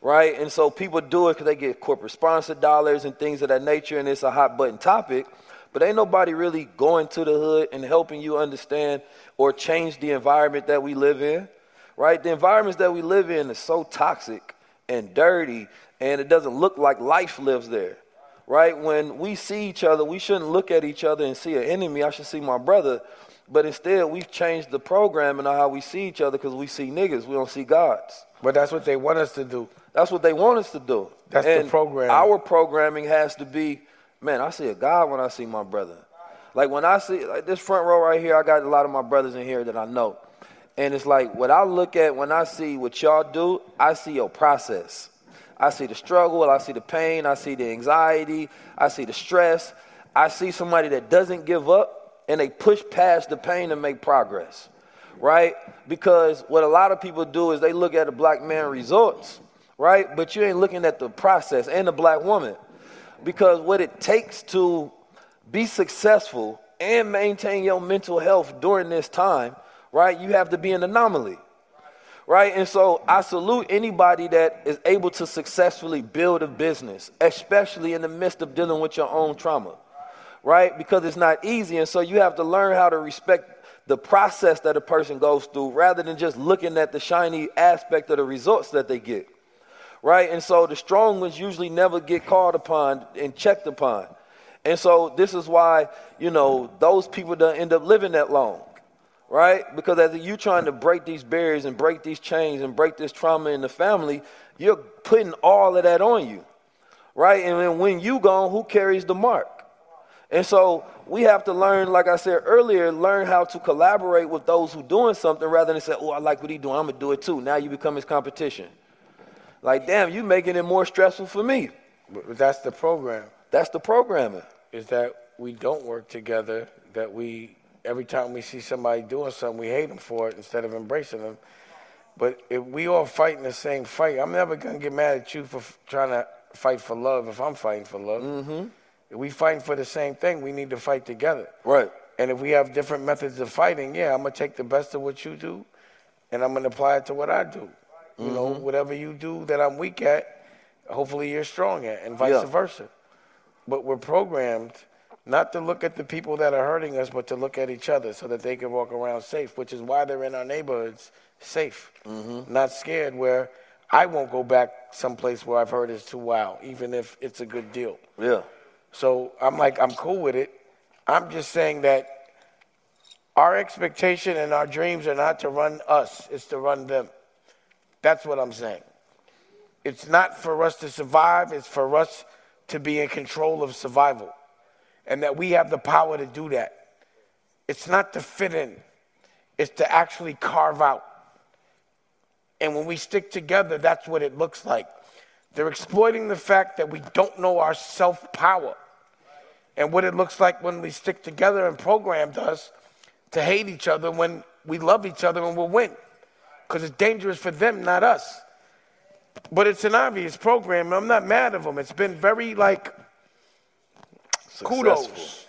Right? And so people do it because they get corporate sponsored dollars and things of that nature, and it's a hot button topic. But ain't nobody really going to the hood and helping you understand or change the environment that we live in. Right? The environments that we live in is so toxic and dirty, and it doesn't look like life lives there right? When we see each other, we shouldn't look at each other and see an enemy. I should see my brother. But instead, we've changed the program and how we see each other because we see niggas. We don't see gods. But that's what they want us to do. That's what they want us to do. That's and the program. Our programming has to be, man, I see a God when I see my brother. Like when I see like this front row right here, I got a lot of my brothers in here that I know. And it's like what I look at when I see what y'all do, I see your process. I see the struggle, I see the pain, I see the anxiety, I see the stress. I see somebody that doesn't give up and they push past the pain and make progress. right? Because what a lot of people do is they look at the black man results, right? But you ain't looking at the process and the black woman. Because what it takes to be successful and maintain your mental health during this time, right? You have to be an anomaly. Right? And so I salute anybody that is able to successfully build a business, especially in the midst of dealing with your own trauma. Right? Because it's not easy. And so you have to learn how to respect the process that a person goes through rather than just looking at the shiny aspect of the results that they get. Right? And so the strong ones usually never get called upon and checked upon. And so this is why, you know, those people don't end up living that long. Right? Because as you trying to break these barriers and break these chains and break this trauma in the family, you're putting all of that on you. Right? And then when you gone, who carries the mark? And so we have to learn, like I said earlier, learn how to collaborate with those who doing something rather than say, oh, I like what he doing, I'm gonna do it too. Now you become his competition. Like, damn, you making it more stressful for me. But that's the program. That's the programming. Is that we don't work together, that we, every time we see somebody doing something, we hate them for it instead of embracing them. But if we all fighting the same fight, I'm never gonna get mad at you for f- trying to fight for love if I'm fighting for love. Mm-hmm. If we fighting for the same thing, we need to fight together. Right. And if we have different methods of fighting, yeah, I'm gonna take the best of what you do, and I'm gonna apply it to what I do. You know, Mhm. whatever you do that I'm weak at, hopefully you're strong at, and vice Yeah. versa. But we're programmed not to look at the people that are hurting us, but to look at each other so that they can walk around safe, which is why they're in our neighborhoods safe, Mm-hmm. not scared. Where I won't go back someplace where I've heard it's too wild, even if it's a good deal. Yeah. So I'm like, I'm cool with it. I'm just saying that our expectation and our dreams are not to run us, it's to run them. That's what I'm saying. It's not for us to survive, it's for us to be in control of survival. And that we have the power to do that. It's not to fit in, it's to actually carve out. And when we stick together, that's what it looks like. They're exploiting the fact that we don't know our self power and what it looks like when we stick together and programmed us to hate each other when we love each other and we'll win. Because it's dangerous for them, not us. But it's an obvious program. I'm not mad of them. It's been very like kudos.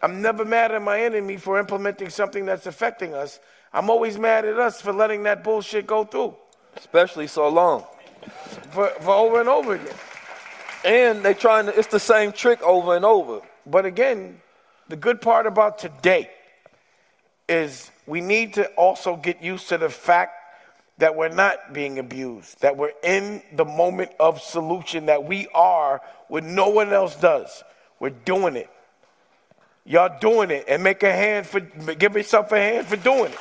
I'm never mad at my enemy for implementing something that's affecting us. I'm always mad at us for letting that bullshit go through. Especially so long. For, for over and over again. And they trying to, it's the same trick over and over. But again, the good part about today is we need to also get used to the fact that we're not being abused, that we're in the moment of solution, that we are what no one else does. We're doing it. Y'all doing it and make a hand for, give yourself a hand for doing it.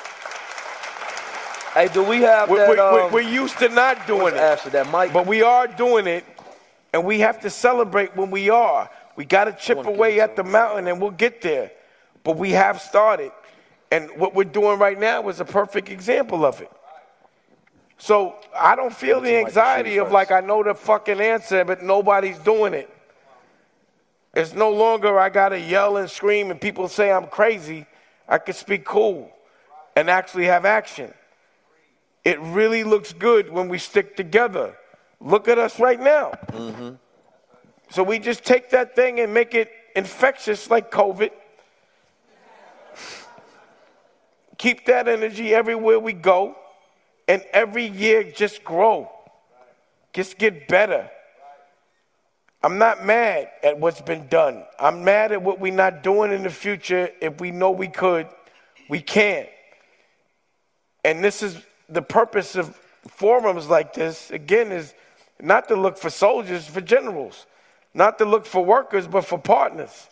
Hey, do we have we're, that, we're- um, we're used to not doing it. Ashley, that mic. But we are doing it, and we have to celebrate when we are. We got to chip away at the mountain, and we'll get there. But we have started, and what we're doing right now is a perfect example of it. So I don't feel the anxiety of like I know the fucking answer, but nobody's doing it. It's no longer I gotta yell and scream and people say I'm crazy. I can speak cool and actually have action. It really looks good when we stick together. Look at us right now. Mm-hmm. So we just take that thing and make it infectious like COVID. Keep that energy everywhere we go. And every year just grow. Just get better. I'm not mad at what's been done. I'm mad at what we're not doing in the future. If we know we could, we can't. And this is the purpose of forums like this, again, is not to look for soldiers, for generals. Not to look for workers, but for partners.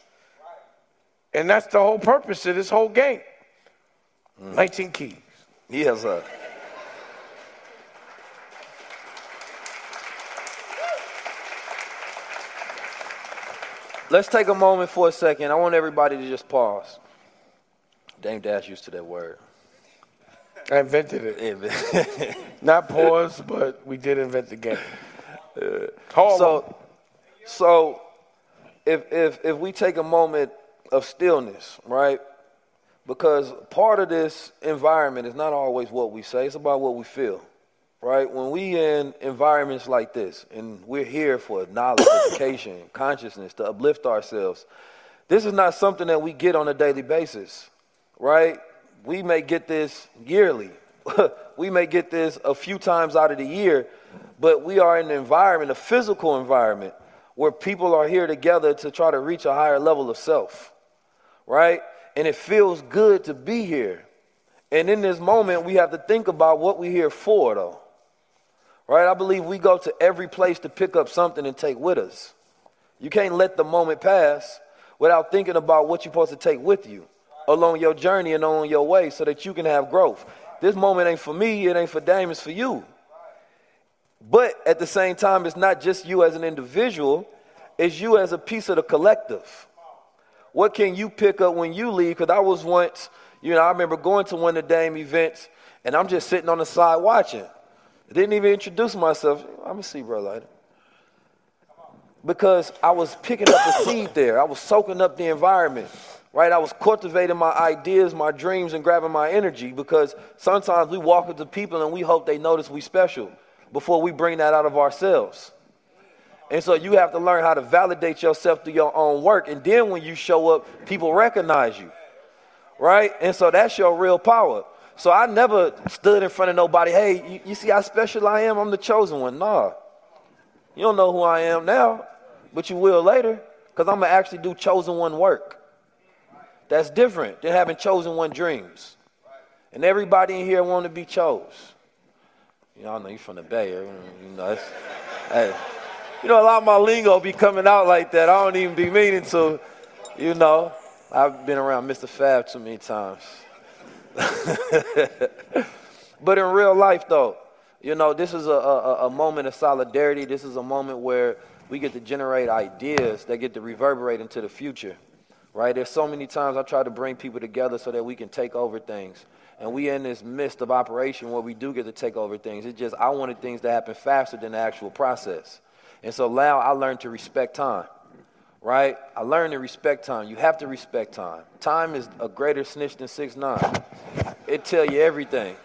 And that's the whole purpose of this whole game. Mm. 19 keys. Yes, sir. Let's take a moment for a second. I want everybody to just pause. Dame Dash used to that word. I invented it. Not pause, but we did invent the game. so, so if, if, if we take a moment of stillness, right? because part of this environment is not always what we say, it's about what we feel. Right? When we in environments like this, and we're here for knowledge, education, consciousness, to uplift ourselves, this is not something that we get on a daily basis. Right? We may get this yearly. we may get this a few times out of the year, but we are in an environment, a physical environment, where people are here together to try to reach a higher level of self. Right? And it feels good to be here. And in this moment, we have to think about what we're here for, though. Right? I believe we go to every place to pick up something and take with us. You can't let the moment pass without thinking about what you're supposed to take with you along your journey and on your way so that you can have growth. This moment ain't for me, it ain't for Dame, it's for you. But at the same time, it's not just you as an individual, it's you as a piece of the collective. What can you pick up when you leave? Because I was once, you know, I remember going to one of the Dame events and I'm just sitting on the side watching. I didn't even introduce myself. I'm going to see, bro, later. Because I was picking up a seed there. I was soaking up the environment, right? I was cultivating my ideas, my dreams, and grabbing my energy because sometimes we walk up to people and we hope they notice we special before we bring that out of ourselves. And so you have to learn how to validate yourself through your own work. And then when you show up, people recognize you. Right? And so that's your real power. So I never stood in front of nobody, hey, you, you see how special I am? I'm the chosen one. Nah. You don't know who I am now, but you will later, because I'm going to actually do chosen one work. That's different than having chosen one dreams. And everybody in here want to be chose. Y'all know you're from the Bay You know, that's, hey you know, a lot of my lingo be coming out like that. I don't even be meaning to, you know. I've been around Mr. Fab too many times. but in real life, though, you know, this is a, a, a, moment of solidarity. This is a moment where we get to generate ideas that get to reverberate into the future, right? There's so many times I try to bring people together so that we can take over things. And we in this midst of operation where we do get to take over things. It's just I wanted things to happen faster than the actual process. And so now I learned to respect time, right? I learned to respect time. You have to respect time. Time is a greater snitch than six nine. It tell you everything,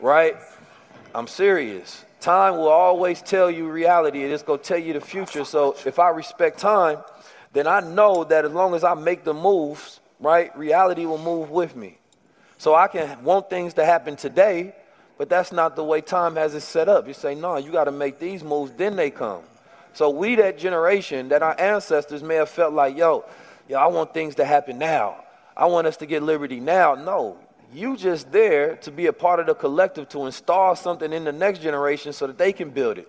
right? I'm serious. Time will always tell you reality. It's to tell you the future. So if I respect time, then I know that as long as I make the moves, right, reality will move with me. So I can want things to happen today, but that's not the way time has it set up. You say, no, you got to make these moves, then they come. So we, that generation, that our ancestors may have felt like, yo, yo, I want things to happen now. I want us to get liberty now. No, you just there to be a part of the collective to install something in the next generation so that they can build it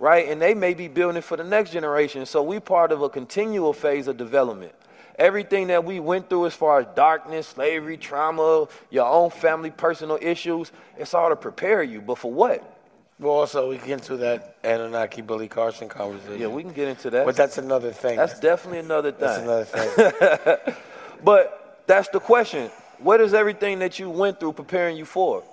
right and they may be building for the next generation so we part of a continual phase of development everything that we went through as far as darkness, slavery, trauma, your own family, personal issues, it's all to prepare you. But for what? Well, also, we get into that Anunnaki Billy Carson conversation. Yeah, we can get into that. But that's another thing. That's definitely another thing. That's another thing. but that's the question. What is everything that you went through preparing you for?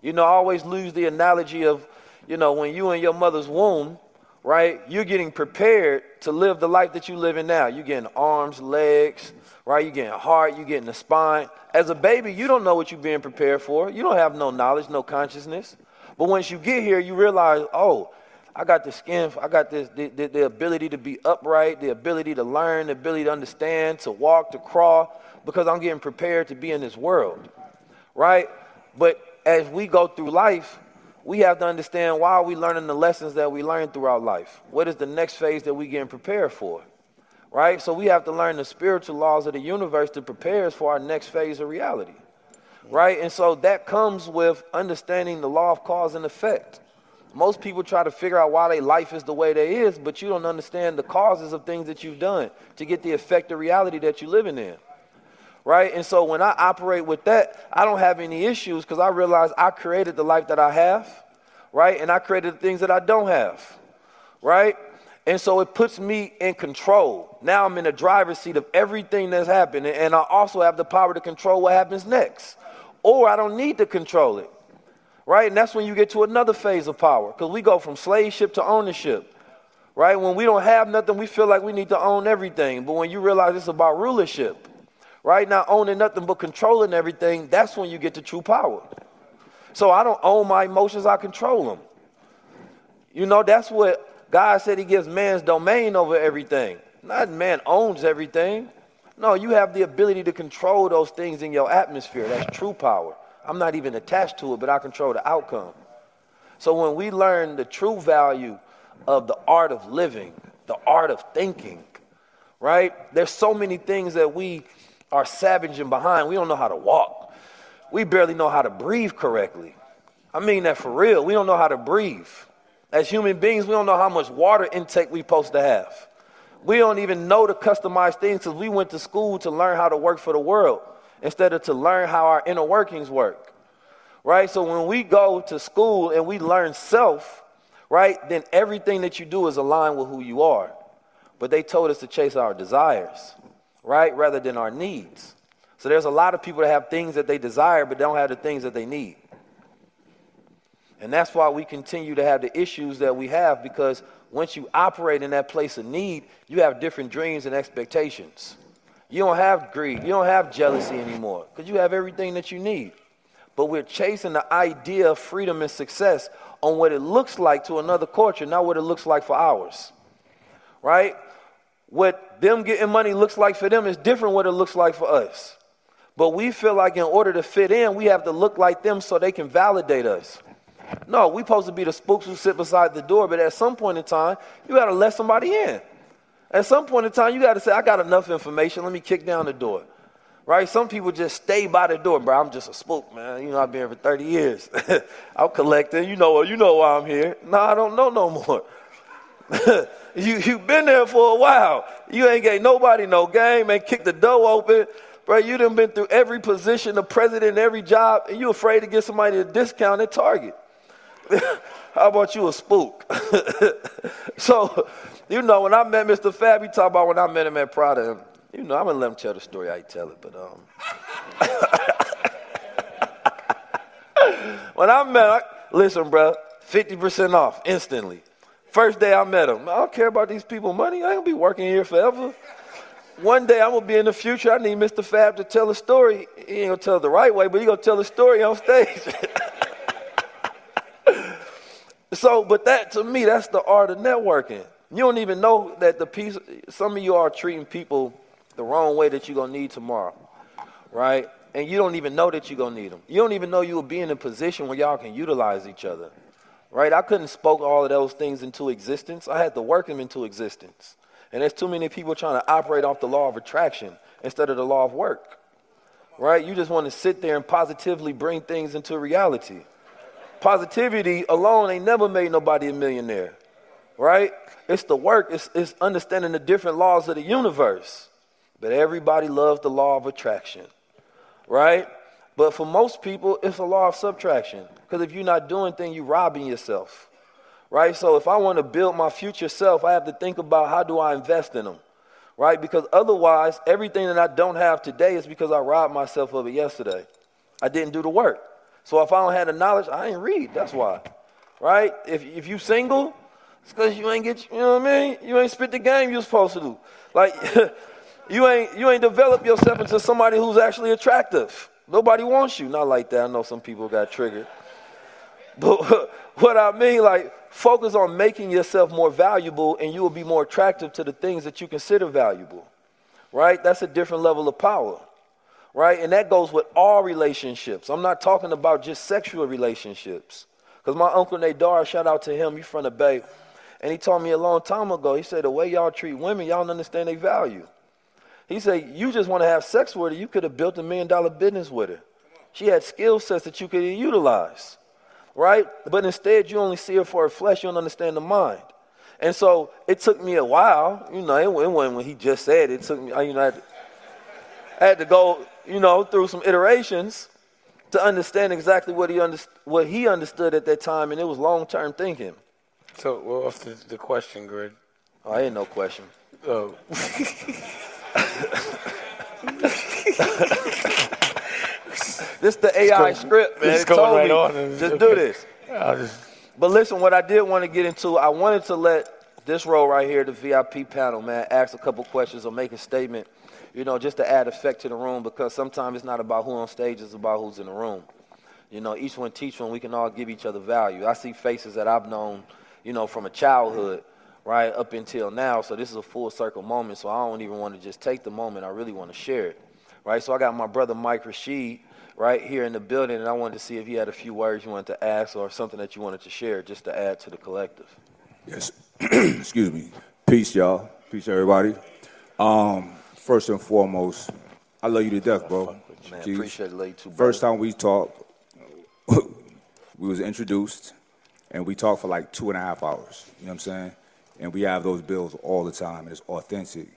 You know, I always lose the analogy of, you know, when you in your mother's womb, right, you're getting prepared to live the life that you live in now. You're getting arms, legs, right? You're getting heart, you're getting the spine. As a baby, you don't know what you're being prepared for. You don't have no knowledge, no consciousness. But once you get here, you realize, oh, I got the skin, I got this, the, the, the, ability to be upright, the ability to learn, the ability to understand, to walk, to crawl, because I'm getting prepared to be in this world, right? But as we go through life, we have to understand why are we learning the lessons that we learn throughout life? What is the next phase that we getting prepared for? Right? So we have to learn the spiritual laws of the universe to prepare us for our next phase of reality. Right? And so that comes with understanding the law of cause and effect. Most people try to figure out why their life is the way they is, but you don't understand the causes of things that you've done to get the effect of reality that you're living in right? And so when I operate with that, I don't have any issues because I realize I created the life that I have, right? And I created the things that I don't have, right? And so it puts me in control. Now I'm in the driver's seat of everything that's happening, and I also have the power to control what happens next. Or I don't need to control it, right? And that's when you get to another phase of power because we go from slave ship to ownership, right? When we don't have nothing, we feel like we need to own everything. But when you realize it's about rulership, right? Not owning nothing but controlling everything, that's when you get the true power. So I don't own my emotions, I control them. You know, that's what God said He gives man's domain over everything. Not man owns everything. No, you have the ability to control those things in your atmosphere. That's true power. I'm not even attached to it, but I control the outcome. So when we learn the true value of the art of living, the art of thinking, right? There's so many things that we are savaging behind. We don't know how to walk. We barely know how to breathe correctly. I mean that for real. We don't know how to breathe. As human beings, we don't know how much water intake we're supposed to have. We don't even know to customize things because we went to school to learn how to work for the world instead of to learn how our inner workings work. Right? So when we go to school and we learn self, right, then everything that you do is aligned with who you are. But they told us to chase our desires, right, rather than our needs. So there's a lot of people that have things that they desire, but don't have the things that they need. And that's why we continue to have the issues that we have because once you operate in that place of need, you have different dreams and expectations. You don't have greed, you don't have jealousy anymore because you have everything that you need. But we're chasing the idea of freedom and success on what it looks like to another culture, not what it looks like for ours. Right? What them getting money looks like for them is different what it looks like for us. But we feel like in order to fit in, we have to look like them so they can validate us. No, we supposed to be the spooks who sit beside the door, but at some point in time, you got to let somebody in. At some point in time, you got to say, I got enough information, let me kick down the door. Right? Some people just stay by the door, bro. I'm just a spook, man. You know, I've been here for 30 years. I'm collecting. You know, you know why I'm here. No, I don't know no more. you you've been there for a while. You ain't gave nobody no game, ain't kicked the door open. Bro, you done been through every position, the president, every job, and you afraid to get somebody a discount at Target. How about you a spook? so, you know, when I met Mr. Fab, he talked about when I met him at Prada. You know, I'm gonna let him tell the story. I tell it, but um, when I met, listen, bro, fifty percent off instantly. First day I met him, I don't care about these people money. I ain't gonna be working here forever. One day I'm gonna be in the future. I need Mr. Fab to tell a story. He ain't gonna tell the right way, but he gonna tell a story on stage. So, but that to me, that's the art of networking. You don't even know that the piece, some of you are treating people the wrong way that you're to need tomorrow, right? And you don't even know that you're to need them. You don't even know you will be in a position where y'all can utilize each other, right? I couldn't spoke all of those things into existence. I had to work them into existence. And there's too many people trying to operate off the law of attraction instead of the law of work, right? You just want to sit there and positively bring things into reality. Positivity alone ain't never made nobody a millionaire, right? It's the work, it's, it's understanding the different laws of the universe. But everybody loves the law of attraction, right? But for most people, it's a law of subtraction. Because if you're not doing things, you're robbing yourself, right? So if I want to build my future self, I have to think about how do I invest in them, right? Because otherwise, everything that I don't have today is because I robbed myself of it yesterday. I didn't do the work. So if I don't have the knowledge, I ain't read. That's why. Right? If, if you single, it's because you ain't get, you know what I mean? You ain't spit the game you're supposed to do. Like, you ain't, you ain't developed yourself into somebody who's actually attractive. Nobody wants you. Not like that. I know some people got triggered. But what I mean, like, focus on making yourself more valuable and you will be more attractive to the things that you consider valuable. Right? That's a different level of power right? And that goes with all relationships. I'm not talking about just sexual relationships. Because my uncle Nadar, shout out to him, he's from the Bay. And he told me a long time ago, he said, the way y'all treat women, y'all don't understand their value. He said, you just want to have sex with her, you could have built a million dollar business with her. She had skill sets that you could utilize, right? But instead, you only see her for her flesh, you don't understand the mind. And so it took me a while, you know, it, wasn't when he just said it, it took me, you know, I had to, I had to go you know, through some iterations to understand exactly what he, under, what he understood at that time, and it was long term thinking. So, well, what's the, the question, Greg? Oh, I ain't no question. Oh. this the AI script, man. Just going right on. Just do this. Just... But listen, what I did want to get into, I wanted to let this row right here, the VIP panel, man, ask a couple questions or make a statement, you know, just to add effect to the room because sometimes it's not about who on stage, it's about who's in the room. You know, each one teach one, we can all give each other value. I see faces that I've known, you know, from a childhood, right, up until now. So this is a full circle moment. So I don't even want to just take the moment. I really want to share it, right? So I got my brother Mike Rashid right here in the building, and I wanted to see if he had a few words you wanted to ask or something that you wanted to share just to add to the collective. Yes. Excuse me. Peace, y'all. Peace, everybody. Um, first and foremost, I love you to death, bro. Man, appreciate it, too. First time we talked, we was introduced, and we talked for like two and a half hours. You know what I'm saying? And we have those bills all the time, and it's authentic.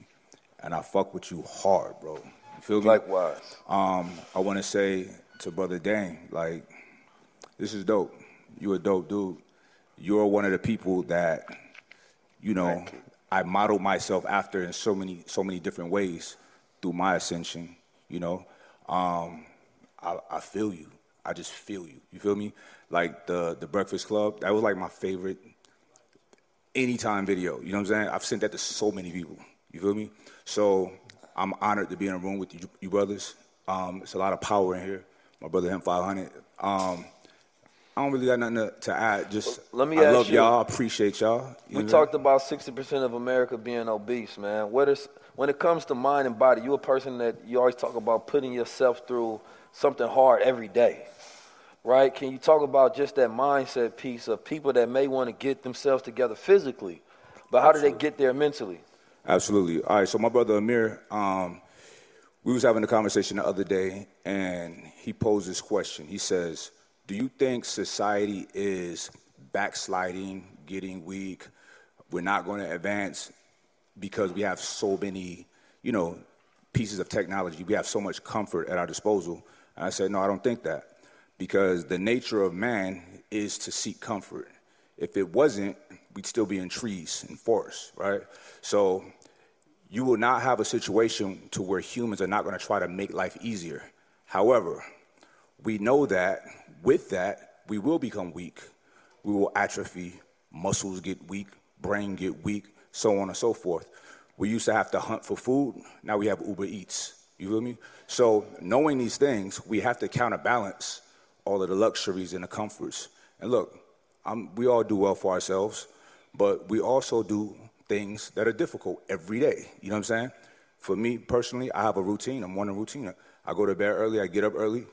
And I fuck with you hard, bro. You feel me? Likewise. Um, I want to say to Brother Dame, like, this is dope. You're a dope dude. You're one of the people that, you know, I modeled myself after in so many, so many different ways through my ascension. You know, um, I, I feel you. I just feel you. You feel me? Like the the Breakfast Club, that was like my favorite anytime video. You know what I'm saying? I've sent that to so many people. You feel me? So I'm honored to be in a room with you, you brothers. Um, it's a lot of power in here. My brother Him 500. Um, I don't really got nothing to, to add. Just Let me I ask love you- y'all. I appreciate y'all. You We talked about 60% of America being obese, man. What is when it comes to mind and body, you a person that you always talk about putting yourself through something hard every day. Right? Can you talk about just that mindset piece of people that may want to get themselves together physically, but how do they get there mentally? Absolutely. All right. So my brother Amir, um, we was having a conversation the other day, and he posed this question. He says, "Do you think society is backsliding, getting weak? We're not going to advance because we have so many, you know, pieces of technology. We have so much comfort at our disposal." And I said, "No, I don't think that, because the nature of man is to seek comfort. If it wasn't, we'd still be in trees and forests, right? So you will not have a situation to where humans are not going to try to make life easier. However, we know that with that, we will become weak. We will atrophy, muscles get weak, brain get weak, so on and so forth. We used to have to hunt for food, now we have Uber Eats. You feel me? So, knowing these things, we have to counterbalance all of the luxuries and the comforts. And look, I'm, we all do well for ourselves, but we also do things that are difficult every day. You know what I'm saying? For me personally, I have a routine. I'm morning routine. I go to bed early. I get up early.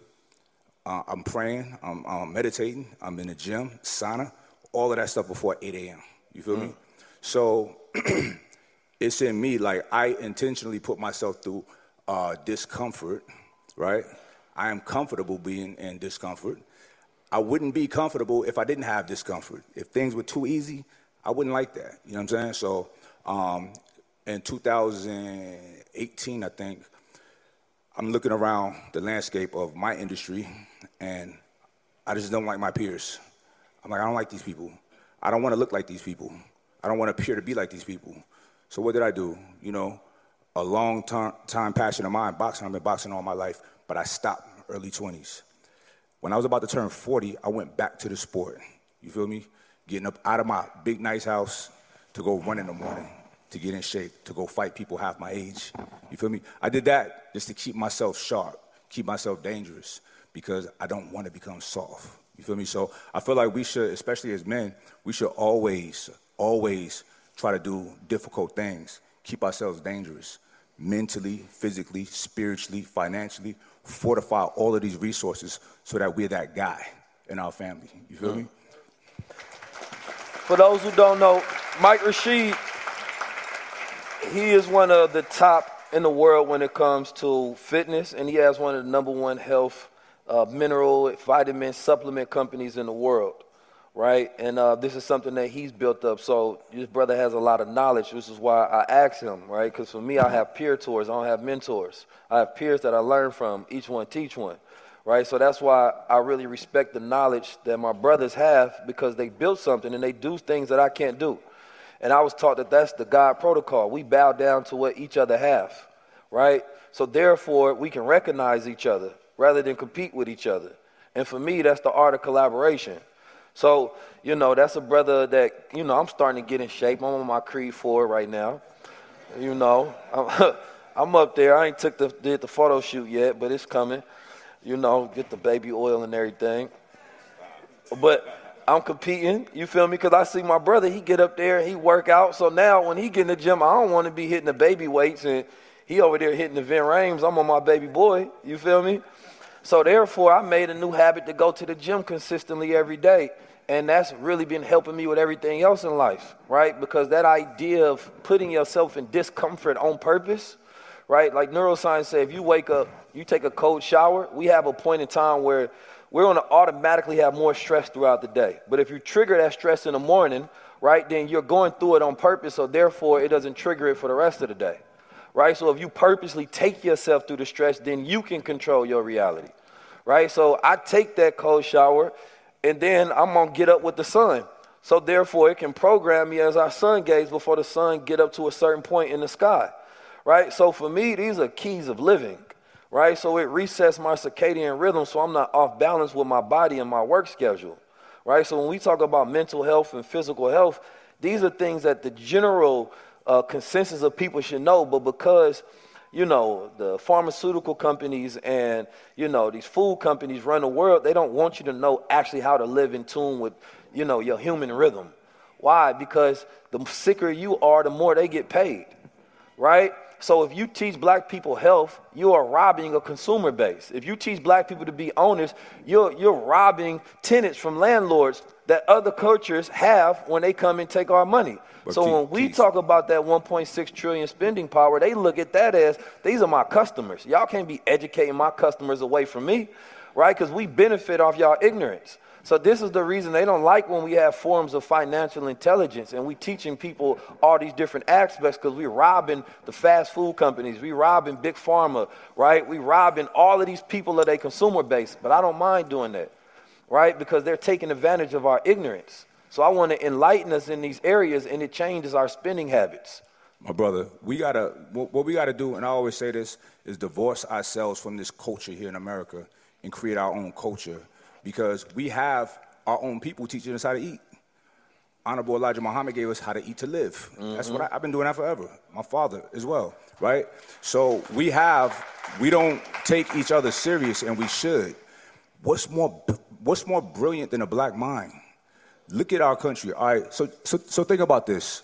Uh, I'm praying. I'm, I'm meditating. I'm in the gym, sauna, all of that stuff before 8 a.m. You feel me? So it's in me. Like I intentionally put myself through uh, discomfort. Right? I am comfortable being in discomfort. I wouldn't be comfortable if I didn't have discomfort. If things were too easy, I wouldn't like that. You know what I'm saying? So um, in 2018, I think, I'm looking around the landscape of my industry and I just don't like my peers. I'm like, I don't like these people. I don't want to look like these people. I don't want to appear to be like these people. So what did I do? You know, a long time, time passion of mine, boxing. I've been boxing all my life, but I stopped early 20s. When I was about to turn 40, I went back to the sport. You feel me? Getting up out of my big, nice house to go run in the morning, to get in shape, to go fight people half my age. You feel me? I did that just to keep myself sharp, keep myself dangerous, because I don't want to become soft. You feel me? So I feel like we should, especially as men, we should always, always try to do difficult things, keep ourselves dangerous, mentally, physically, spiritually, financially, fortify all of these resources so that we're that guy in our family. You feel me? For those who don't know, Mike Rashid, he is one of the top in the world when it comes to fitness, and he has one of the number one health uh, mineral, vitamin, supplement companies in the world, right? And uh, this is something that he's built up. So this brother has a lot of knowledge, which is why I asked him, right? Because for me, I have peer tours, I don't have mentors. I have peers that I learn from, each one teach one right? So that's why I really respect the knowledge that my brothers have because they built something and they do things that I can't do. And I was taught that that's the God protocol. We bow down to what each other have, right? So therefore, we can recognize each other rather than compete with each other. And for me, that's the art of collaboration. So, you know, that's a brother that, you know, I'm starting to get in shape. I'm on my Creed 4 right now. You know, I'm, I'm up there. I ain't took the, did the photo shoot yet, but it's coming. You know, get the baby oil and everything. But I'm competing, you feel me? Because I see my brother, he get up there he work out. So now when he get in the gym, I don't want to be hitting the baby weights and he over there hitting the Vin Rames. I'm on my baby boy, you feel me? So therefore, I made a new habit to go to the gym consistently every day. And that's really been helping me with everything else in life, right? Because that idea of putting yourself in discomfort on purpose, right? Like neuroscience say, if you wake up, you take a cold shower, we have a point in time where we're going to automatically have more stress throughout the day. But if you trigger that stress in the morning, right, then you're going through it on purpose, so therefore it doesn't trigger it for the rest of the day, right? So if you purposely take yourself through the stress, then you can control your reality, right? So I take that cold shower and then I'm gonna get up with the sun. So therefore, it can program me as our sun gaze before the sun get up to a certain point in the sky, right? So for me, these are keys of living, right? So it resets my circadian rhythm, so I'm not off balance with my body and my work schedule, right? So when we talk about mental health and physical health, these are things that the general uh, consensus of people should know, but because you know, the pharmaceutical companies and, you know, these food companies run the world, they don't want you to know actually how to live in tune with, you know, your human rhythm. Why? Because the sicker you are, the more they get paid, right? So if you teach black people health, you are robbing a consumer base. If you teach black people to be owners, you're, you're robbing tenants from landlords that other cultures have when they come and take our money. But so keep, when we keep. talk about that 1.6 trillion spending power, they look at that as these are my customers. Y'all can't be educating my customers away from me, right? Because we benefit off y'all ignorance. So this is the reason they don't like when we have forms of financial intelligence and we teaching people all these different aspects because we're robbing the fast food companies, we're robbing big pharma, right? We're robbing all of these people of their consumer base. But I don't mind doing that, right? Because they're taking advantage of our ignorance. So I want to enlighten us in these areas and it changes our spending habits. My brother, we gotta what we gotta do, and I always say this, is divorce ourselves from this culture here in America and create our own culture because we have our own people teaching us how to eat. Honorable Elijah Muhammad gave us how to eat to live. Mm-hmm. That's what I, have been doing that forever. My father as well, right? So we have, we don't take each other serious, and we should. What's more, what's more brilliant than a black mind? Look at our country. All right, so so, so think about this.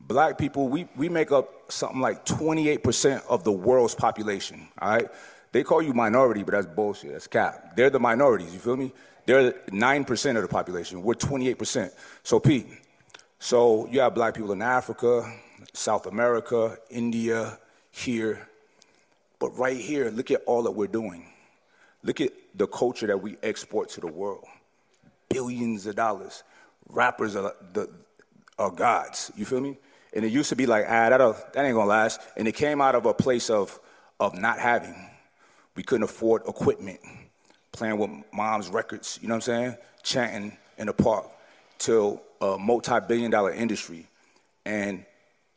Black people, we, we make up something like 28% of the world's population. All right, they call you minority, but that's bullshit. That's cap. They're the minorities. You feel me? They're 9% of the population. We're 28%. So, Pete, so you have black people in Africa, South America, India, here. But right here, look at all that we're doing. Look at the culture that we export to the world. Billions of dollars. Rappers are, the, are gods. You feel me? And it used to be like, ah, that, that ain't gonna last. And it came out of a place of, of not having. We couldn't afford equipment, playing with mom's records, you know what I'm saying? Chanting in the park till a multi billion dollar industry. And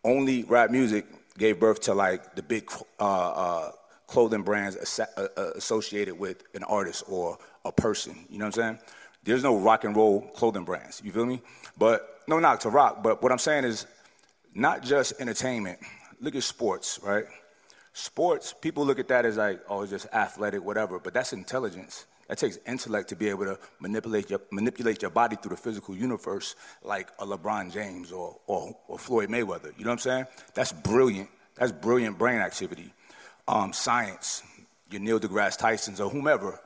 only rap music gave birth to like the big uh, uh, clothing brands as- uh, uh, associated with an artist or a person, you know what I'm saying? There's no rock and roll clothing brands, you feel me? But no knock to rock, but what I'm saying is not just entertainment. Look at sports, right? Sports, people look at that as like, oh, it's just athletic, whatever, but that's intelligence. That takes intellect to be able to manipulate your, manipulate your body through the physical universe like a LeBron James or, or, or Floyd Mayweather. You know what I'm saying? That's brilliant. That's brilliant brain activity. Um, science, your Neil deGrasse Tysons or whomever.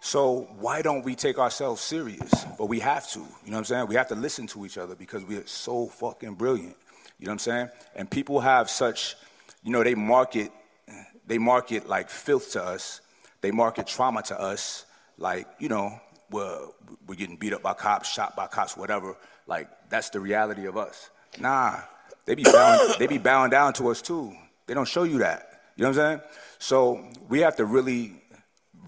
So why don't we take ourselves serious? But we have to. You know what I'm saying? We have to listen to each other because we are so fucking brilliant. You know what I'm saying? And people have such, you know, they market they market like filth to us. They market trauma to us, like, you know, we're, we're getting beat up by cops, shot by cops, whatever. Like, that's the reality of us. Nah, they be bowing, they be bowing down to us too. They don't show you that. You know what I'm saying? So we have to really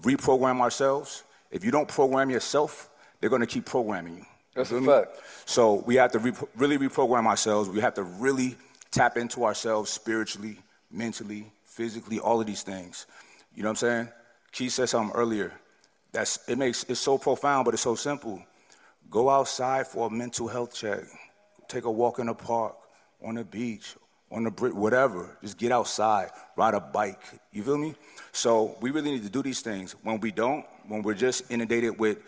reprogram ourselves. If you don't program yourself, they're going to keep programming you. That's a fact. So we have to re- really reprogram ourselves. We have to really tap into ourselves spiritually, mentally, physically, all of these things. You know what I'm saying? Keith said something earlier. That's it makes it's so profound, but it's so simple. Go outside for a mental health check. Take a walk in the park, on the beach, on the brick, whatever. Just get outside, ride a bike. You feel me? So we really need to do these things. When we don't, when we're just inundated with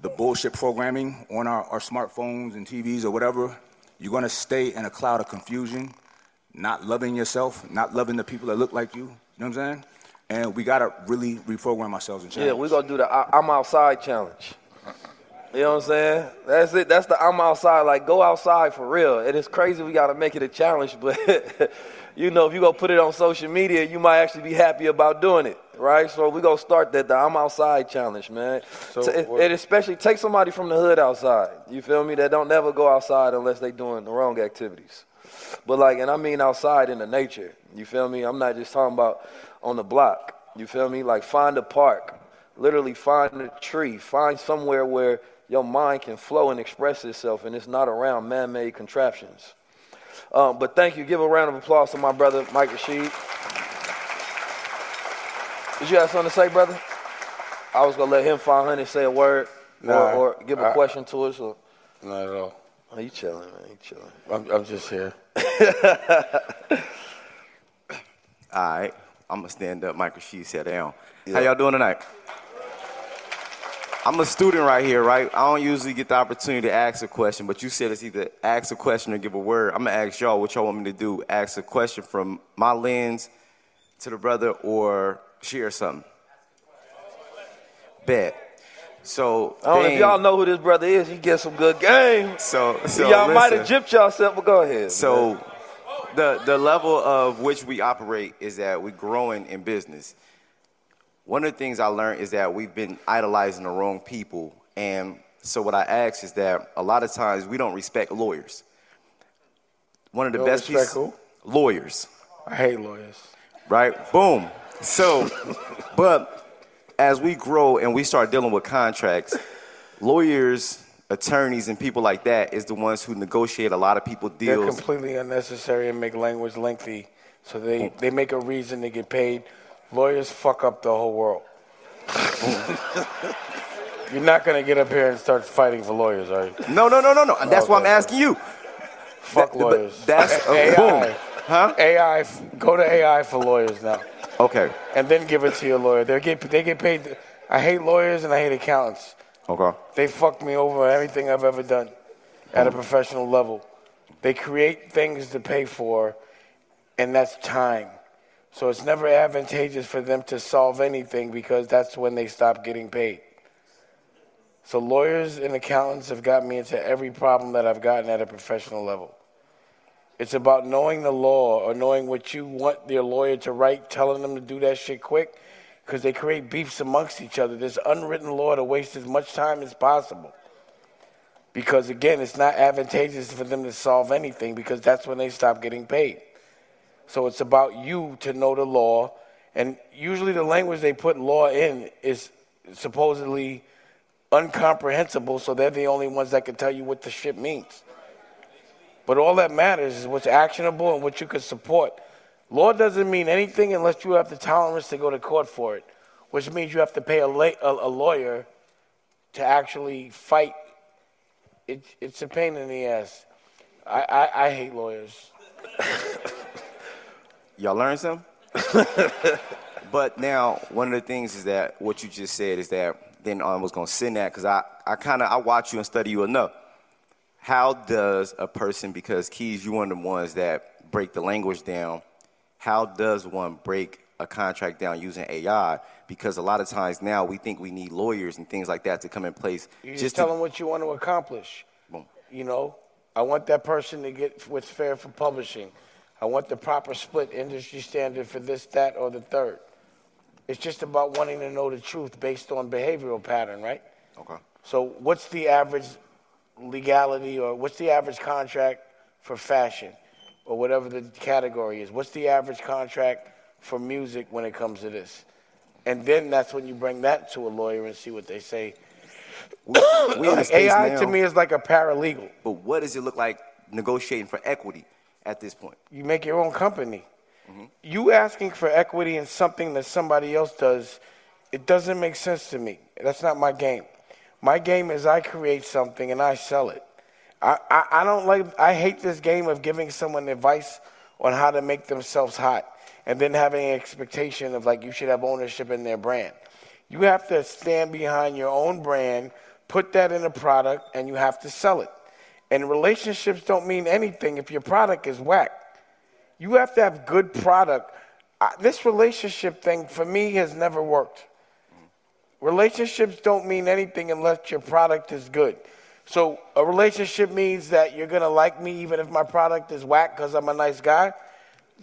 the bullshit programming on our, our smartphones and TVs or whatever, you're gonna stay in a cloud of confusion, not loving yourself, not loving the people that look like you. You know what I'm saying? And we gotta really reprogram ourselves and change. Yeah, we're gonna do the I- I'm outside challenge. You know what I'm saying? That's it. That's the I'm outside. Like, go outside for real. It is crazy we got to make it a challenge, but you know, if you go put it on social media, you might actually be happy about doing it, right? So we're going to start that, the I'm outside challenge, man. So So it, what- it especially take somebody from the hood outside. You feel me? That don't never go outside unless they doing the wrong activities. But like, and I mean outside in the nature. You feel me? I'm not just talking about on the block. You feel me? Like find a park, literally find a tree, find somewhere where your mind can flow and express itself, and it's not around man-made contraptions. Um, but thank you. Give a round of applause to my brother Mike Rashid. Did you have something to say, brother? I was gonna let him 500 say a word Nah, or, or give a I- question to us. Or, Not at all. oh, you chilling, man? You chilling? I'm, I'm just here. All right, I'm gonna stand up. Mike Rashid sat down. Yeah. How y'all doing tonight? I'm a student right here, right? I don't usually get the opportunity to ask a question, but you said it's either ask a question or give a word. I'm gonna ask y'all what y'all want me to do. Ask a question from my lens to the brother or share something. Bet. So I don't know if y'all know who this brother is. He get some good game. So, so y'all might have listen. gypped yourself, but go ahead. So man. the the level of which we operate is that we're growing in business. One of the things I learned is that we've been idolizing the wrong people. And so what I ask is that a lot of times we don't respect lawyers. One of the best respect pieces lawyers. I hate lawyers. Right? Boom. So but as we grow and we start dealing with contracts, lawyers, attorneys, and people like that is the ones who negotiate a lot of people deals. They're completely unnecessary and make language lengthy. So they, mm. they make a reason to get paid. Lawyers fuck up the whole world. Mm. You're not going to get up here and start fighting for lawyers, are you? No, no, no, no, no. That's why I'm asking you. Fuck That- lawyers. that's- a, boom. Huh? AI. Go to AI for lawyers now. Okay. And then give it to your lawyer. They get they get paid. I hate lawyers and I hate accountants. Okay. They fucked me over on everything I've ever done at a mm. professional level. They create things to pay for, and that's time. So it's never advantageous for them to solve anything because that's when they stop getting paid. So lawyers and accountants have got me into every problem that I've gotten at a professional level. It's about knowing the law or knowing what you want your lawyer to write, telling them to do that shit quick, because they create beefs amongst each other. There's unwritten law to waste as much time as possible. Because again, it's not advantageous for them to solve anything because that's when they stop getting paid. So it's about you to know the law, and usually the language they put law in is supposedly uncomprehensible, so they're the only ones that can tell you what the shit means. But all that matters is what's actionable and what you can support. Law doesn't mean anything unless you have the tolerance to go to court for it, which means you have to pay a, la- a, lawyer to actually fight. It, it's a pain in the ass. I, I, I hate lawyers. Y'all learn something? but now, one of the things is that what you just said is that then I was going to send that because I, I kind of I watch you and study you enough. How does a person, because Keys, you're one of the ones that break the language down, how does one break a contract down using AI? Because a lot of times now we think we need lawyers and things like that to come in place. You just, just tell to, them what you want to accomplish. Boom. You know, I want that person to get what's fair for publishing. I want the proper split industry standard for this, that, or the third. It's just about wanting to know the truth based on behavioral pattern, right? Okay. So, what's the average legality or what's the average contract for fashion or whatever the category is? What's the average contract for music when it comes to this? And then that's when you bring that to a lawyer and see what they say. we space AI to me is like a paralegal. But what does it look like negotiating for equity at this point? You make your own company. Mm-hmm. You asking for equity in something that somebody else does, it doesn't make sense to me. That's not my game. My game is I create something and I sell it. I, I, I don't like, I hate this game of giving someone advice on how to make themselves hot and then having an expectation of like you should have ownership in their brand. You have to stand behind your own brand, put that in a product, and you have to sell it. And relationships don't mean anything if your product is whack. You have to have good product. I, this relationship thing for me has never worked. Relationships don't mean anything unless your product is good. So a relationship means that you're gonna like me even if my product is whack because I'm a nice guy.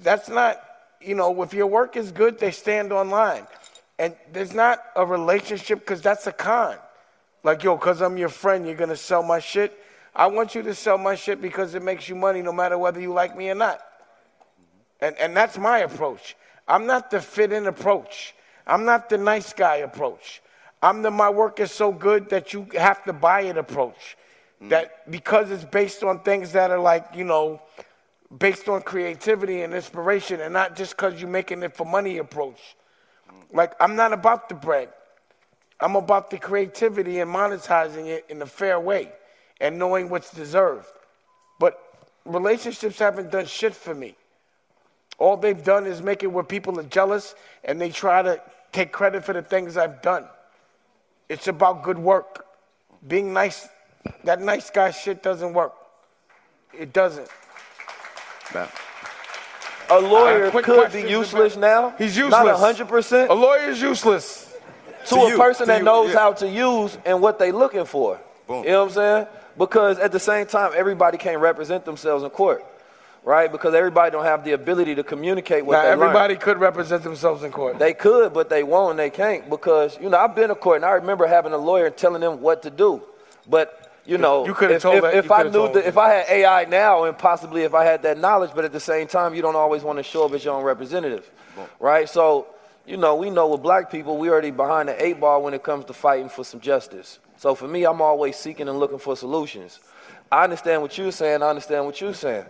That's not, you know, if your work is good, they stand online. And there's not a relationship because that's a con. Like, yo, because I'm your friend, you're gonna sell my shit. I want you to sell my shit because it makes you money no matter whether you like me or not. And, and that's my approach. I'm not the fit in approach. I'm not the nice guy approach. I'm the my work is so good that you have to buy it approach. Mm. That because it's based on things that are like, you know, based on creativity and inspiration and not just because you're making it for money approach. Like, I'm not about the bread. I'm about the creativity and monetizing it in a fair way and knowing what's deserved. But relationships haven't done shit for me. All they've done is make it where people are jealous and they try to take credit for the things I've done. It's about good work. Being nice, that nice guy shit doesn't work. It doesn't. A lawyer uh, could be useless now. He's useless. Not 100%. A lawyer is useless. To, to a you, person to that you, knows yeah. how to use and what they're looking for. Boom. You know what I'm saying? Because at the same time, everybody can't represent themselves in court right? Because everybody don't have the ability to communicate what now, they everybody learn. could represent themselves in court. They could, but they won't and they can't because, you know, I've been to court and I remember having a lawyer and telling them what to do. But, you know, you could have if, told if, that, if I knew that, if I had AI now and possibly if I had that knowledge, but at the same time, you don't always want to show up as your own representative, right? So, you know, we know with black people, we already behind the eight ball when it comes to fighting for some justice. So for me, I'm always seeking and looking for solutions. I understand what you're saying. I understand what you're saying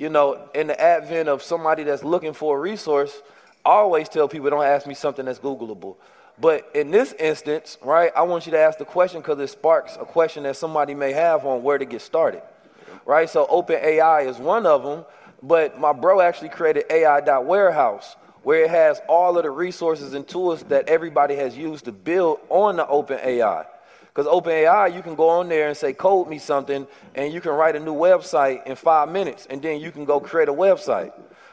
you know, in the advent of somebody that's looking for a resource, I always tell people don't ask me something that's Googleable. But in this instance, right, I want you to ask the question because it sparks a question that somebody may have on where to get started, right? So OpenAI is one of them, but my bro actually created AI.warehouse where it has all of the resources and tools that everybody has used to build on the OpenAI. Because OpenAI, you can go on there and say, code me something, and you can write a new website in five minutes, and then you can go create a website,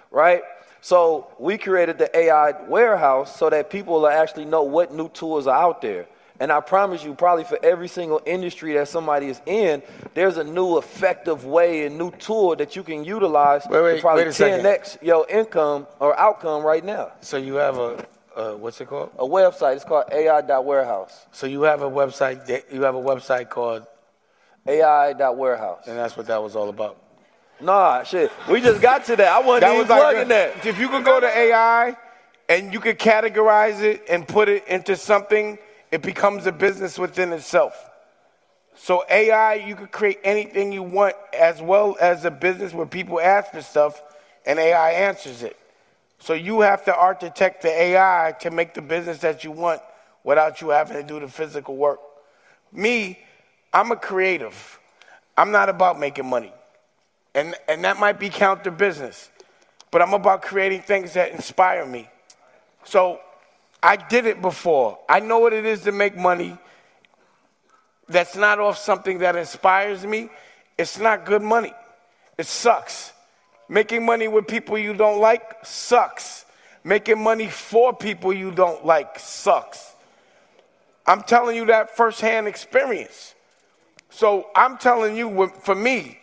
right? So we created the AI warehouse so that people will actually know what new tools are out there. And I promise you, probably for every single industry that somebody is in, there's a new effective way and new tool that you can utilize wait, wait, to probably 10x your income or outcome right now. So you have a uh, what's it called? A website. It's called AI.warehouse. So you have a website. That, you have a website called AI.warehouse. And that's what that was all about. Nah, shit. We just got to that. I wasn't even was plugging that. If you could go to AI and you could categorize it and put it into something, it becomes a business within itself. So AI, you could create anything you want as well as a business where people ask for stuff and AI answers it. So you have to architect the AI to make the business that you want without you having to do the physical work. Me, I'm a creative. I'm not about making money. And, and that might be counter business, but I'm about creating things that inspire me. So I did it before. I know what it is to make money that's not off something that inspires me. It's not good money. It sucks. Making money with people you don't like sucks. Making money for people you don't like sucks. I'm telling you that firsthand experience. So I'm telling you, for me,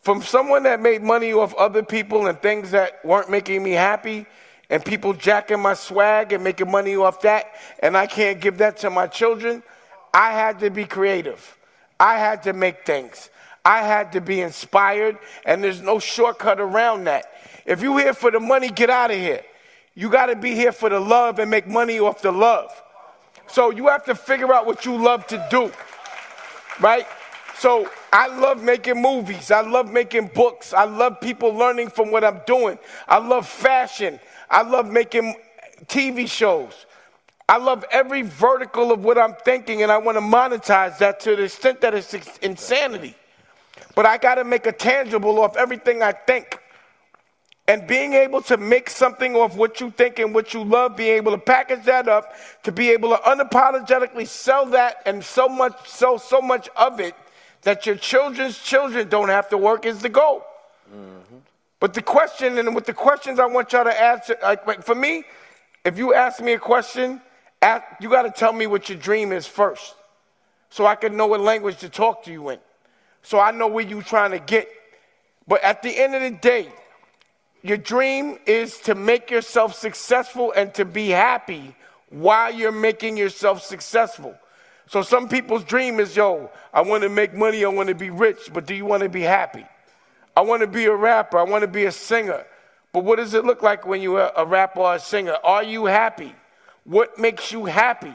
from someone that made money off other people and things that weren't making me happy, and people jacking my swag and making money off that, and I can't give that to my children, I had to be creative. I had to make things. I had to be inspired, and there's no shortcut around that. If you're here for the money, get out of here. You got to be here for the love and make money off the love. So you have to figure out what you love to do, right? So I love making movies. I love making books. I love people learning from what I'm doing. I love fashion. I love making TV shows. I love every vertical of what I'm thinking, and I want to monetize that to the extent that it's insanity. But I got to make a tangible off everything I think. And being able to make something off what you think and what you love, being able to package that up, to be able to unapologetically sell that and so much, sell so much of it that your children's children don't have to work is the goal. Mm-hmm. But the question, and with the questions I want y'all to answer, like for me, if you ask me a question, you got to tell me what your dream is first, so I can know what language to talk to you in, so I know where you're trying to get. But at the end of the day, your dream is to make yourself successful and to be happy while you're making yourself successful. So some people's dream is, yo, I want to make money, I want to be rich, but do you want to be happy? I want to be a rapper, I want to be a singer. But what does it look like when you're a rapper or a singer? Are you happy? What makes you happy?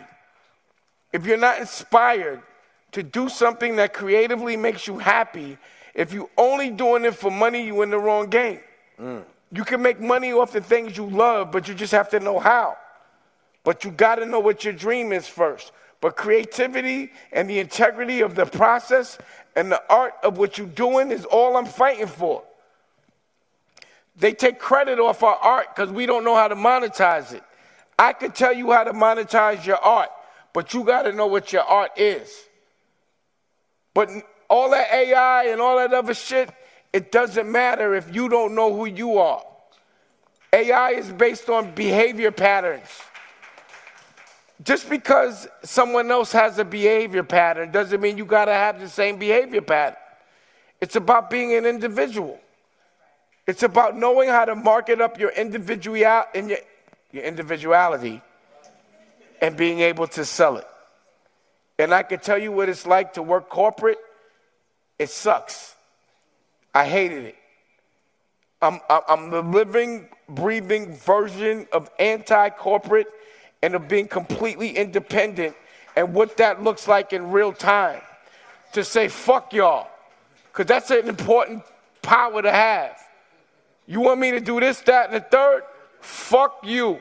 If you're not inspired to do something that creatively makes you happy, if you're only doing it for money, you're in the wrong game. Mm. You can make money off the things you love, but you just have to know how. But you got to know what your dream is first. But creativity and the integrity of the process and the art of what you're doing is all I'm fighting for. They take credit off our art because we don't know how to monetize it. I could tell you how to monetize your art, but you got to know what your art is. But all that AI and all that other shit, it doesn't matter if you don't know who you are. AI is based on behavior patterns. Just because someone else has a behavior pattern doesn't mean you got to have the same behavior pattern. It's about being an individual. It's about knowing how to market up your individual in your, your individuality and being able to sell it. And I can tell you what it's like to work corporate. It sucks. I hated it. I'm, I'm the living, breathing version of anti corporate and of being completely independent and what that looks like in real time. To say, fuck y'all, because that's an important power to have. You want me to do this, that, and the third? Fuck you.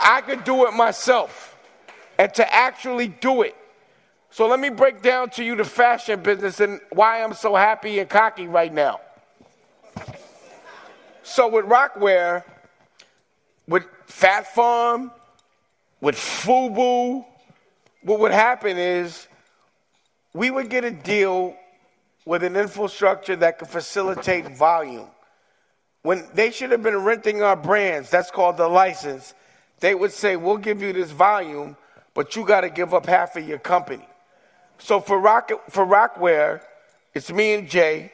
I could do it myself. And to actually do it. So let me break down to you the fashion business and why I'm so happy and cocky right now. So with Rocawear, with Phat Farm, with FUBU, what would happen is we would get a deal with an infrastructure that could facilitate volume. When they should have been renting our brands, that's called the license, they would say, We'll give you this volume, but you got to give up half of your company. So for, rock, for Rocawear, it's me and Jay,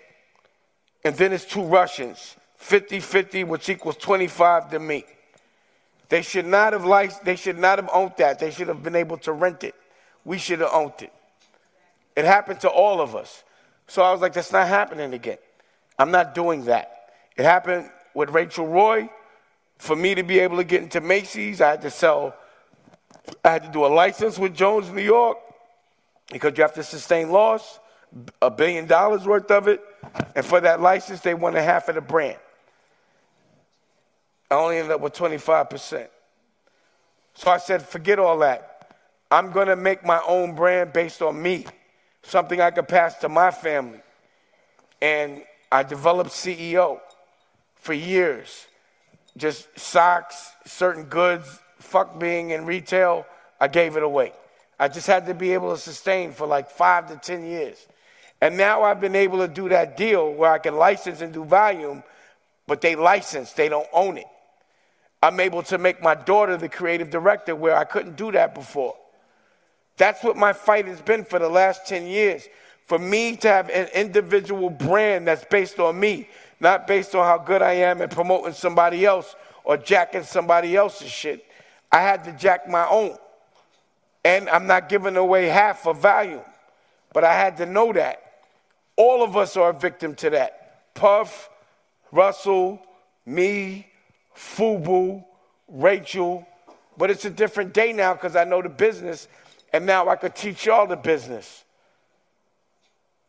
and then it's two Russians 50 50, which equals 25 to me. They should not have liked, they should not have owned that. They should have been able to rent it. We should have owned it. It happened to all of us. So I was like, that's not happening again. I'm not doing that. It happened with Rachel Roy. For me to be able to get into Macy's, I had to sell, I had to do a license with Jones, New York, because you have to sustain loss, a billion dollars worth of it. And for that license, they want a half of the brand. I only ended up with 25%. So I said, forget all that. I'm going to make my own brand based on me, something I could pass to my family. And I developed CEO for years. Just socks, certain goods, fuck being in retail, I gave it away. I just had to be able to sustain for like five to 10 years. And now I've been able to do that deal where I can license and do volume, but they license, they don't own it. I'm able to make my daughter the creative director where I couldn't do that before. That's what my fight has been for the last 10 years. For me to have an individual brand that's based on me, not based on how good I am at promoting somebody else or jacking somebody else's shit. I had to jack my own. And I'm not giving away half of value. But I had to know that. All of us are a victim to that. Puff, Russell, me, Fubu, Rachel, but it's a different day now because I know the business, and now I could teach y'all the business.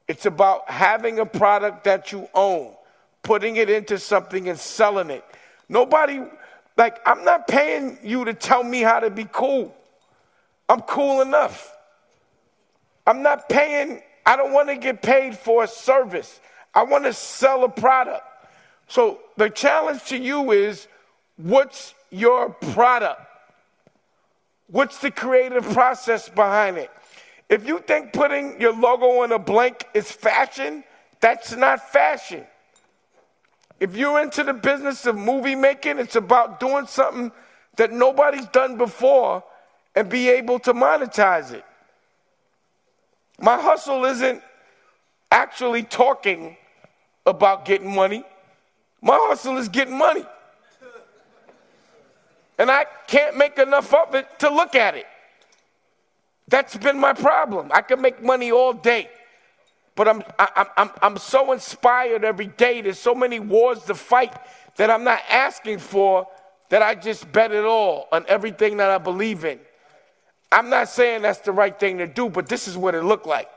It's about having a product that you own, putting it into something and selling it. Nobody, like, I'm not paying you to tell me how to be cool. I'm cool enough. I'm not paying, I don't want to get paid for a service. I want to sell a product. So the challenge to you is what's your product? What's the creative process behind it? If you think putting your logo on a blank is fashion, that's not fashion. If you're into the business of movie making, it's about doing something that nobody's done before and be able to monetize it. My hustle isn't actually talking about getting money. My hustle is getting money. And I can't make enough of it to look at it. That's been my problem. I can make money all day, but I'm, I, I'm, I'm so inspired every day. There's so many wars to fight that I'm not asking for that I just bet it all on everything that I believe in. I'm not saying that's the right thing to do, but this is what it looked like.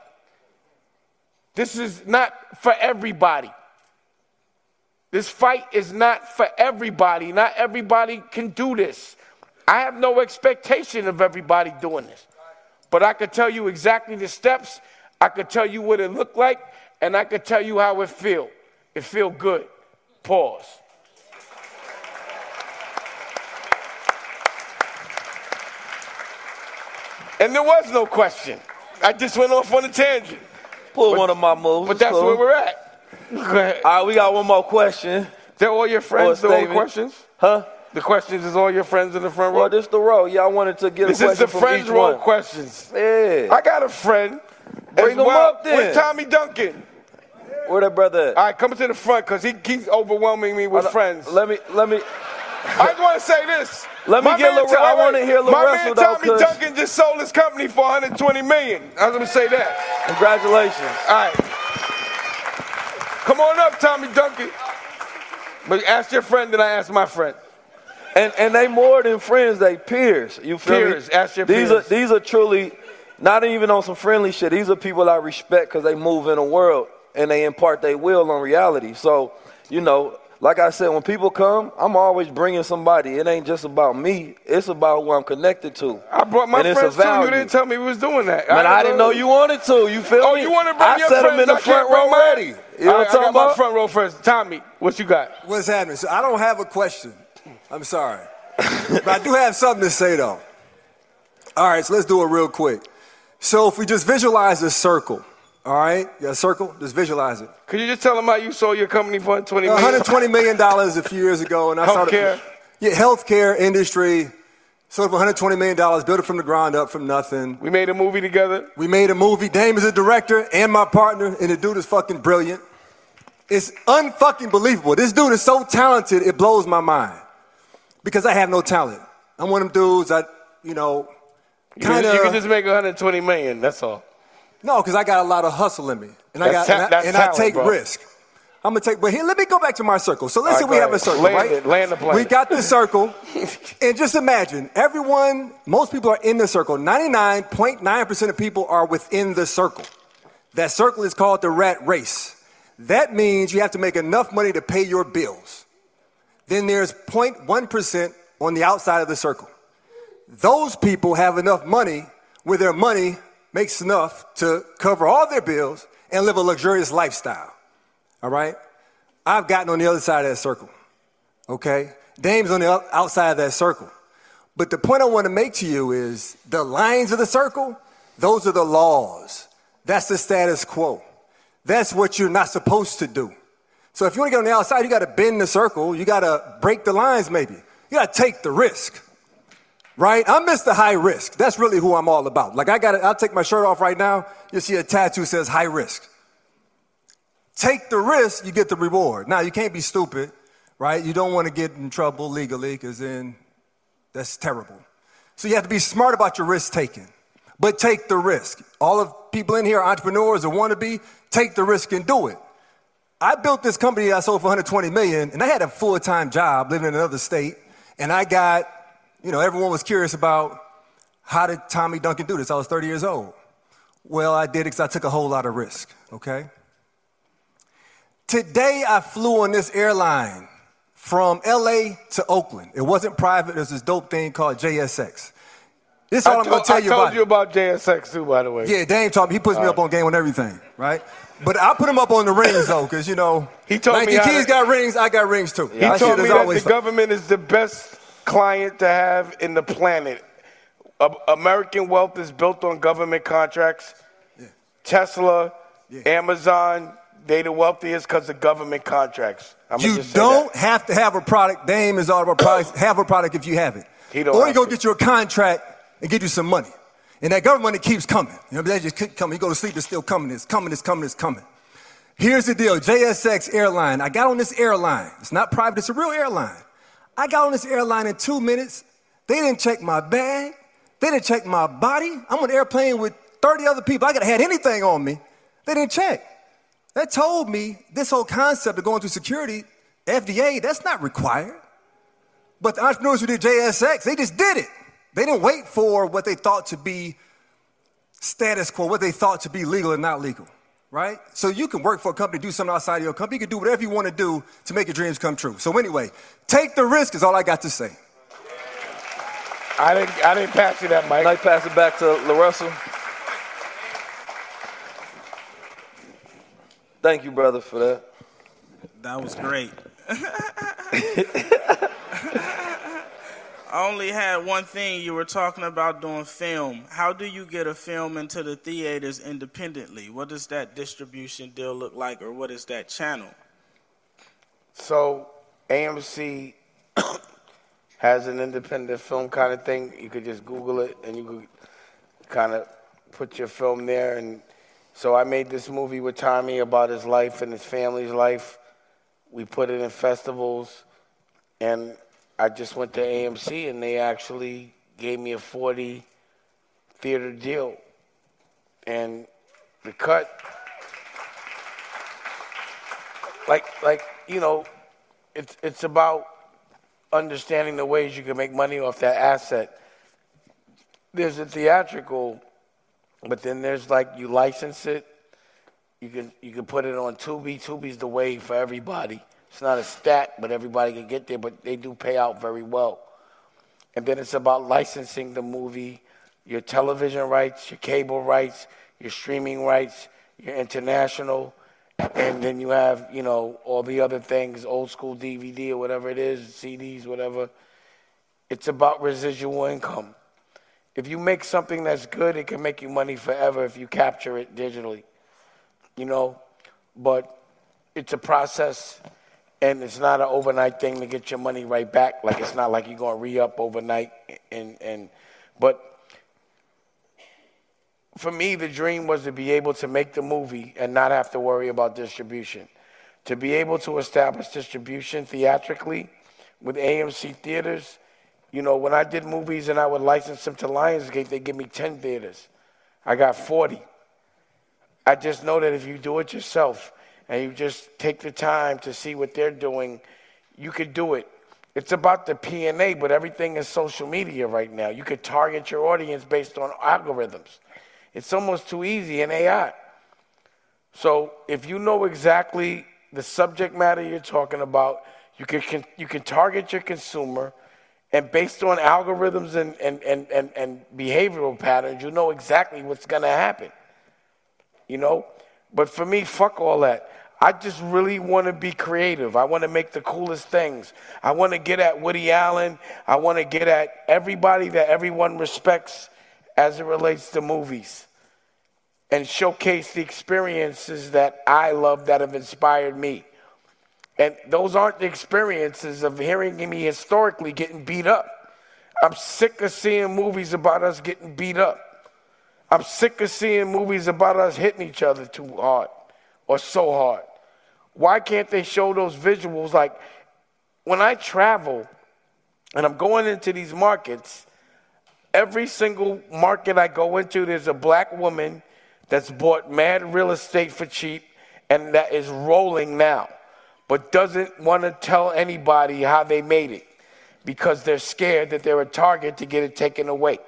This is not for everybody. This fight is not for everybody. Not everybody can do this. I have no expectation of everybody doing this. But I could tell you exactly the steps, I could tell you what it looked like, and I could tell you how it feel. It feel good. Pause. And there was no question. I just went off on a tangent. Pull one of my moves. But that's cool. where we're at. All right, we got one more question. They're all your friends, they're questions? Huh? The questions is all your friends in the front row? Well, this the row. Y'all wanted to get This a is the friends row one. questions. Yeah. I got a friend. Bring him well. up then. Where's Tommy Duncan? Where that brother at? All right, come to the front because he keeps overwhelming me with friends. Let me, let me. I just want to say this. Let me My get man I wanna hear Lil My Russell, man though, Duncan just sold his company for 120 million. I was going to say that. Congratulations. All right. Come on up, Tommy Duncan. But ask your friend, then I ask my friend. And and they more than friends, they peers. You feel Peers, me? ask your these peers. are these are truly not even on some friendly shit. These are people I respect because they move in a world and they impart their will on reality. So you know, like I said, when people come, I'm always bringing somebody. It ain't just about me. It's about who I'm connected to. I brought my and friends too. You value. didn't tell me we was doing that. Man, I didn't know you wanted to. You feel Oh, me? you want to bring I your set 'em friends? in the I front row mine? ready. You know All what I'm right, I talking got my about? front row first. Tommy, what you got? What's happening? So I don't have a question. I'm sorry. but I do have something to say though. All right, so let's do it real quick. So if we just visualize a circle, all right? Yeah, a circle, just visualize it. Could you just tell them how you sold your company for 120 million? 120 million dollars a few years ago, and I Healthcare? started. Yeah, healthcare industry. Sold for 120 million dollars, built it from the ground up from nothing. We made a movie together. We made a movie. Dame is a director and my partner, and the dude is fucking brilliant. It's unfucking believable. This dude is so talented, it blows my mind. Because I have no talent. I'm one of them dudes that, you know, You kind You can just make 120 million. That's all. No, because I got a lot of hustle in me, and I got ta- and, I, that's and I take bro. risk. I'm gonna take. But here, let me go back to my circle. So let's All say we have a circle, Land right? it, land the plane. We got the circle, and just imagine everyone. Most people are in the circle. 99.9 percent of people are within the circle. That circle is called the rat race. That means you have to make enough money to pay your bills. Then there's 0.1 percent on the outside of the circle. Those people have enough money where their money makes enough to cover all their bills and live a luxurious lifestyle. All right? I've gotten on the other side of that circle. Okay? Dame's on the outside of that circle. But the point I want to make to you is the lines of the circle, those are the laws. That's the status quo. That's what you're not supposed to do. So if you want to get on the outside, you got to bend the circle. You got to break the lines, maybe. You got to take the risk right? I'm Mr. High Risk. That's really who I'm all about. Like I got I'll take my shirt off right now. You'll see a tattoo says high risk. Take the risk, you get the reward. Now you can't be stupid, right? You don't want to get in trouble legally because then that's terrible. So you have to be smart about your risk taking. But take the risk. All of people in here, are entrepreneurs or want to be, take the risk and do it. I built this company I sold for 120 million, and I had a full-time job living in another state, and I got you know, everyone was curious about how did Tommy Duncan do this? I was 30 years old. Well, I did it because I took a whole lot of risk, okay? Today, I flew on this airline from LA to Oakland. It wasn't private, it was this dope thing called JSX. This is all I I'm gonna tell I you about. I told you about JSX too, by the way. Yeah, Dame taught me. He puts me All up on game on everything, right? But I put him up on the rings though, because you know, He told like me kids to- got rings, I got rings too. He told me that the government is the best client to have in the planet. American wealth is built on government contracts. Tesla, Amazon, they the wealthiest because of government contracts. I'm you don't have to have a product. Dame is all of about products. have a product if you have it. He don't or you go get you a contract and get you some money. And that government money keeps coming. You know, they just keep coming. You go to sleep, it's still coming. It's coming, it's coming, it's coming. Here's the deal JSX airline. I got on this airline. It's not private, it's a real airline. I got on this airline in two minutes. They didn't check my bag. They didn't check my body. I'm on an airplane with 30 other people. I could have had anything on me. They didn't check. That told me this whole concept of going through security, FDA, that's not required. But the entrepreneurs who did JSX, they just did it. They didn't wait for what they thought to be status quo, what they thought to be legal and not legal, right? So you can work for a company, do something outside of your company. You can do whatever you want to do to make your dreams come true. So anyway, take the risk is all I got to say. I didn't, I didn't pass you that, Mike. I'd pass it back to LaRussell. Thank you, brother, for that. That was great. I only had one thing. You were talking about doing film. How do you get a film into the theaters independently? What does that distribution deal look like, or what is that channel? So AMC has an independent film kind of thing. You could just Google it and you could kind of put your film there. And so I made this movie with Tommy about his life and his family's life. We put it in festivals, and I just went to AMC and they actually gave me a 40 theater deal. And the cut like like you know it's it's about understanding the ways you can make money off that asset. There's a theatrical but then there's like you license it. You can you can put it on Tubi. Tubi's the way for everybody it's not a stat but everybody can get there but they do pay out very well. And then it's about licensing the movie your television rights your cable rights your streaming rights your international and then you have you know all the other things old school dvd or whatever it is cds whatever. It's about residual income. If you make something that's good it can make you money forever if you capture it digitally you know? But it's a process and it's not an overnight thing to get your money right back like it's not like you're going to re-up overnight and and but for me, the dream was to be able to make the movie and not have to worry about distribution. To be able to establish distribution theatrically with AMC theaters. You know, when I did movies and I would license them to Lionsgate, they give me 10 theaters. I got 40. I just know that if you do it yourself and you just take the time to see what they're doing, you could do it. It's about the P&A, but everything is social media right now. You could target your audience based on algorithms. It's almost too easy in AI. So if you know exactly the subject matter you're talking about, you can, you can target your consumer, and based on algorithms and, and, and, and, and behavioral patterns, you know exactly what's going to happen. You know? But for me, fuck all that. I just really want to be creative. I want to make the coolest things. I want to get at Woody Allen. I want to get at everybody that everyone respects as it relates to movies and showcase the experiences that I love that have inspired me. And those aren't the experiences of hearing me historically getting beat up. I'm sick of seeing movies about us getting beat up. I'm sick of seeing movies about us hitting each other too hard or so hard. Why can't they show those visuals? Like when I travel and I'm going into these markets, every single market I go into, there's a black woman that's bought mad real estate for cheap and that is rolling now, but doesn't want to tell anybody how they made it because they're scared that they're a target to get it taken away.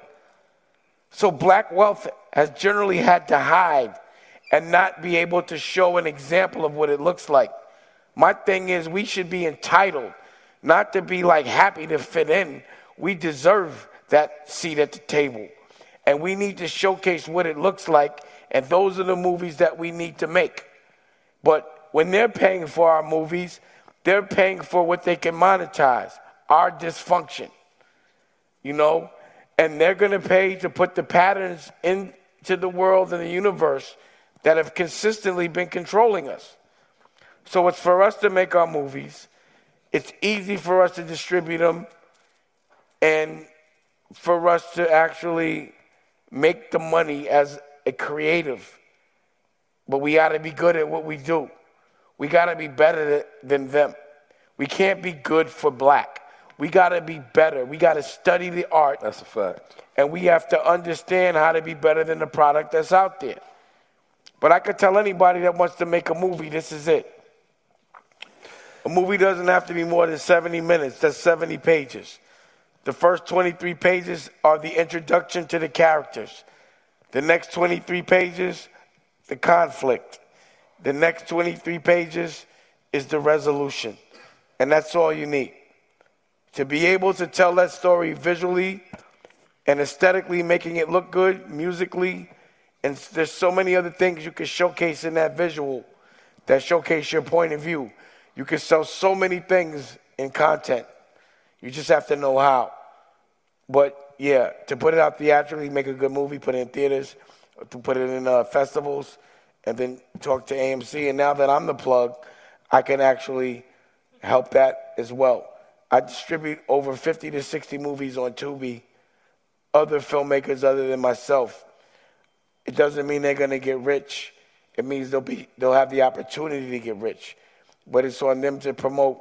So black wealth has generally had to hide and not be able to show an example of what it looks like. My thing is, we should be entitled not to be like happy to fit in. We deserve that seat at the table. And we need to showcase what it looks like, and those are the movies that we need to make. But when they're paying for our movies, they're paying for what they can monetize our dysfunction, you know? And they're gonna pay to put the patterns into the world and the universe that have consistently been controlling us. So it's for us to make our movies, it's easy for us to distribute them, and for us to actually make the money as a creative. But we got to be good at what we do. We got to be better than them. We can't be good for black. We got to be better. We got to study the art. That's a fact. And we have to understand how to be better than the product that's out there. But I could tell anybody that wants to make a movie, this is it. A movie doesn't have to be more than 70 minutes, that's 70 pages. The first 23 pages are the introduction to the characters. The next 23 pages, the conflict. The next 23 pages is the resolution. And that's all you need. To be able to tell that story visually and aesthetically, making it look good, musically, and there's so many other things you can showcase in that visual that showcase your point of view. You can sell so many things in content. You just have to know how. But yeah, to put it out theatrically, make a good movie, put it in theaters, to put it in uh, festivals, and then talk to AMC. And now that I'm the plug, I can actually help that as well. I distribute over 50 to 60 movies on Tubi, other filmmakers other than myself. It doesn't mean they're going to get rich. It means they'll, be, they'll have the opportunity to get rich. But it's on them to promote.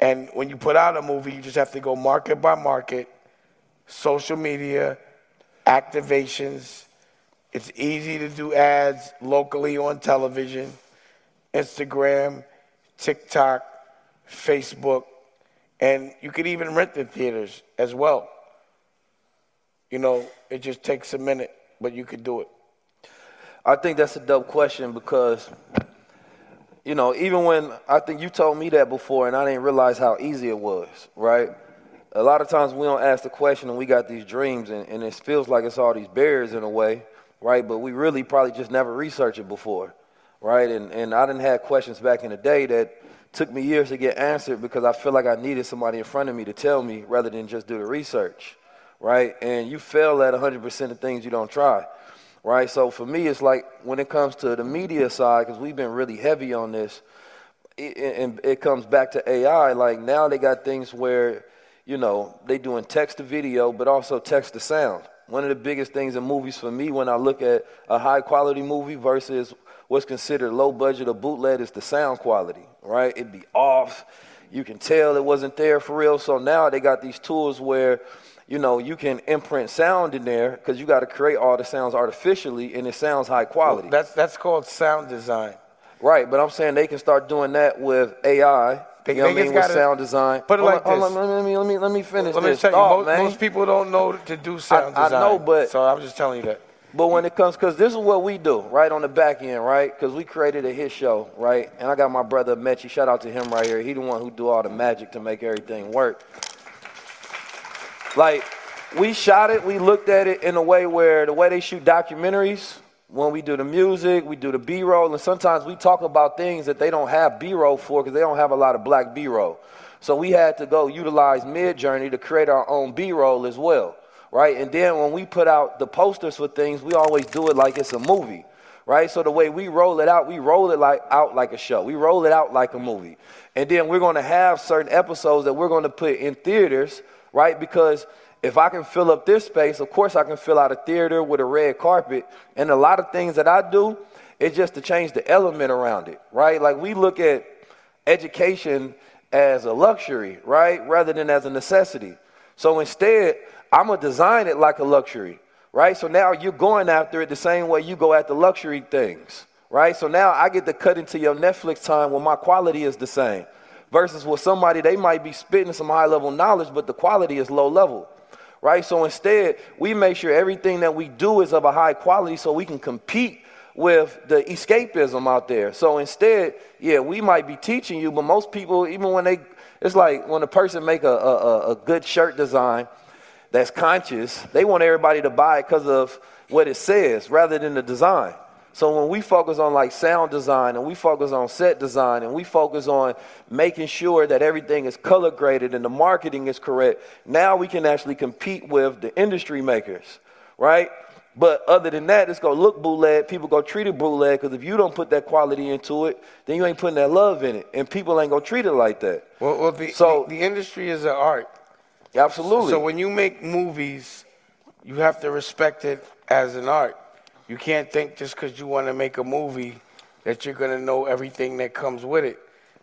And when you put out a movie, you just have to go market by market, social media, activations. It's easy to do ads locally on television, Instagram, TikTok, Facebook, and you could even rent the theaters as well. You know, it just takes a minute but you could do it? I think that's a dumb question because, you know, even when I think you told me that before and I didn't realize how easy it was, right? A lot of times we don't ask the question and we got these dreams and, and it feels like it's all these barriers in a way, right? But we really probably just never researched it before, right? And, and I didn't have questions back in the day that took me years to get answered because I feel like I needed somebody in front of me to tell me rather than just do the research right? And you fail at 100% of things you don't try, right? So for me, it's like when it comes to the media side, because we've been really heavy on this, and it comes back to AI. Like now they got things where, you know, they doing text to video, but also text to sound. One of the biggest things in movies for me when I look at a high quality movie versus what's considered low budget or bootleg is the sound quality, right? It'd be off. You can tell it wasn't there for real. So now they got these tools where you know, you can imprint sound in there because you got to create all the sounds artificially and it sounds high quality. That's, that's called sound design. Right, but I'm saying they can start doing that with AI. They, you know what I mean? With sound design. Put it like on, this. let, me, let, me, let me finish let this. Me tell thought, you, most, most, people don't know to do sound I, design. I know, but. So I'm just telling you that. But when it comes, because this is what we do, right, on the back end, right? Because we created a hit show, right? And I got my brother Mechi, shout out to him right here. He the one who do all the magic to make everything work. Like, we shot it, we looked at it in a way where the way they shoot documentaries, when we do the music, we do the B roll, and sometimes we talk about things that they don't have B roll for because they don't have a lot of black B roll. So we had to go utilize Midjourney to create our own B roll as well, right? And then when we put out the posters for things, we always do it like it's a movie, right? So the way we roll it out, we roll it like out like a show. We roll it out like a movie, and then we're going to have certain episodes that we're going to put in theaters, right? Because if I can fill up this space, of course I can fill out a theater with a red carpet. And a lot of things that I do, it's just to change the element around it, right? Like we look at education as a luxury, right? Rather than as a necessity. So instead, I'm going to design it like a luxury, right? So now you're going after it the same way you go after luxury things, right? So now I get to cut into your Netflix time when my quality is the same versus with somebody, they might be spitting some high level knowledge, but the quality is low level right? So instead, we make sure everything that we do is of a high quality so we can compete with the escapism out there. So instead, yeah, we might be teaching you, but most people, even when they, it's like when a person make a, a, a good shirt design, that's conscious, they want everybody to buy it because of what it says rather than the design. So when we focus on like sound design and we focus on set design and we focus on making sure that everything is color graded and the marketing is correct, now we can actually compete with the industry makers, right? But other than that, it's gonna look bootleg. People gonna treat it bootleg because if you don't put that quality into it, then you ain't putting that love in it, and people ain't gonna treat it like that. Well, well the, so the, the industry is an art. Absolutely. So when you make movies, you have to respect it as an art. You can't think just because you want to make a movie that you're gonna know everything that comes with it.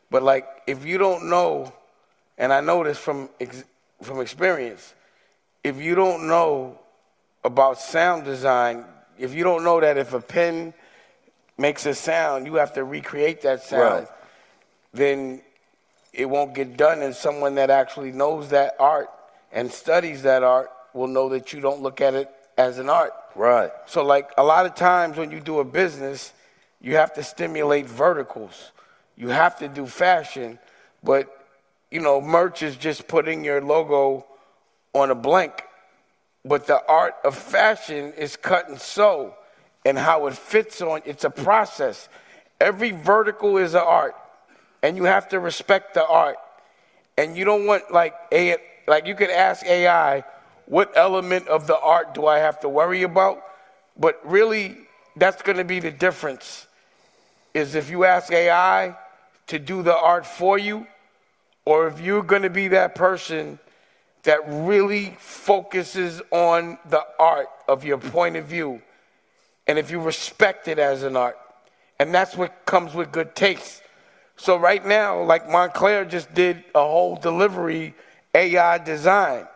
But like, if you don't know, and I know this from ex- from experience, if you don't know about sound design, if you don't know that if a pen makes a sound, you have to recreate that sound, right. then it won't get done. And someone that actually knows that art and studies that art will know that you don't look at it as an art. Right. So, like a lot of times when you do a business, you have to stimulate verticals. You have to do fashion, but you know, merch is just putting your logo on a blank but the art of fashion is cut and sew and how it fits on. It's a process. Every vertical is an art, and you have to respect the art. And you don't want like a like you could ask AI, what element of the art do I have to worry about? But really, that's going to be the difference. Is if you ask AI to do the art for you, or if you're going to be that person that really focuses on the art of your point of view and if you respect it as an art. And that's what comes with good taste. So right now, like Moncler just did a whole delivery AI design.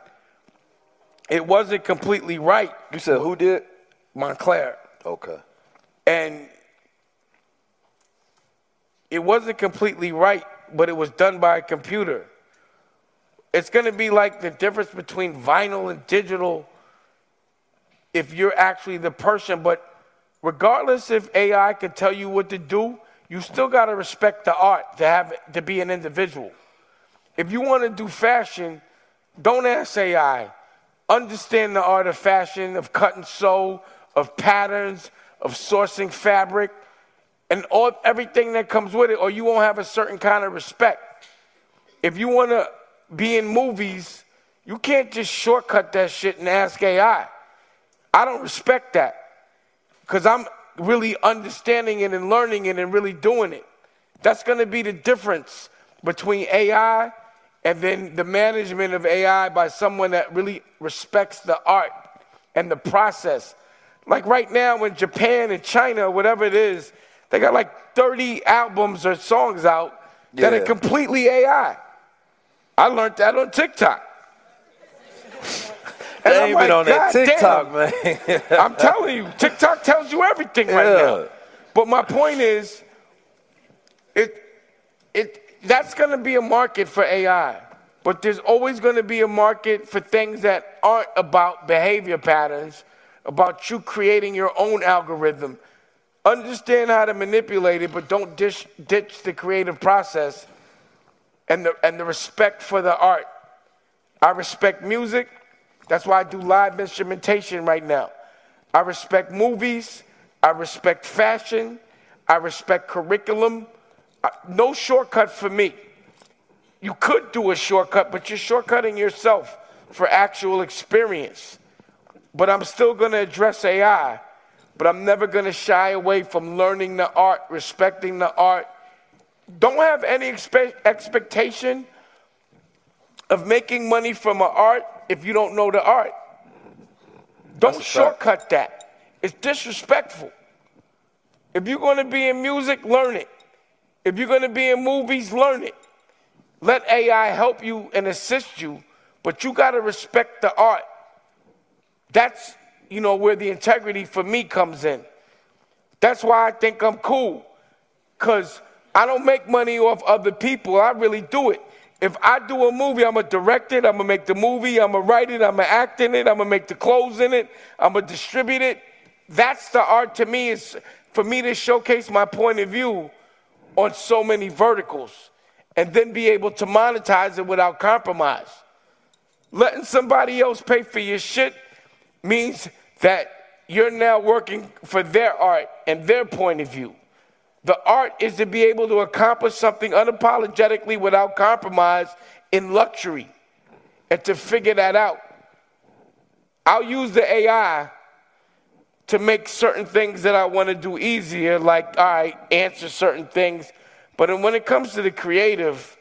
It wasn't completely right. You said who did? Moncler. Okay. And it wasn't completely right, but it was done by a computer. It's going to be like the difference between vinyl and digital if you're actually the person. But regardless if AI could tell you what to do, you still got to respect the art to have to be an individual. If you want to do fashion, don't ask AI. Understand the art of fashion, of cut and sew, of patterns, of sourcing fabric, and all everything that comes with it, or you won't have a certain kind of respect. If you want to be in movies, you can't just shortcut that shit and ask AI. I don't respect that because I'm really understanding it and learning it and really doing it. That's going to be the difference between AI and then the management of AI by someone that really respects the art and the process. Like right now in Japan and China, whatever it is, they got like 30 albums or songs out yeah. that are completely AI. I learned that on TikTok. And I'm like, on that TikTok, man. I'm telling you, TikTok tells you everything right yeah. now. But my point is, it, it, that's going to be a market for AI. But there's always going to be a market for things that aren't about behavior patterns, about you creating your own algorithm. Understand how to manipulate it, but don't dish, ditch the creative process and the, and the respect for the art. I respect music. That's why I do live instrumentation right now. I respect movies. I respect fashion. I respect curriculum. Uh, no shortcut for me. You could do a shortcut, but you're shortcutting yourself for actual experience. But I'm still going to address AI, but I'm never going to shy away from learning the art, respecting the art, don't have any expe- expectation of making money from an art if you don't know the art. Don't shortcut fact. that. It's disrespectful. If you're going to be in music, learn it. If you're going to be in movies, learn it. Let AI help you and assist you, but you got to respect the art. That's, you know, where the integrity for me comes in. That's why I think I'm cool. Because I don't make money off other people. I really do it. If I do a movie, I'm gonna direct it, I'm gonna make the movie, I'm gonna write it, I'm gonna act in it, I'm gonna make the clothes in it, I'm gonna distribute it. That's the art to me, is for me to showcase my point of view on so many verticals and then be able to monetize it without compromise. Letting somebody else pay for your shit means that you're now working for their art and their point of view. The art is to be able to accomplish something unapologetically without compromise in luxury and to figure that out. I'll use the AI to make certain things that I want to do easier, like, all right, answer certain things. But when it comes to the creative,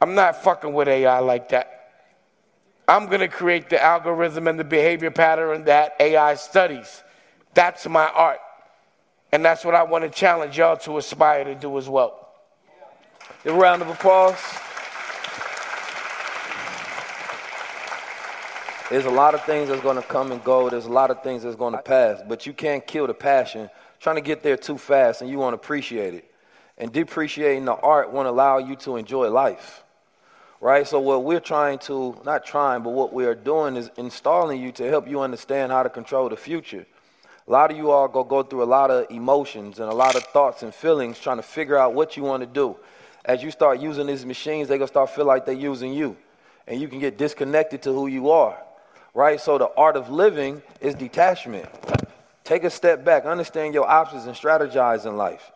I'm not fucking with AI like that. I'm going to create the algorithm and the behavior pattern that AI studies. That's my art. And that's what I want to challenge y'all to aspire to do as well. A round of applause. There's a lot of things that's going to come and go. There's a lot of things that's going to pass, but you can't kill the passion trying to get there too fast and you won't appreciate it. And depreciating the art won't allow you to enjoy life. Right? So what we're trying to not trying, but what we are doing is installing you to help you understand how to control the future. A lot of you all go go through a lot of emotions and a lot of thoughts and feelings trying to figure out what you want to do. As you start using these machines, they're gonna start feel like they're using you. And you can get disconnected to who you are right? So the art of living is detachment. Take a step back, understand your options, and strategize in life.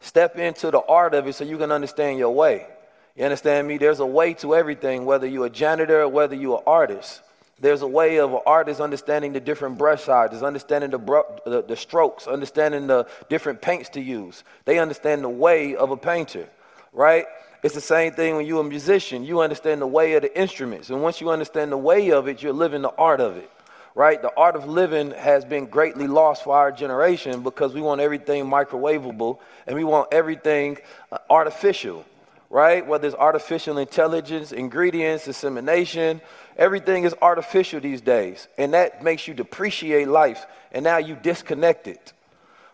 Step into the art of it so you can understand your way. You understand me? There's a way to everything, whether you're a janitor or whether you're an artist. There's a way of an artist understanding the different brush sizes, understanding the, bro- the, the strokes, understanding the different paints to use. They understand the way of a painter, right? It's the same thing when you're a musician. You understand the way of the instruments. And once you understand the way of it, you're living the art of it, right? The art of living has been greatly lost for our generation because we want everything microwavable and we want everything uh, artificial, right? Whether it's artificial intelligence, ingredients, dissemination, everything is artificial these days. And that makes you depreciate life. And now you disconnect it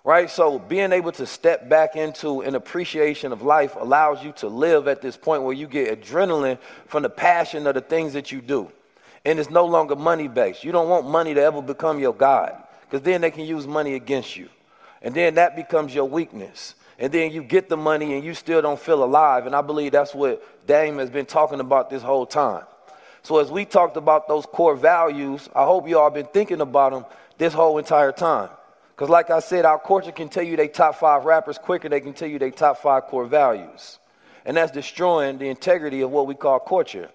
right? So being able to step back into an appreciation of life allows you to live at this point where you get adrenaline from the passion of the things that you do. And it's no longer money based. You don't want money to ever become your God because then they can use money against you. And then that becomes your weakness. And then you get the money and you still don't feel alive. And I believe that's what Dame has been talking about this whole time. So as we talked about those core values, I hope you all been thinking about them this whole entire time. Because, like I said, our culture can tell you they top five rappers quicker they can tell you they top five core values. And that's destroying the integrity of what we call culture.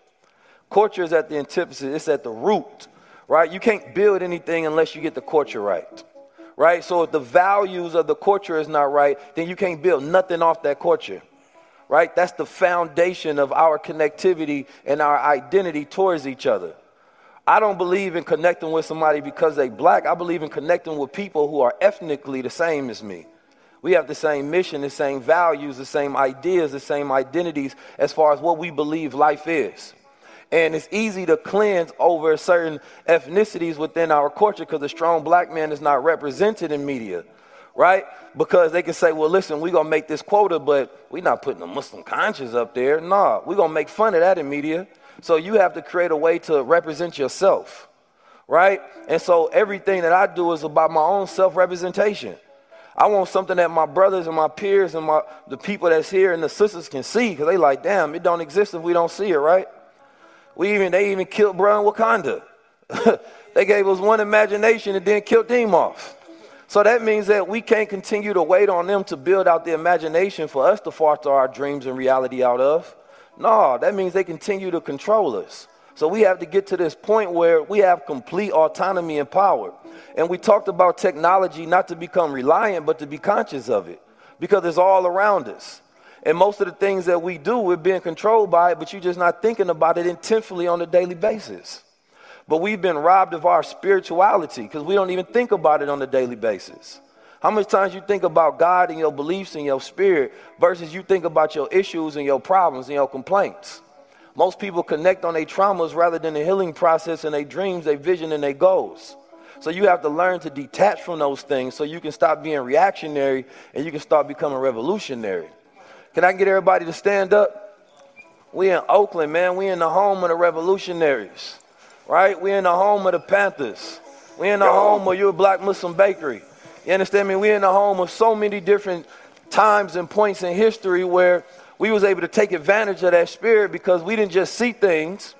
Culture is at the antithesis, it's at the root, right? You can't build anything unless you get the culture right, right? So if the values of the culture is not right, then you can't build nothing off that culture, right? That's the foundation of our connectivity and our identity towards each other. I don't believe in connecting with somebody because they black. I believe in connecting with people who are ethnically the same as me. We have the same mission, the same values, the same ideas, the same identities as far as what we believe life is. And it's easy to cleanse over certain ethnicities within our culture because the strong black man is not represented in media, right? Because they can say, well, listen, we're going to make this quota, but we're not putting the Muslim conscience up there. Nah, we're going to make fun of that in media. So you have to create a way to represent yourself, right? And so everything that I do is about my own self representation. I want something that my brothers and my peers and my, the people that's here and the sisters can see because they like, damn, it don't exist if we don't see it, right? We even they even killed bro in Wakanda. they gave us one imagination and then killed them off. So that means that we can't continue to wait on them to build out the imagination for us to foster our dreams and reality out of. No, that means they continue to control us. So we have to get to this point where we have complete autonomy and power. And we talked about technology not to become reliant, but to be conscious of it because it's all around us. And most of the things that we do, we're being controlled by it, but you're just not thinking about it intentfully on a daily basis. But we've been robbed of our spirituality because we don't even think about it on a daily basis. How much times you think about God and your beliefs and your spirit versus you think about your issues and your problems and your complaints? Most people connect on their traumas rather than the healing process and their dreams, their vision, and their goals. So you have to learn to detach from those things so you can stop being reactionary and you can start becoming revolutionary. Can I get everybody to stand up? We in Oakland, man. We in the home of the revolutionaries, right? We in the home of the Panthers. We in the home of your black Muslim bakery. You understand me? We're in the home of so many different times and points in history where we was able to take advantage of that spirit because we didn't just see things,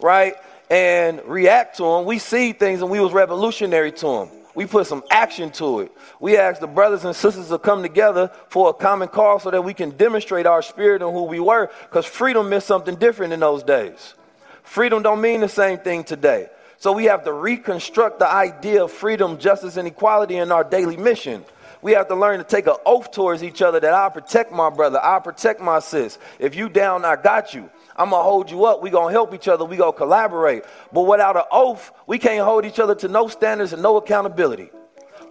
right? and react to them. We see things and we was revolutionary to them. We put some action to it. We asked the brothers and sisters to come together for a common cause so that we can demonstrate our spirit and who we were because freedom meant something different in those days. Freedom don't mean the same thing today. So we have to reconstruct the idea of freedom, justice, and equality in our daily mission. We have to learn to take an oath towards each other that I'll protect my brother, I'll protect my sis. If you down, I got you. I'm gonna hold you up. We gonna help each other. We gonna collaborate. But without an oath, we can't hold each other to no standards and no accountability.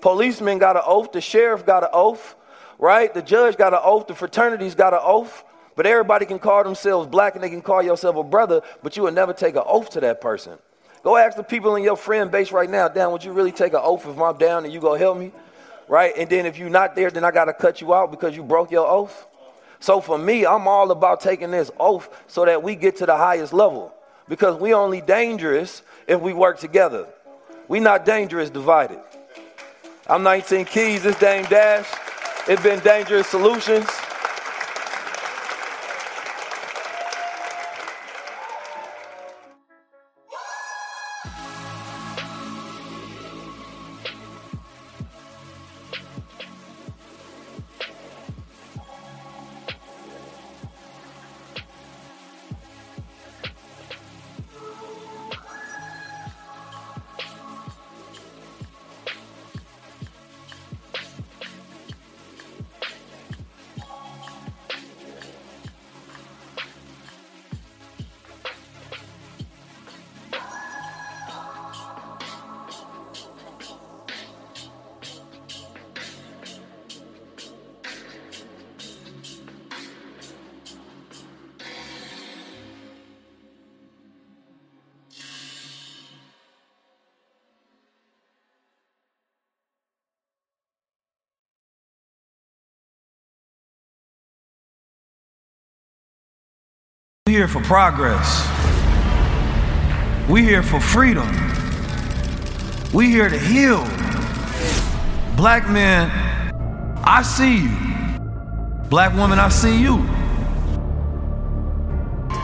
Policemen got an oath. The sheriff got an oath, right? The judge got an oath. The fraternities got an oath. But everybody can call themselves black and they can call yourself a brother, but you will never take an oath to that person. Go ask the people in your friend base right now, down, would you really take an oath if I'm down and you go help me? Right? And then if you're not there, then I got to cut you out because you broke your oath. So for me, I'm all about taking this oath so that we get to the highest level because we only dangerous if we work together. We not dangerous divided. I'm 19 Keys, this Dame Dash. It's been Dangerous Solutions. We here for progress. We here for freedom. We here to heal. Black man, I see you. Black woman, I see you.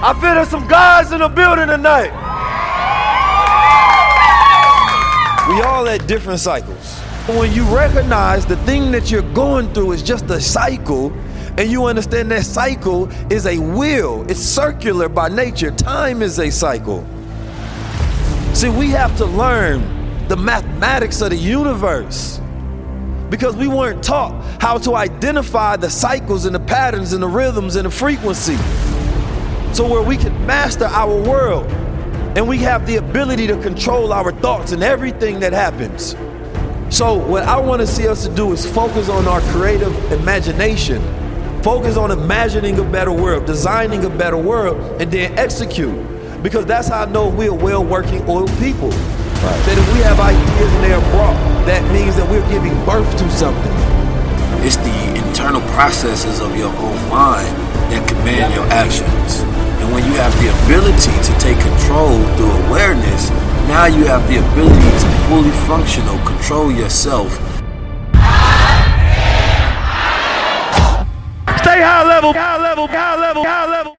I feel there's some guys in the building tonight. We all at different cycles. When you recognize the thing that you're going through is just a cycle, and you understand that cycle is a wheel, it's circular by nature. Time is a cycle. See, we have to learn the mathematics of the universe because we weren't taught how to identify the cycles and the patterns and the rhythms and the frequency. So, where we can master our world and we have the ability to control our thoughts and everything that happens. So, what I want to see us to do is focus on our creative imagination Focus on imagining a better world, designing a better world, and then execute. Because that's how I know we're well working oil people. Right. That if we have ideas and they are brought, that means that we're giving birth to something. It's the internal processes of your own mind that command your actions. And when you have the ability to take control through awareness, now you have the ability to fully functional control yourself high level, high level, high level, high level.